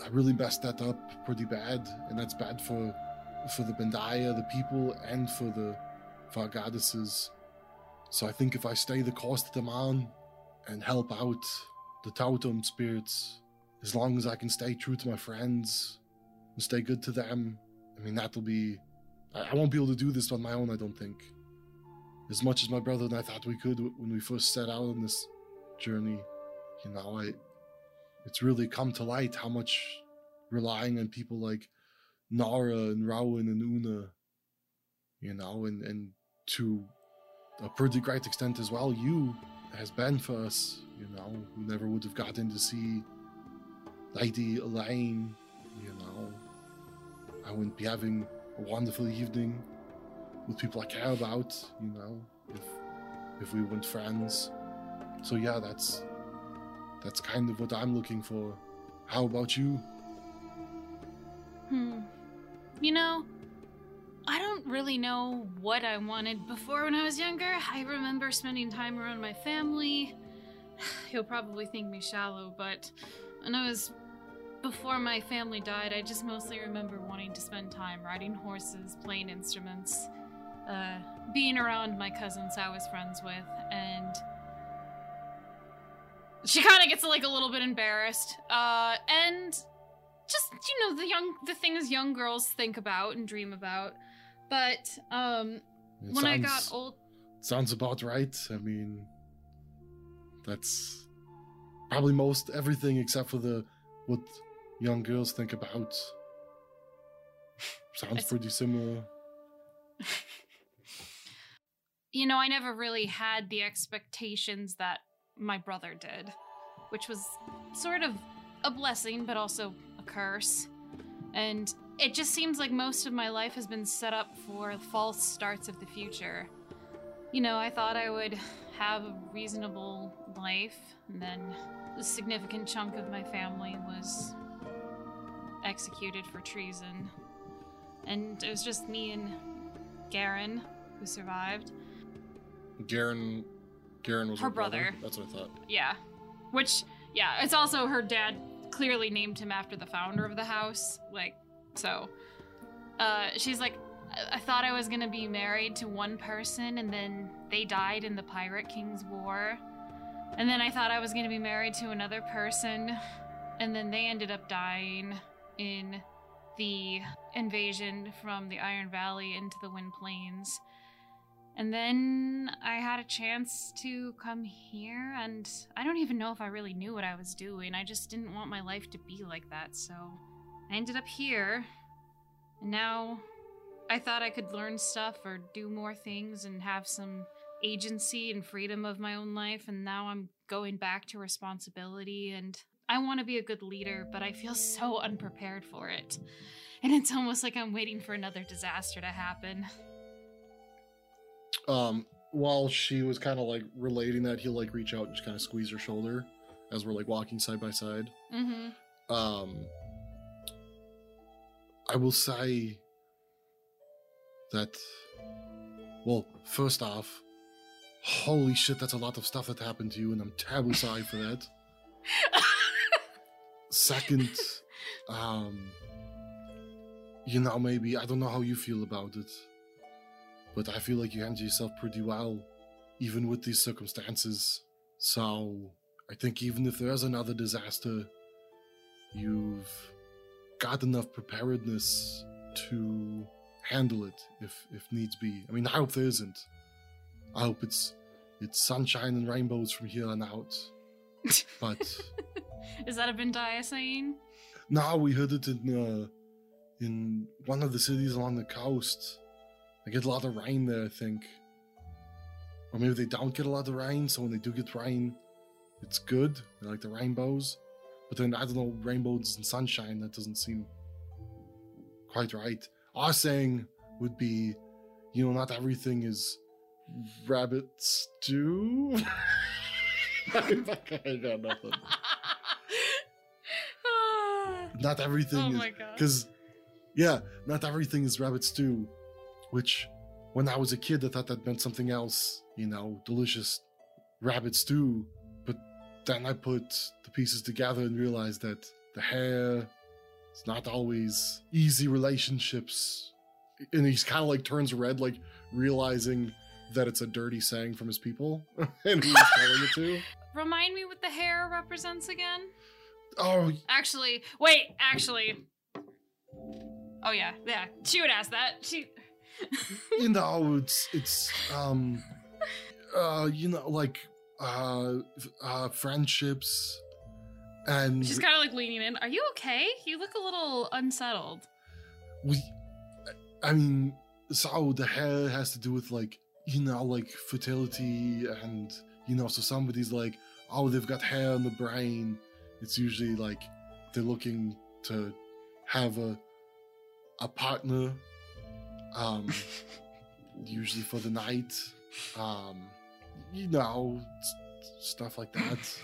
I really messed that up pretty bad, and that's bad for for the Bandia, uh, the people, and for the for our goddesses. So I think if I stay the course that I'm on and help out the totem spirits, as long as I can stay true to my friends and stay good to them, I mean that'll be. I, I won't be able to do this on my own. I don't think. As much as my brother and I thought we could when we first set out on this journey, you know, I. It's really come to light how much relying on people like Nara and Rowan and Una, you know, and and to a pretty great extent as well, you has been for us. You know, we never would have gotten to see Lady Elaine. You know, I wouldn't be having a wonderful evening with people I care about. You know, if if we weren't friends. So yeah, that's that's kind of what I'm looking for. How about you? Hmm. you know, I don't really know what I wanted before when I was younger. I remember spending time around my family. He'll probably think me shallow, but when I was before my family died, I just mostly remember wanting to spend time riding horses, playing instruments, uh, being around my cousins I was friends with, and she kind of gets like a little bit embarrassed. Uh, and just you know the young the things young girls think about and dream about. But um, It when I got old, Sounds about right. I mean, that's probably most everything except for the what young girls think about. Sounds pretty similar. you know, I never really had the expectations that my brother did, which was sort of a blessing, but also a curse. And it just seems like most of my life has been set up for false starts of the future. You know, I thought I would have a reasonable life, and then a significant chunk of my family was executed for treason. And it was just me and Garen who survived. Garen, Garen was Her her, brother. brother. That's what I thought. Yeah. Which, yeah, it's also her dad clearly named him after the founder of the house. Like, so. Uh, she's like, I-, I thought I was gonna be married to one person, and then they died in the Pirate King's War. And then I thought I was gonna be married to another person, and then they ended up dying in the invasion from the Iron Valley into the Wind Plains. And then I had a chance to come here, and I don't even know if I really knew what I was doing. I just didn't want my life to be like that, so I ended up here. And now I thought I could learn stuff or do more things and have some agency and freedom of my own life, and now I'm going back to responsibility. And I want to be a good leader, but I feel so unprepared for it. And it's almost like I'm waiting for another disaster to happen. Um, while she was kind of like relating that, he'll like reach out and just kind of squeeze her shoulder as we're like walking side by side. Mm-hmm. Um, I will say that, well, first off, holy shit, that's a lot of stuff that happened to you, and I'm terribly sorry for that. Second, um, you know, maybe, I don't know how you feel about it, but I feel like you handled yourself pretty well, even with these circumstances. So, I think even if there is another disaster, you've got enough preparedness to handle it if if needs be. I mean, I hope there isn't. I hope it's it's sunshine and rainbows from here on out. But Is that a Bandia saying? now we heard it in uh, in one of the cities along the coast. They get a lot of rain there, I think. Or maybe they don't get a lot of rain, so when they do get rain, it's good. They like the rainbows. But then I don't know, rainbows and sunshine, that doesn't seem quite right. Our saying would be, you know, not everything is rabbit stew. I got nothing. Ah. Not everything oh is my god. because yeah not everything is rabbit stew which when i was a kid i thought that meant something else you know delicious rabbit stew but then i put the pieces together and realized that the hare it's not always easy relationships and he's kind of like turns red like realizing that it's a dirty saying from his people and he's telling it to Remind me what the hare represents again? oh Actually, wait, actually. Oh yeah, yeah. She would ask that. She you know it's it's um uh you know like uh uh friendships and She's kind of like leaning in. Are you okay? You look a little unsettled. we i mean so the hare has to do with like you know like fertility and you know so somebody's like oh they've got hare on the brain it's usually like they're looking to have a a partner um usually for the night um you know stuff like that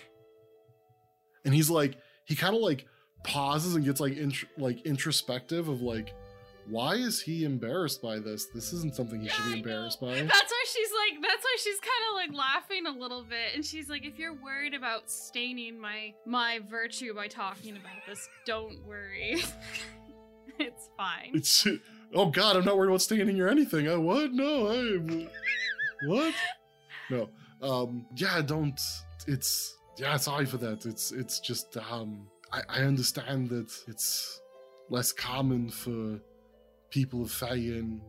and he's like he kind of like pauses and gets like int- like introspective of like why is he embarrassed by this? This isn't something he should Yeah, be embarrassed by. That's why she's like. That's why she's kind of like laughing a little bit, and she's like, "If you're worried about staining my my virtue by talking about this, don't worry. it's fine." It's oh god, I'm not worried about staining or anything. I what? No, I what? No. Um yeah, don't it's yeah, sorry for that. It's it's just um I, I understand that it's less common for people of Fayen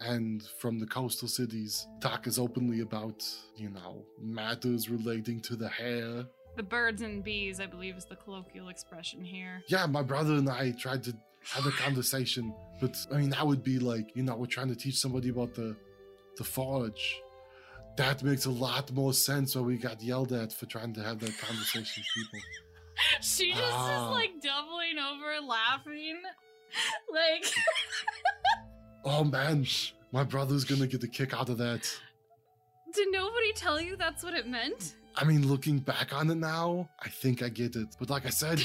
and from the coastal cities talk as openly about, you know, matters relating to the hare. The birds and bees, I believe, is the colloquial expression here. Yeah, my brother and I tried to have a conversation, but I mean that would be like, you know, we're trying to teach somebody about the the forge. That makes a lot more sense when we got yelled at for trying to have that conversation with people. She just Ah. is like doubling over, laughing, like. Oh man, my brother's gonna get the kick out of that. Did nobody tell you that's what it meant? I mean, looking back on it now, I think I get it. But like I said,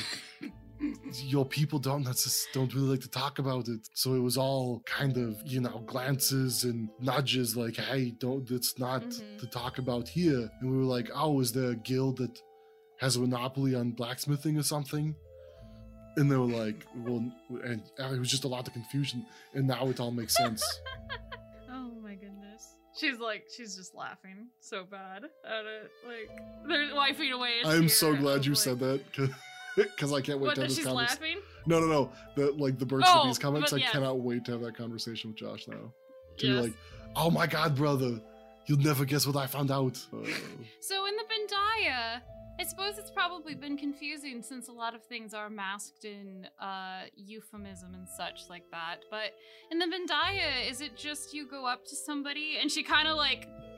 your people don't necess- don't really like to talk about it. So it was all kind of, you know, glances and nudges like, hey, don't it's not Mhm. to talk about here. And we were like, oh, is there a guild that has a monopoly on blacksmithing or something? And they were like, well, and it was just a lot of confusion. And now it all makes sense. Oh my goodness. She's like, she's just laughing so bad at it. Like, they're wiping away. I'm so glad you like- said that because I can't wait What, to have this conversation. No, no, no. The like the birds Oh, comments. but I cannot wait to have that conversation with Josh now. To Yes. be like, oh my god, brother, you'll never guess what I found out. Uh, So in the Bandia, I suppose it's probably been confusing since a lot of things are masked in uh, euphemism and such like that. But in the Bandia, is it just you go up to somebody and she kind of like,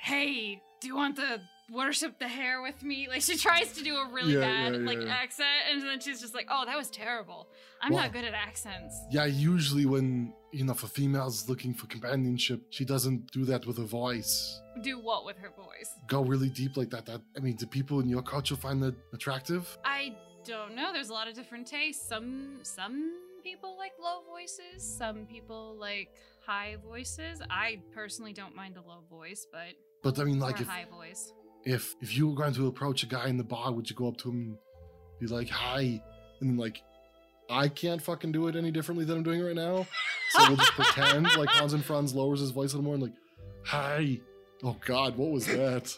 "Hey, do you want to worship the hare with me?" Like she tries to do a really Yeah, bad yeah, like accent, and then she's just like, "Oh, that was terrible. I'm Well- not good at accents." yeah, usually when you know for females looking for companionship, she doesn't do that with a voice. Do what with her voice? Go really deep like that. That I mean, do people in your culture find that attractive? I don't know. There's a lot of different tastes. Some some people like low voices. Some people like high voices. I personally don't mind a low voice, but But I mean, like a if high voice. If if you were going to approach a guy in the bar, would you go up to him and be like, "Hi," and then like, I can't fucking do it any differently than I'm doing right now, so we'll just pretend like Hans and Franz lowers his voice a little more and like, "Hi." Oh God, what was that?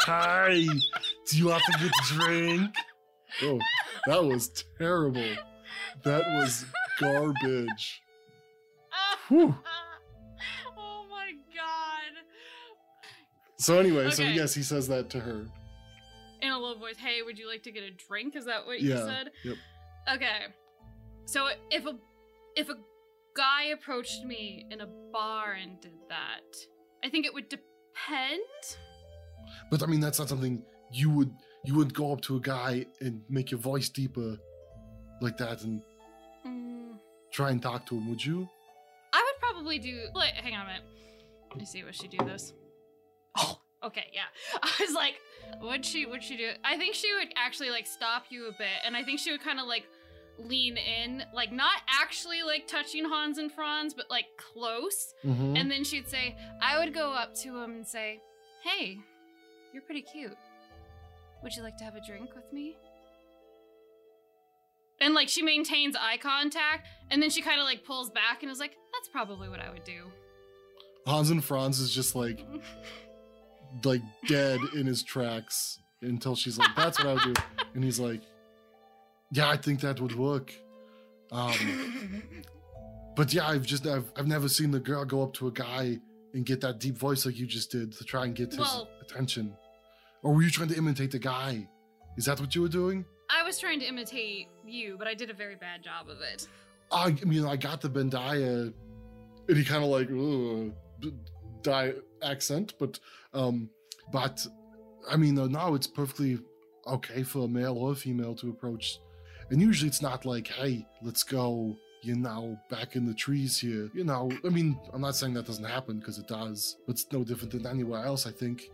Hi. Do you want to get a drink? Oh, that was terrible. That was garbage. Whew. So anyway, so yes, he says that to her. In a low voice, hey, would you like to get a drink? Is that what you Yeah. said? Yep. Okay. So if a if a guy approached me in a bar and did that, I think it would depend. But I mean, that's not something you would you would go up to a guy and make your voice deeper like that and Mm, try and talk to him, would you? I would probably do. Like, hang on a minute. Let me see. what she do this? Okay, yeah. I was like, would she? Would she do? it? I think she would actually like stop you a bit, and I think she would kind of like lean in, like not actually like touching Hans and Franz, but like close. Mm-hmm. And then she'd say, I would go up to him and say, Hey, you're pretty cute. Would you like to have a drink with me? And like she maintains eye contact, and then she kind of like pulls back and is like, That's probably what I would do. Hans and Franz is just like like dead in his tracks until she's like, "That's what I would do," and he's like, "Yeah, I think that would work." Um, but yeah, I've just I've I've never seen the girl go up to a guy and get that deep voice like you just did to try and get his Well- attention. Or were you trying to imitate the guy? Is that what you were doing? I was trying to imitate you, but I did a very bad job of it. I, I mean, I got the Bandia, and he kind of like Accent, but um, but I mean, now it's perfectly okay for a male or a female to approach, and usually it's not like, hey, let's go, you know, back in the trees here. You know, I mean, I'm not saying that doesn't happen because it does, but it's no different than anywhere else. I think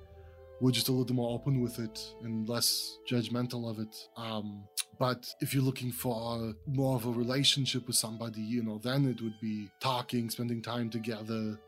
we're just a little more open with it and less judgmental of it. Um, But if you're looking for more of a relationship with somebody, you know, then it would be talking, spending time together,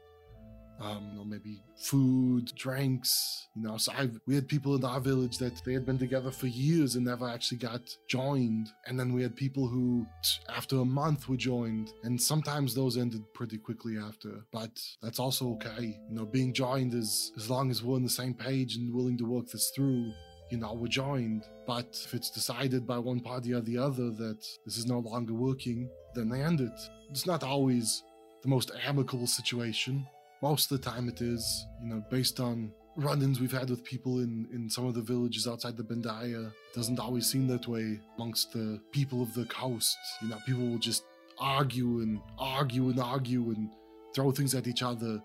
um, you know, maybe food, drinks. You know, so I we had people in our village that they had been together for years and never actually got joined, and then we had people who after a month were joined, and sometimes those ended pretty quickly after. But that's also okay. You know, being joined is as long as we're on the same page and willing to work this through. You know, we're joined. But if it's decided by one party or the other that this is no longer working, then they end it. It's not always the most amicable situation most of the time it is you know based on run-ins we've had with people in in some of the villages outside the bandia it doesn't always seem that way amongst the people of the coast you know people will just argue and argue and argue and throw things at each other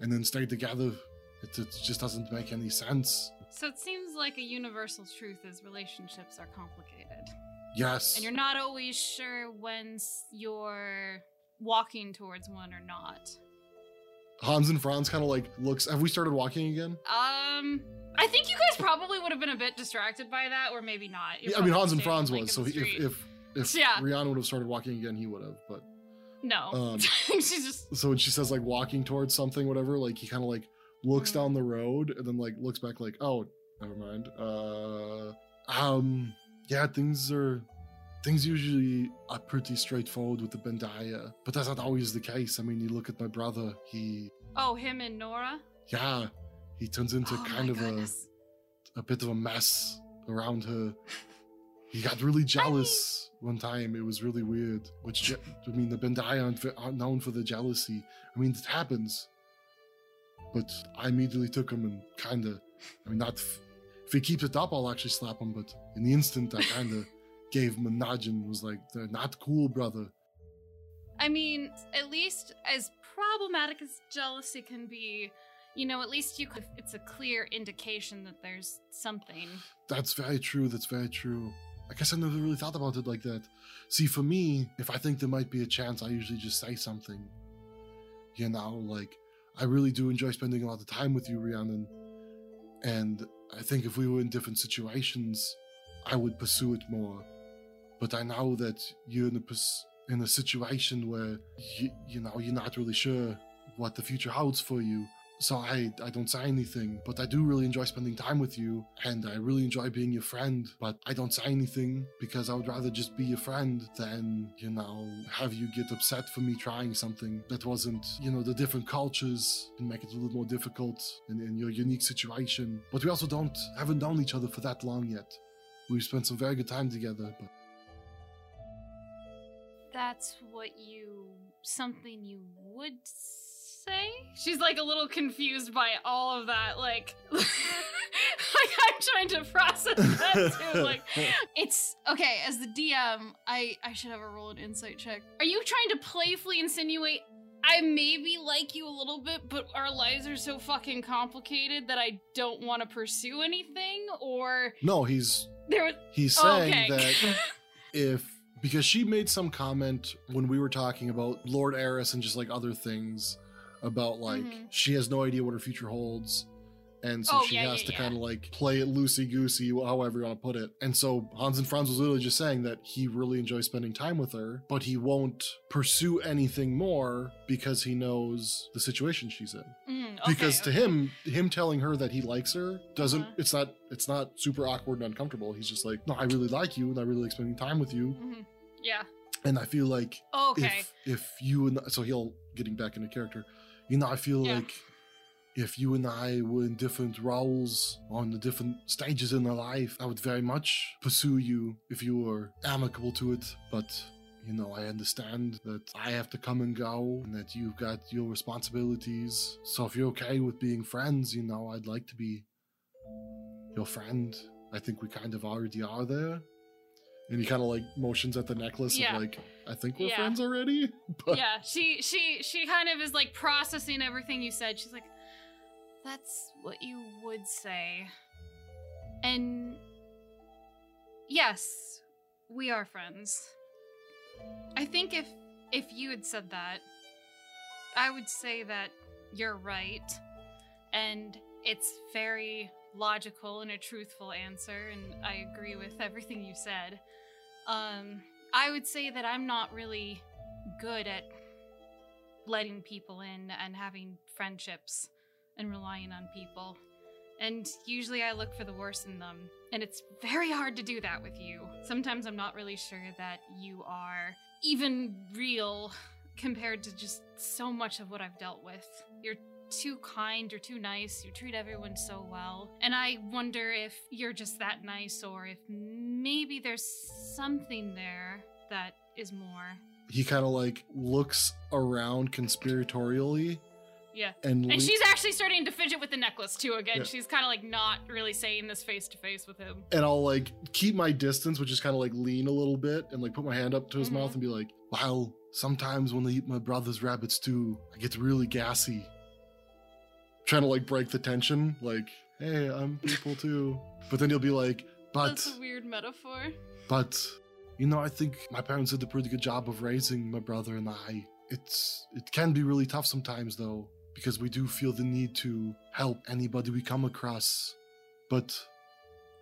and then stay together. It, it just doesn't make any sense. So it seems like a universal truth is relationships are complicated. yes. And you're not always sure when you're walking towards one or not. Hans and franz kind of like looks have we started walking again Um, I think you guys probably would have been a bit distracted by that, or maybe not. You're yeah, i mean hans and franz was so if if if Yeah. rhiannon would have started walking again he would have but no, um, she's just so when she says like walking towards something whatever like he kind of like looks Mhm. down the road and then like looks back like oh never mind uh um yeah things are things usually are pretty straightforward with the bandia but that's not always the case i mean you look at my brother he oh him and Nora. yeah he turns into oh kind of goodness. a a bit of a mess around her he got really jealous one time. It was really weird. Which je- I mean, the Bandia aren't, aren't known for the jealousy. I mean, it happens. But I immediately took him and kind of, I mean, not f- if he keeps it up, I'll actually slap him. But in the instant, I kind of gave him a nudge and was like, "They're not cool, brother." I mean, at least as problematic as jealousy can be, you know, at least you could. It's a clear indication that there's something. That's very true. That's very true. I guess I never really thought about it like that. See, for me, if I think there might be a chance, I usually just say something. You know, like, I really do enjoy spending a lot of time with you, Rhiannon. And I think if we were in different situations, I would pursue it more. But I know that you're in a, in a situation where, you, you know, you're not really sure what the future holds for you. So I, I don't say anything, but I do really enjoy spending time with you, and I really enjoy being your friend. But I don't say anything because I would rather just be your friend than, you know, have you get upset for me trying something that wasn't, you know, the different cultures can make it a little more difficult in, in your unique situation. But we also don't haven't known each other for that long yet. We've spent some very good time together, but That's what you. something you would say? She's like a little confused by all of that. Like, like I'm trying to process that too. Like, it's okay. As the DM, I I should have a roll an insight check. Are you trying to playfully insinuate? I maybe like you a little bit, but our lives are so fucking complicated that I don't want to pursue anything. Or no, he's there was he's Oh, saying okay. that if because she made some comment when we were talking about Lord Eris and just like other things about like Mhm. she has no idea what her future holds. And so Oh, she yeah, has yeah, to yeah. kind of like play it loosey goosey, however you want to put it. And so Hans and Franz was literally just saying that he really enjoys spending time with her, but he won't pursue anything more because he knows the situation she's in Mm, okay, because to okay. him him telling her that he likes her doesn't Uh-huh. it's not it's not super awkward and uncomfortable he's just like no i really like you and i really like spending time with you Mhm. Yeah. and i feel like oh, Okay. if if you and so he'll getting back into character you know i feel Yeah. like if you and i were in different roles on the different stages in our life i would very much pursue you if you were amicable to it but you know, I understand that I have to come and go and that you've got your responsibilities. So if you're okay with being friends, you know, I'd like to be your friend. I think we kind of already are there. And he kind of like motions at the necklace Yeah. of like, I think we're Yeah. friends already. But yeah, she she she kind of is like processing everything you said. She's like, "That's what you would say," and yes, we are friends. I think if if you had said that, I would say that you're right, and it's very logical and a truthful answer, and I agree with everything you said. Um, I would say that I'm not really good at letting people in and having friendships and relying on people. And usually I look for the worst in them. And it's very hard to do that with you. Sometimes I'm not really sure that you are even real compared to just so much of what I've dealt with. You're too kind, you're too nice, you treat everyone so well. And I wonder if you're just that nice or if maybe there's something there that is more. He kind of like looks around conspiratorially Yeah. and, And le- she's actually starting to fidget with the necklace too again. Yeah. She's kind of like not really saying this face to face with him. and I'll like keep my distance, which is kind of like lean a little bit and like put my hand up to his Mhm. mouth and be like, "Well, sometimes when I eat my brother's rabbits too, I get really gassy." Trying to like break the tension, like, "Hey, I'm people too." But then he'll be like, "But, That's a weird metaphor. but, you know, I think my parents did a pretty good job of raising my brother and I. It's it can be really tough sometimes though, because we do feel the need to help anybody we come across. But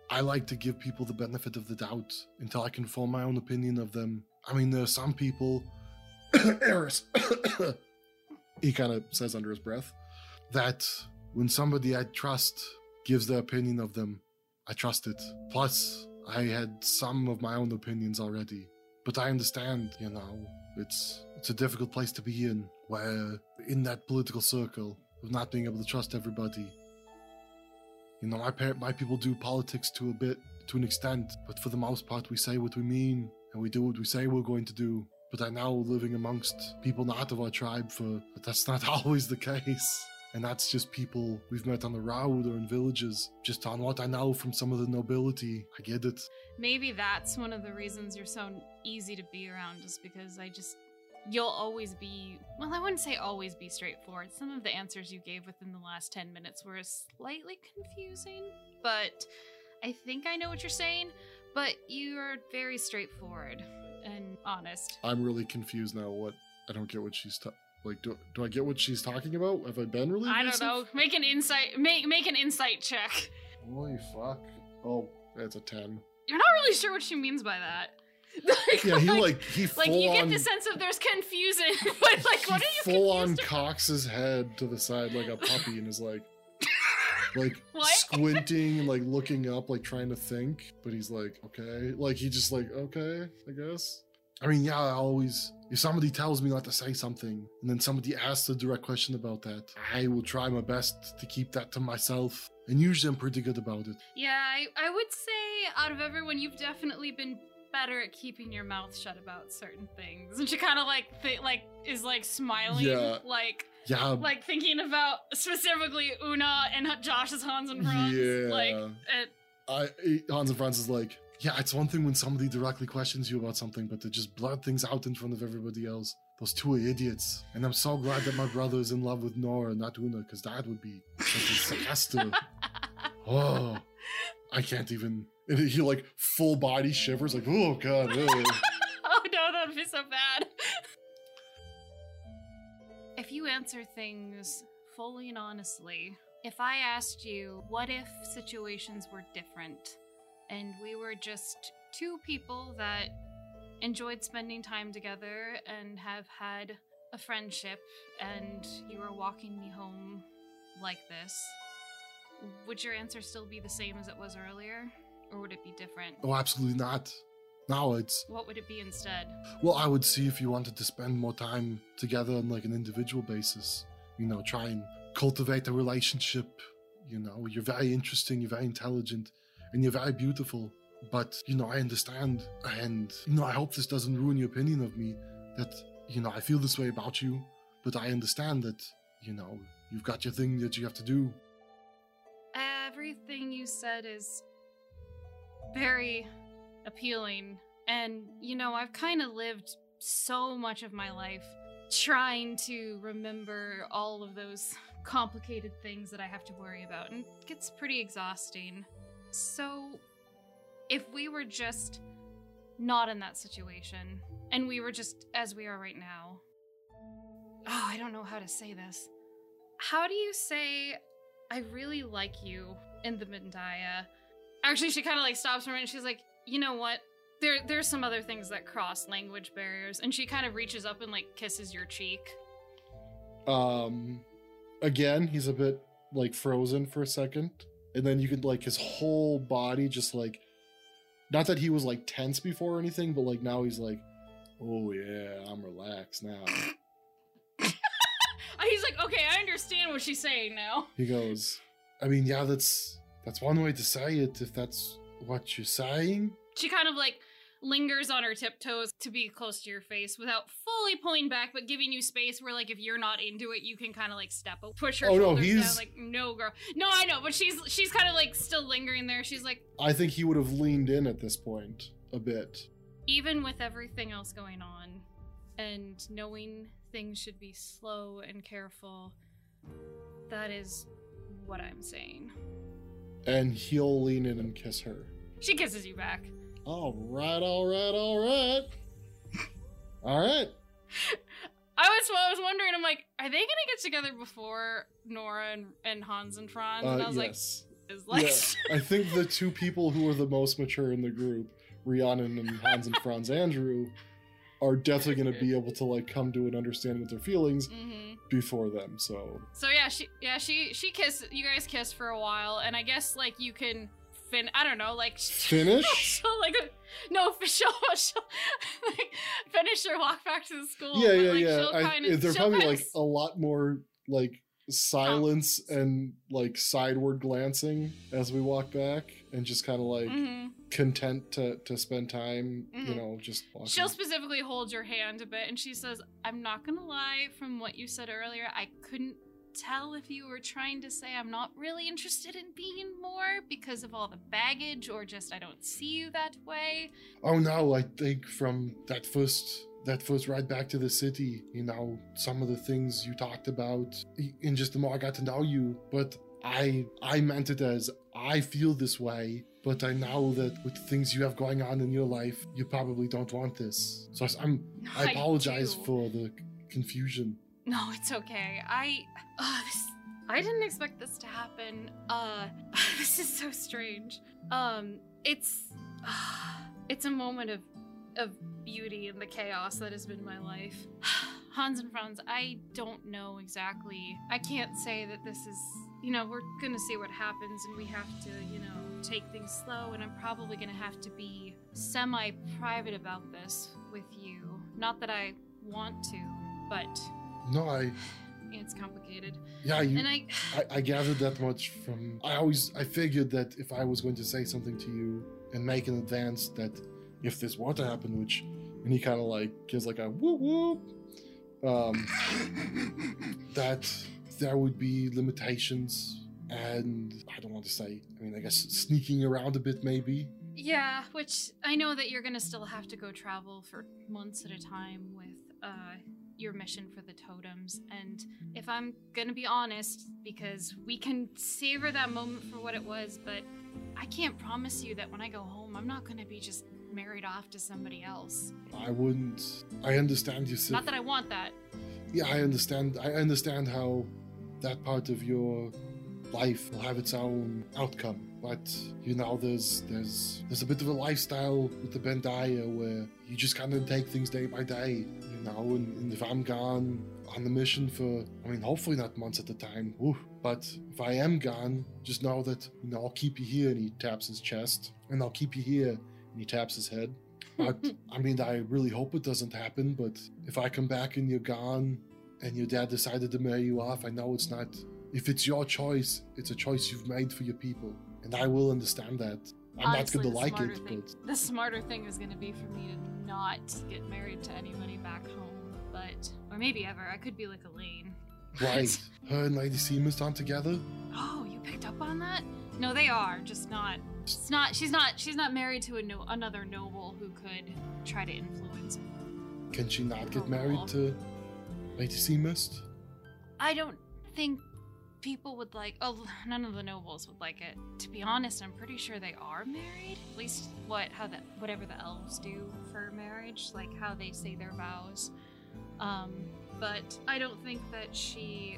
I like to give people the benefit of the doubt until I can form my own opinion of them. I mean, there are some people, Eris, he kind of says under his breath, that when somebody I trust gives their opinion of them, I trust it. Plus, I had some of my own opinions already. But I understand, you know, it's it's a difficult place to be in, where in that political circle of not being able to trust everybody. You know, my par- my people do politics to a bit, to an extent, but for the most part, we say what we mean and we do what we say we're going to do. But I now living amongst people not of our tribe, for but that's not always the case. And that's just people we've met on the road or in villages. Just on what I know from some of the nobility, I get it. Maybe that's one of the reasons you're so easy to be around, is because I just. You'll always be. Well, I wouldn't say always be straightforward. Some of the answers you gave within the last 10 minutes were slightly confusing, but I think I know what you're saying. But you're very straightforward and honest. I'm really confused now. What I don't get what she's ta- like. Do, do I get what she's talking about? Have I been really? I don't know. Make an insight. Make make an insight check. Holy fuck! Oh, that's a ten. You're not really sure what she means by that. Like, Yeah, he like he full like you get the sense of there's confusion, but like what are you he full on confused cocks his head to the side like a puppy and is like like What? squinting and like looking up like trying to think but he's like okay like he just like okay i guess i mean yeah i always if somebody tells me not to say something and then somebody asks a direct question about that i will try my best to keep that to myself and usually i'm pretty good about it Yeah, I, I would say out of everyone, you've definitely been better at keeping your mouth shut about certain things. And she kind of like th- like is like smiling, Yeah. like yeah like thinking about specifically Una and Josh's Hans and Franz. Yeah. Like, it, I Hans and Franz is like, yeah, it's one thing when somebody directly questions you about something, but to just blurt things out in front of everybody else. Those two are idiots. And I'm so glad that my brother is in love with Nora, not Una, because that would be a disaster. oh, I can't even. And he like full body shivers, like, oh god. ugh." oh no, that'd be so bad. if you answer things fully and honestly, if I asked you, what if situations were different and we were just two people that enjoyed spending time together and have had a friendship and you were walking me home like this, would your answer still be the same as it was earlier? Or would it be different? oh, absolutely not. Now it's What would it be instead? well, I would see if you wanted to spend more time together on like an individual basis. You know, try and cultivate a relationship. You know, you're very interesting, you're very intelligent, and you're very beautiful. But you know, I understand, and you know, I hope this doesn't ruin your opinion of me. That you know, I feel this way about you, but I understand that you know, you've got your thing that you have to do. Everything you said is very appealing. And, you know, I've kind of lived so much of my life trying to remember all of those complicated things that I have to worry about, and it gets pretty exhausting. So, if we were just not in that situation, and we were just as we are right now, oh, I don't know how to say this. How do you say, I really like you in the Bandia? Actually, she kind of like stops for a minute. She's like, you know what? there there's some other things that cross language barriers, and she kind of reaches up and like kisses your cheek. Um, again, he's a bit like frozen for a second, and then you could like his whole body just like, not that he was like tense before or anything, but like now he's like, oh yeah, I'm relaxed now. He's like, okay, I understand what she's saying now. He goes, I mean, yeah, that's that's one way to say it if that's what you're saying. She kind of like lingers on her tiptoes to be close to your face without fully pulling back, but giving you space where, like, if you're not into it, you can kind of like step up, push her Oh, no, shoulders down. he's- Like, no, girl, no, I know, but she's she's kind of like still lingering there. She's like, I think he would have leaned in at this point a bit. even with everything else going on, and knowing things should be slow and careful, that is what I'm saying. And he'll lean in and kiss her. She kisses you back. All right, all right, all right. All right. I was I was wondering. I'm like, are they gonna get together before Nora and, and Hans and Franz? and I Uh, was yes. like, is like, yeah, I think the two people who are the most mature in the group, Rhiannon and Hans and Franz Andrew, are definitely going to be able to like come to an understanding of their feelings hmm before them. So So yeah, she yeah she she kiss you guys kiss for a while, and I guess like you can fin I don't know like Finish? she'll, like no she'll, she'll like finish her walk back to the school. yeah, yeah, like, yeah. She'll I, kind of there's probably like a lot more like silence and like sideward glancing as we walk back, and just kind of like hmm content to to spend time, you Mhm. know, just walking. She'll specifically hold your hand a bit, and she says, "I'm not gonna lie. From what you said earlier, I couldn't." Tell if you were trying to say I'm not really interested in being more because of all the baggage, or just I don't see you that way. Oh no, I think from that first that first ride back to the city, you know, some of the things you talked about and just the more I got to know you, but I I meant it as I feel this way, but I know that with things you have going on in your life, you probably don't want this. So I'm I I apologize do. for the confusion. No, it's okay. I uh this I didn't expect this to happen. Uh this is so strange. Um it's it's a moment of of beauty in the chaos that has been my life. Hans and Franz, I don't know exactly. I can't say that this is, you know, we're to see what happens and we have to, you know, take things slow and I'm probably to have to be semi private about this with you. Not that I want to, but No, I it's complicated. yeah, you And I I, I gathered that much from. I always I figured that if I was going to say something to you and make an advance, that if this were to happen, which and he kind of like gives like a whoop whoop, um, that there would be limitations and I don't want to say. I mean, I guess sneaking around a bit maybe. Yeah, which I know that you're gonna still have to go travel for months at a time with uh your mission for the totems. And if I'm gonna be honest, because we can savor that moment for what it was, but I can't promise you that when I go home, I'm not gonna be just married off to somebody else. I wouldn't. I understand you. Not that I want that. yeah, I understand. I understand how that part of your life will have its own outcome. But you know, there's there's there's a bit of a lifestyle with the Bandia where you just kind of take things day by day. You know, and, and if I'm gone on the mission for, I mean, hopefully not months at a time. But if I am gone, just know that you know I'll keep you here. And he taps his chest, and I'll keep you here. And he taps his head. But I mean, I really hope it doesn't happen. But if I come back and you're gone, and your dad decided to marry you off, I know it's not. If it's your choice, it's a choice you've made for your people, and I will understand that. I'm Honestly, not going the to like it, thing, but the smarter thing is gonna be for me to not get married to anybody back home, but or maybe ever. I could be like Elaine. right. Her and Lady Seamus aren't together. Oh, you picked up on that? No, they are, just not. It's not. She's not. She's not married to a no, another noble who could try to influence. Can she not get married to Lady Seamus? I don't think people would like. Oh, none of the nobles would like it. To be honest, I'm pretty sure they are married. At least what how the whatever the elves do for marriage, like how they say their vows. Um, but I don't think that she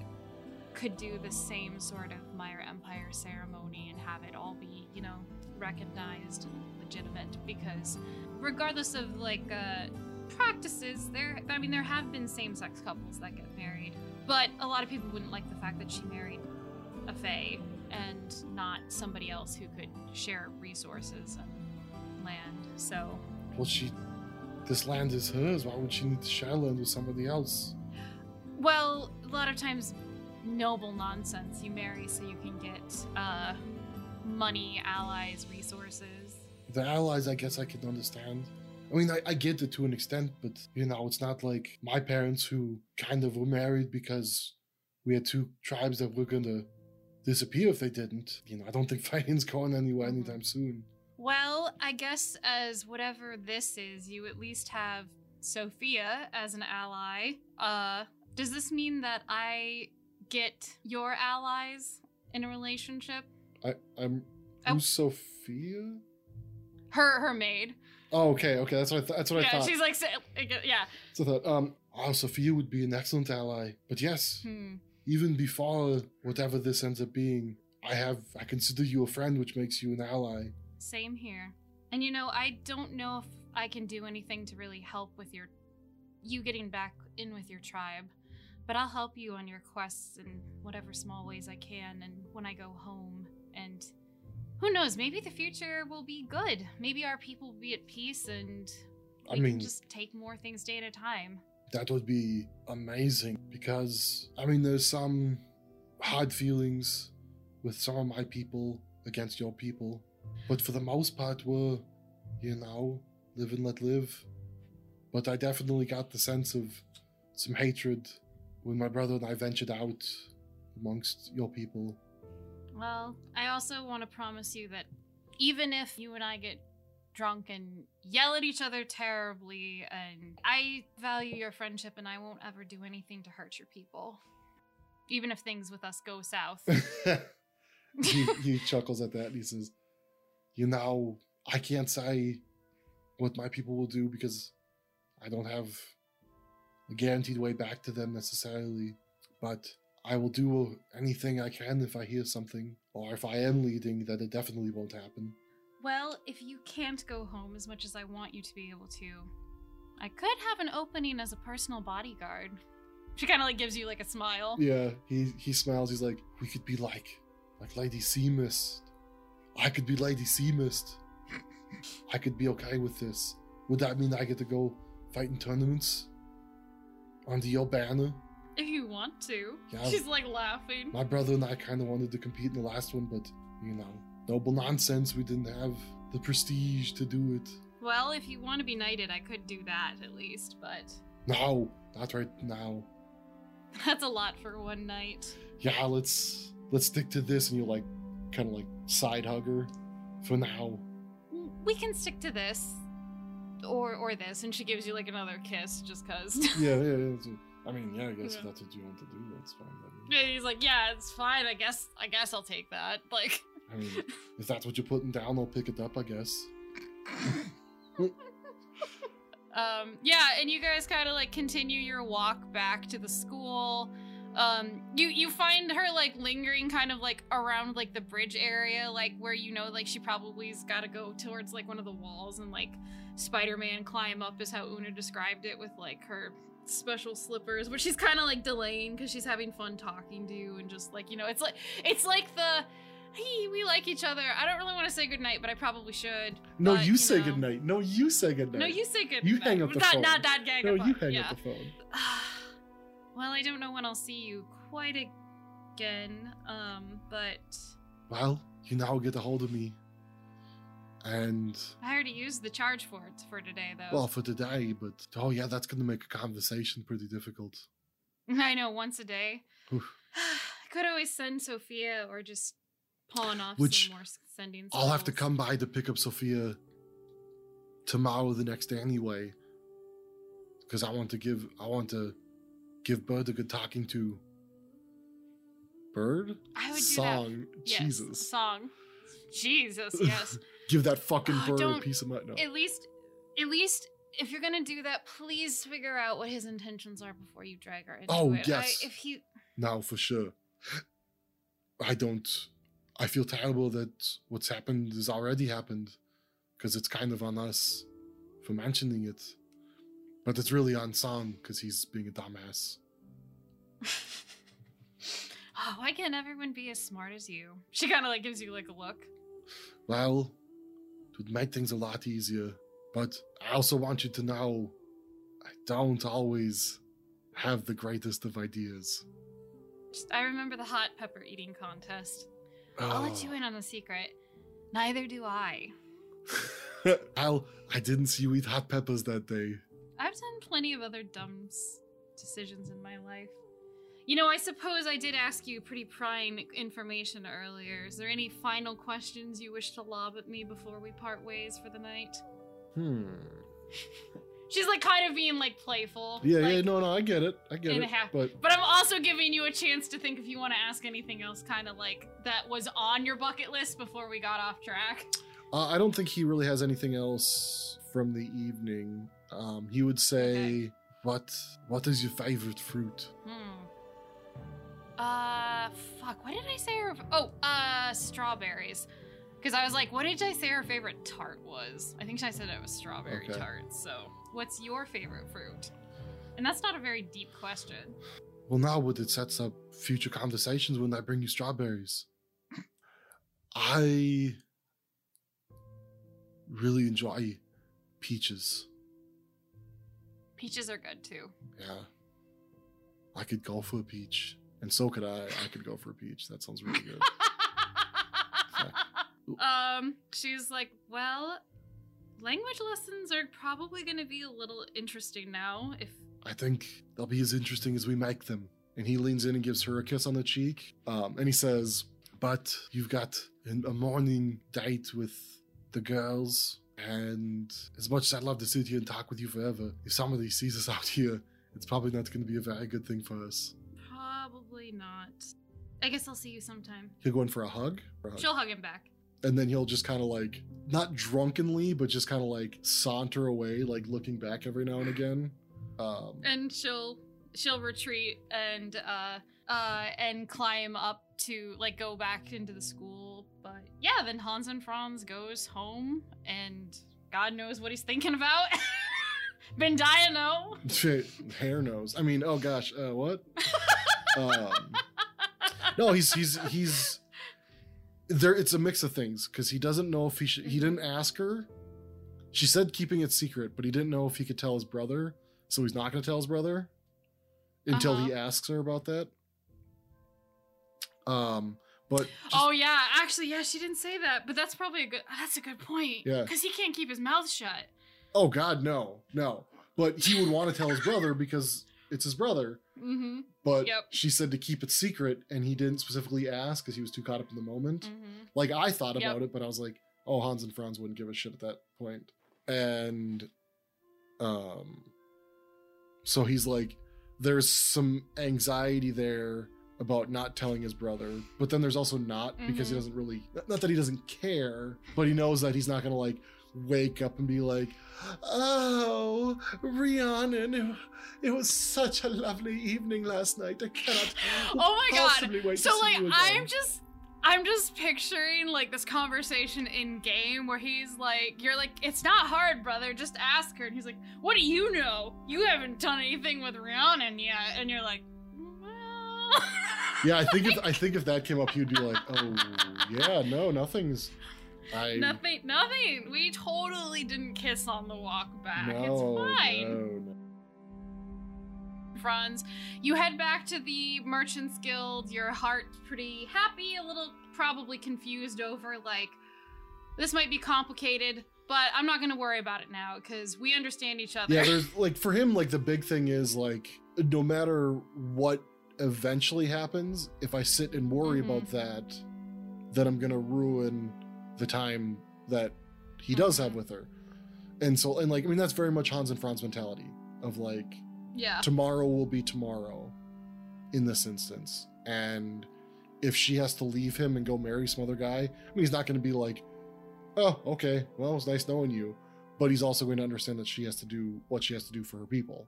could do the same sort of Meyer Empire ceremony and have it all be, you know, recognized and legitimate because regardless of like uh practices, there I mean there have been same-sex couples that get married, but a lot of people wouldn't like the fact that she married a fae and not somebody else who could share resources and land. So, Well, she. This land is hers. Why would she need to share land with somebody else? well, a lot of times noble nonsense. You marry so you can get uh money, allies, resources. The allies, I guess I can understand. I mean, I, I get it to an extent, but you know, it's not like my parents who kind of were married because we had two tribes that were gonna disappear if they didn't. You know, I don't think fighting's going anywhere anytime soon. Well, I guess as whatever this is, you at least have Sophia as an ally. Uh, does this mean that I get your allies in a relationship? I, I'm. Oh. Sophia? Her, her maid. Oh, okay, okay. That's what I th- that's what I yeah, thought. she's like, sa- yeah. So I thought, um, oh, Sophia would be an excellent ally. But yes, Hmm. even before whatever this ends up being, I have I consider you a friend, which makes you an ally. Same here. And you know, I don't know if I can do anything to really help with your you getting back in with your tribe, but I'll help you on your quests in whatever small ways I can and when I go home and who knows, maybe the future will be good. Maybe our people will be at peace and I we mean- can just take more things day at a time. That would be amazing because I mean, there's some hard feelings with some of my people against your people, but for the most part, we're you know live and let live. But I definitely got the sense of some hatred when my brother and I ventured out amongst your people. Well, I also want to promise you that even if you and I get drunk and yell at each other terribly, and I value your friendship and I won't ever do anything to hurt your people. Even if things with us go south. he, he chuckles at that and he says, You know, I can't say what my people will do because I don't have a guaranteed way back to them necessarily. But I will do anything I can if I hear something, or if I am leading, that it definitely won't happen. well, if you can't go home as much as I want you to be able to, I could have an opening as a personal bodyguard. She kind of like gives you like a smile. Yeah, he he smiles. He's like, we could be like like Lady Seamist. I could be Lady Seamist. I could be okay with this. Would that mean I get to go fight in tournaments under your banner? If you want to. Yeah. She's like laughing. My brother and I kind of wanted to compete in the last one, but you know, noble nonsense. We didn't have the prestige to do it. Well, if you want to be knighted, I could do that at least, but No, not right now. that's a lot for one night. Yeah, let's let's stick to this, and you like kind of like side hug her for now. We can stick to this. Or or this, and she gives you like another kiss just cause. yeah, yeah, yeah. I mean, yeah, I guess Yeah. if that's what you want to do, that's fine. Mean, he's like, Yeah, it's fine, I guess I guess I'll take that. Like I mean, if that's what you're putting down, I'll pick it up, I guess. Um, yeah, and you guys kind of like continue your walk back to the school. Um, you you find her like lingering kind of like around like the bridge area, like where you know like she probably's got to go towards like one of the walls and like Spider-Man climb up is how Una described it with like her special slippers, but she's kind of like delaying because she's having fun talking to you and just like you know it's like it's like the hey we like each other. I don't really want to say goodnight, but I probably should. No, But, you, say know- goodnight. No, you say goodnight. No, you say goodnight. You hang up the not, phone. Not that gang. No, you hang yeah. up the phone. well, I don't know when I'll see you quite again. Um, but Well, you now get a hold of me. And, I already used the charge for it for today, though. well, for today, but oh, yeah, that's going to make a conversation pretty difficult. I know once a day. Oof. I could always send Sophia or just pawn off Which some more sending. I'll have to come by to pick up Sophia tomorrow, the next day, anyway. Because I want to give, I want to give Bird a good talking to. Bird? I would do Song. that. Yes, Jesus. song. Jesus, yes. Give that fucking Oh, bird a piece of my. No. At least, at least, if you're gonna do that, please figure out what his intentions are before you drag her into Oh, it. yes. I, if he, No, for sure. I don't. I feel terrible that what's happened has already happened, because it's kind of on us for mentioning it, but it's really on Sam because he's being a dumbass. Oh, why can't everyone be as smart as you? She kind of like gives you like a look. Well, it would make things a lot easier, but I also want you to know I don't always have the greatest of ideas. Just, I remember the hot pepper eating contest. I'll let you Oh. in on a secret. Neither do I. Al, I didn't see you eat hot peppers that day. I've done plenty of other dumb decisions in my life. You know, I suppose I did ask you pretty prying information earlier. Is there any final questions you wish to lob at me before we part ways for the night? Hmm. She's like kind of being like playful. Yeah, yeah, no, no, I get it. I get it. half. But But I'm also giving you a chance to think if you want to ask anything else, kind of like that was on your bucket list before we got off track. uh, I don't think he really has anything else from the evening. Um, he would say, "What? What is your favorite fruit?" Uh, fuck. What did I say? Her? Oh, uh, strawberries. Because I was like, what did I say her favorite tart was? I think I said it was strawberry Okay. tart. So, what's your favorite fruit? And that's not a very deep question. Well, now would it sets up future conversations when I bring you strawberries? I really enjoy peaches. Peaches are good too. Yeah, I could go for a peach, and so could I. I could go for a peach. That sounds really good. um, she's like, well, language lessons are probably going to be a little interesting now. If I think they'll be as interesting as we make them. And he leans in and gives her a kiss on the cheek. Um, and he says, But you've got an- a morning date with the girls. And as much as I'd love to sit here and talk with you forever, if somebody sees us out here, it's probably not going to be a very good thing for us. Probably not. I guess I'll see you sometime. He'll go in for a hug. For a hug. She'll hug him back. And then he'll just kind of like, not drunkenly, but just kind of like saunter away, like looking back every now and again. Um, and she'll she'll retreat and uh uh and climb up to like go back into the school but yeah then hans and franz goes home and god knows what he's thinking about Bandia no Shit, hare knows. I mean, oh gosh, uh, what? um, no, he's he's he's there. It's a mix of things because he doesn't know if he should. He didn't ask her. She said keeping it secret, but he didn't know if he could tell his brother, so he's not going to tell his brother until he asks her about that. Um, but just- oh yeah actually yeah she didn't say that but that's probably a good that's a good point Yeah. because he can't keep his mouth shut oh god, no, no. But he would want to tell his brother because it's his brother. mm-hmm But Yep. she said to keep it secret, and he didn't specifically ask because he was too caught up in the moment. mm-hmm Like I thought Yep. about it, but I was like, oh, Hans and Franz wouldn't give a shit at that point. And um so he's like there's some anxiety there about not telling his brother, but then there's also not because he Mhm. doesn't really not that he doesn't care, but he knows that he's not gonna like wake up and be like, Oh, Rhiannon, it, it was such a lovely evening last night. I cannot oh my possibly god wait so to see like you again." i'm just i'm just picturing like this conversation in game where he's like you're like it's not hard brother just ask her and he's like what do you know you haven't done anything with rhiannon yet and you're like well Yeah, I think if I think if that came up, you'd be like, "Oh, yeah, no, nothing's." I nothing nothing we totally didn't kiss on the walk back no, it's fine no, no. Franz. You head back to the Merchants Guild. Your heart's pretty happy, a little probably confused over like this might be complicated, but I'm not gonna worry about it now because we understand each other. Yeah, there's like for him, like the big thing is like no matter what eventually happens, if I sit and worry Mhm. about that, then I'm gonna ruin the time that he does have with her. And so, and like, I mean, that's very much Hans and Franz mentality of like, yeah. tomorrow will be tomorrow in this instance. And if she has to leave him and go marry some other guy, I mean, he's not going to be like, oh, okay, well, it was nice knowing you. But he's also going to understand that she has to do what she has to do for her people.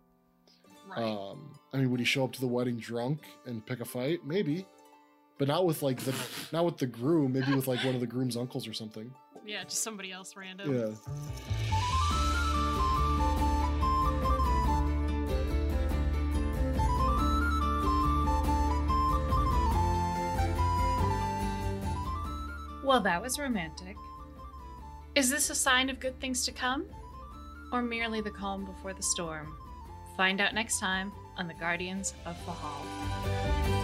Right. Um, I mean, would he show up to the wedding drunk and pick a fight? Maybe. But not with like the not with the groom. Maybe with like one of the groom's uncles or something. Yeah, just somebody else random. Yeah. Well, that was romantic. Is this a sign of good things to come? Or merely the calm before the storm? Find out next time on the Guardians of Fehal.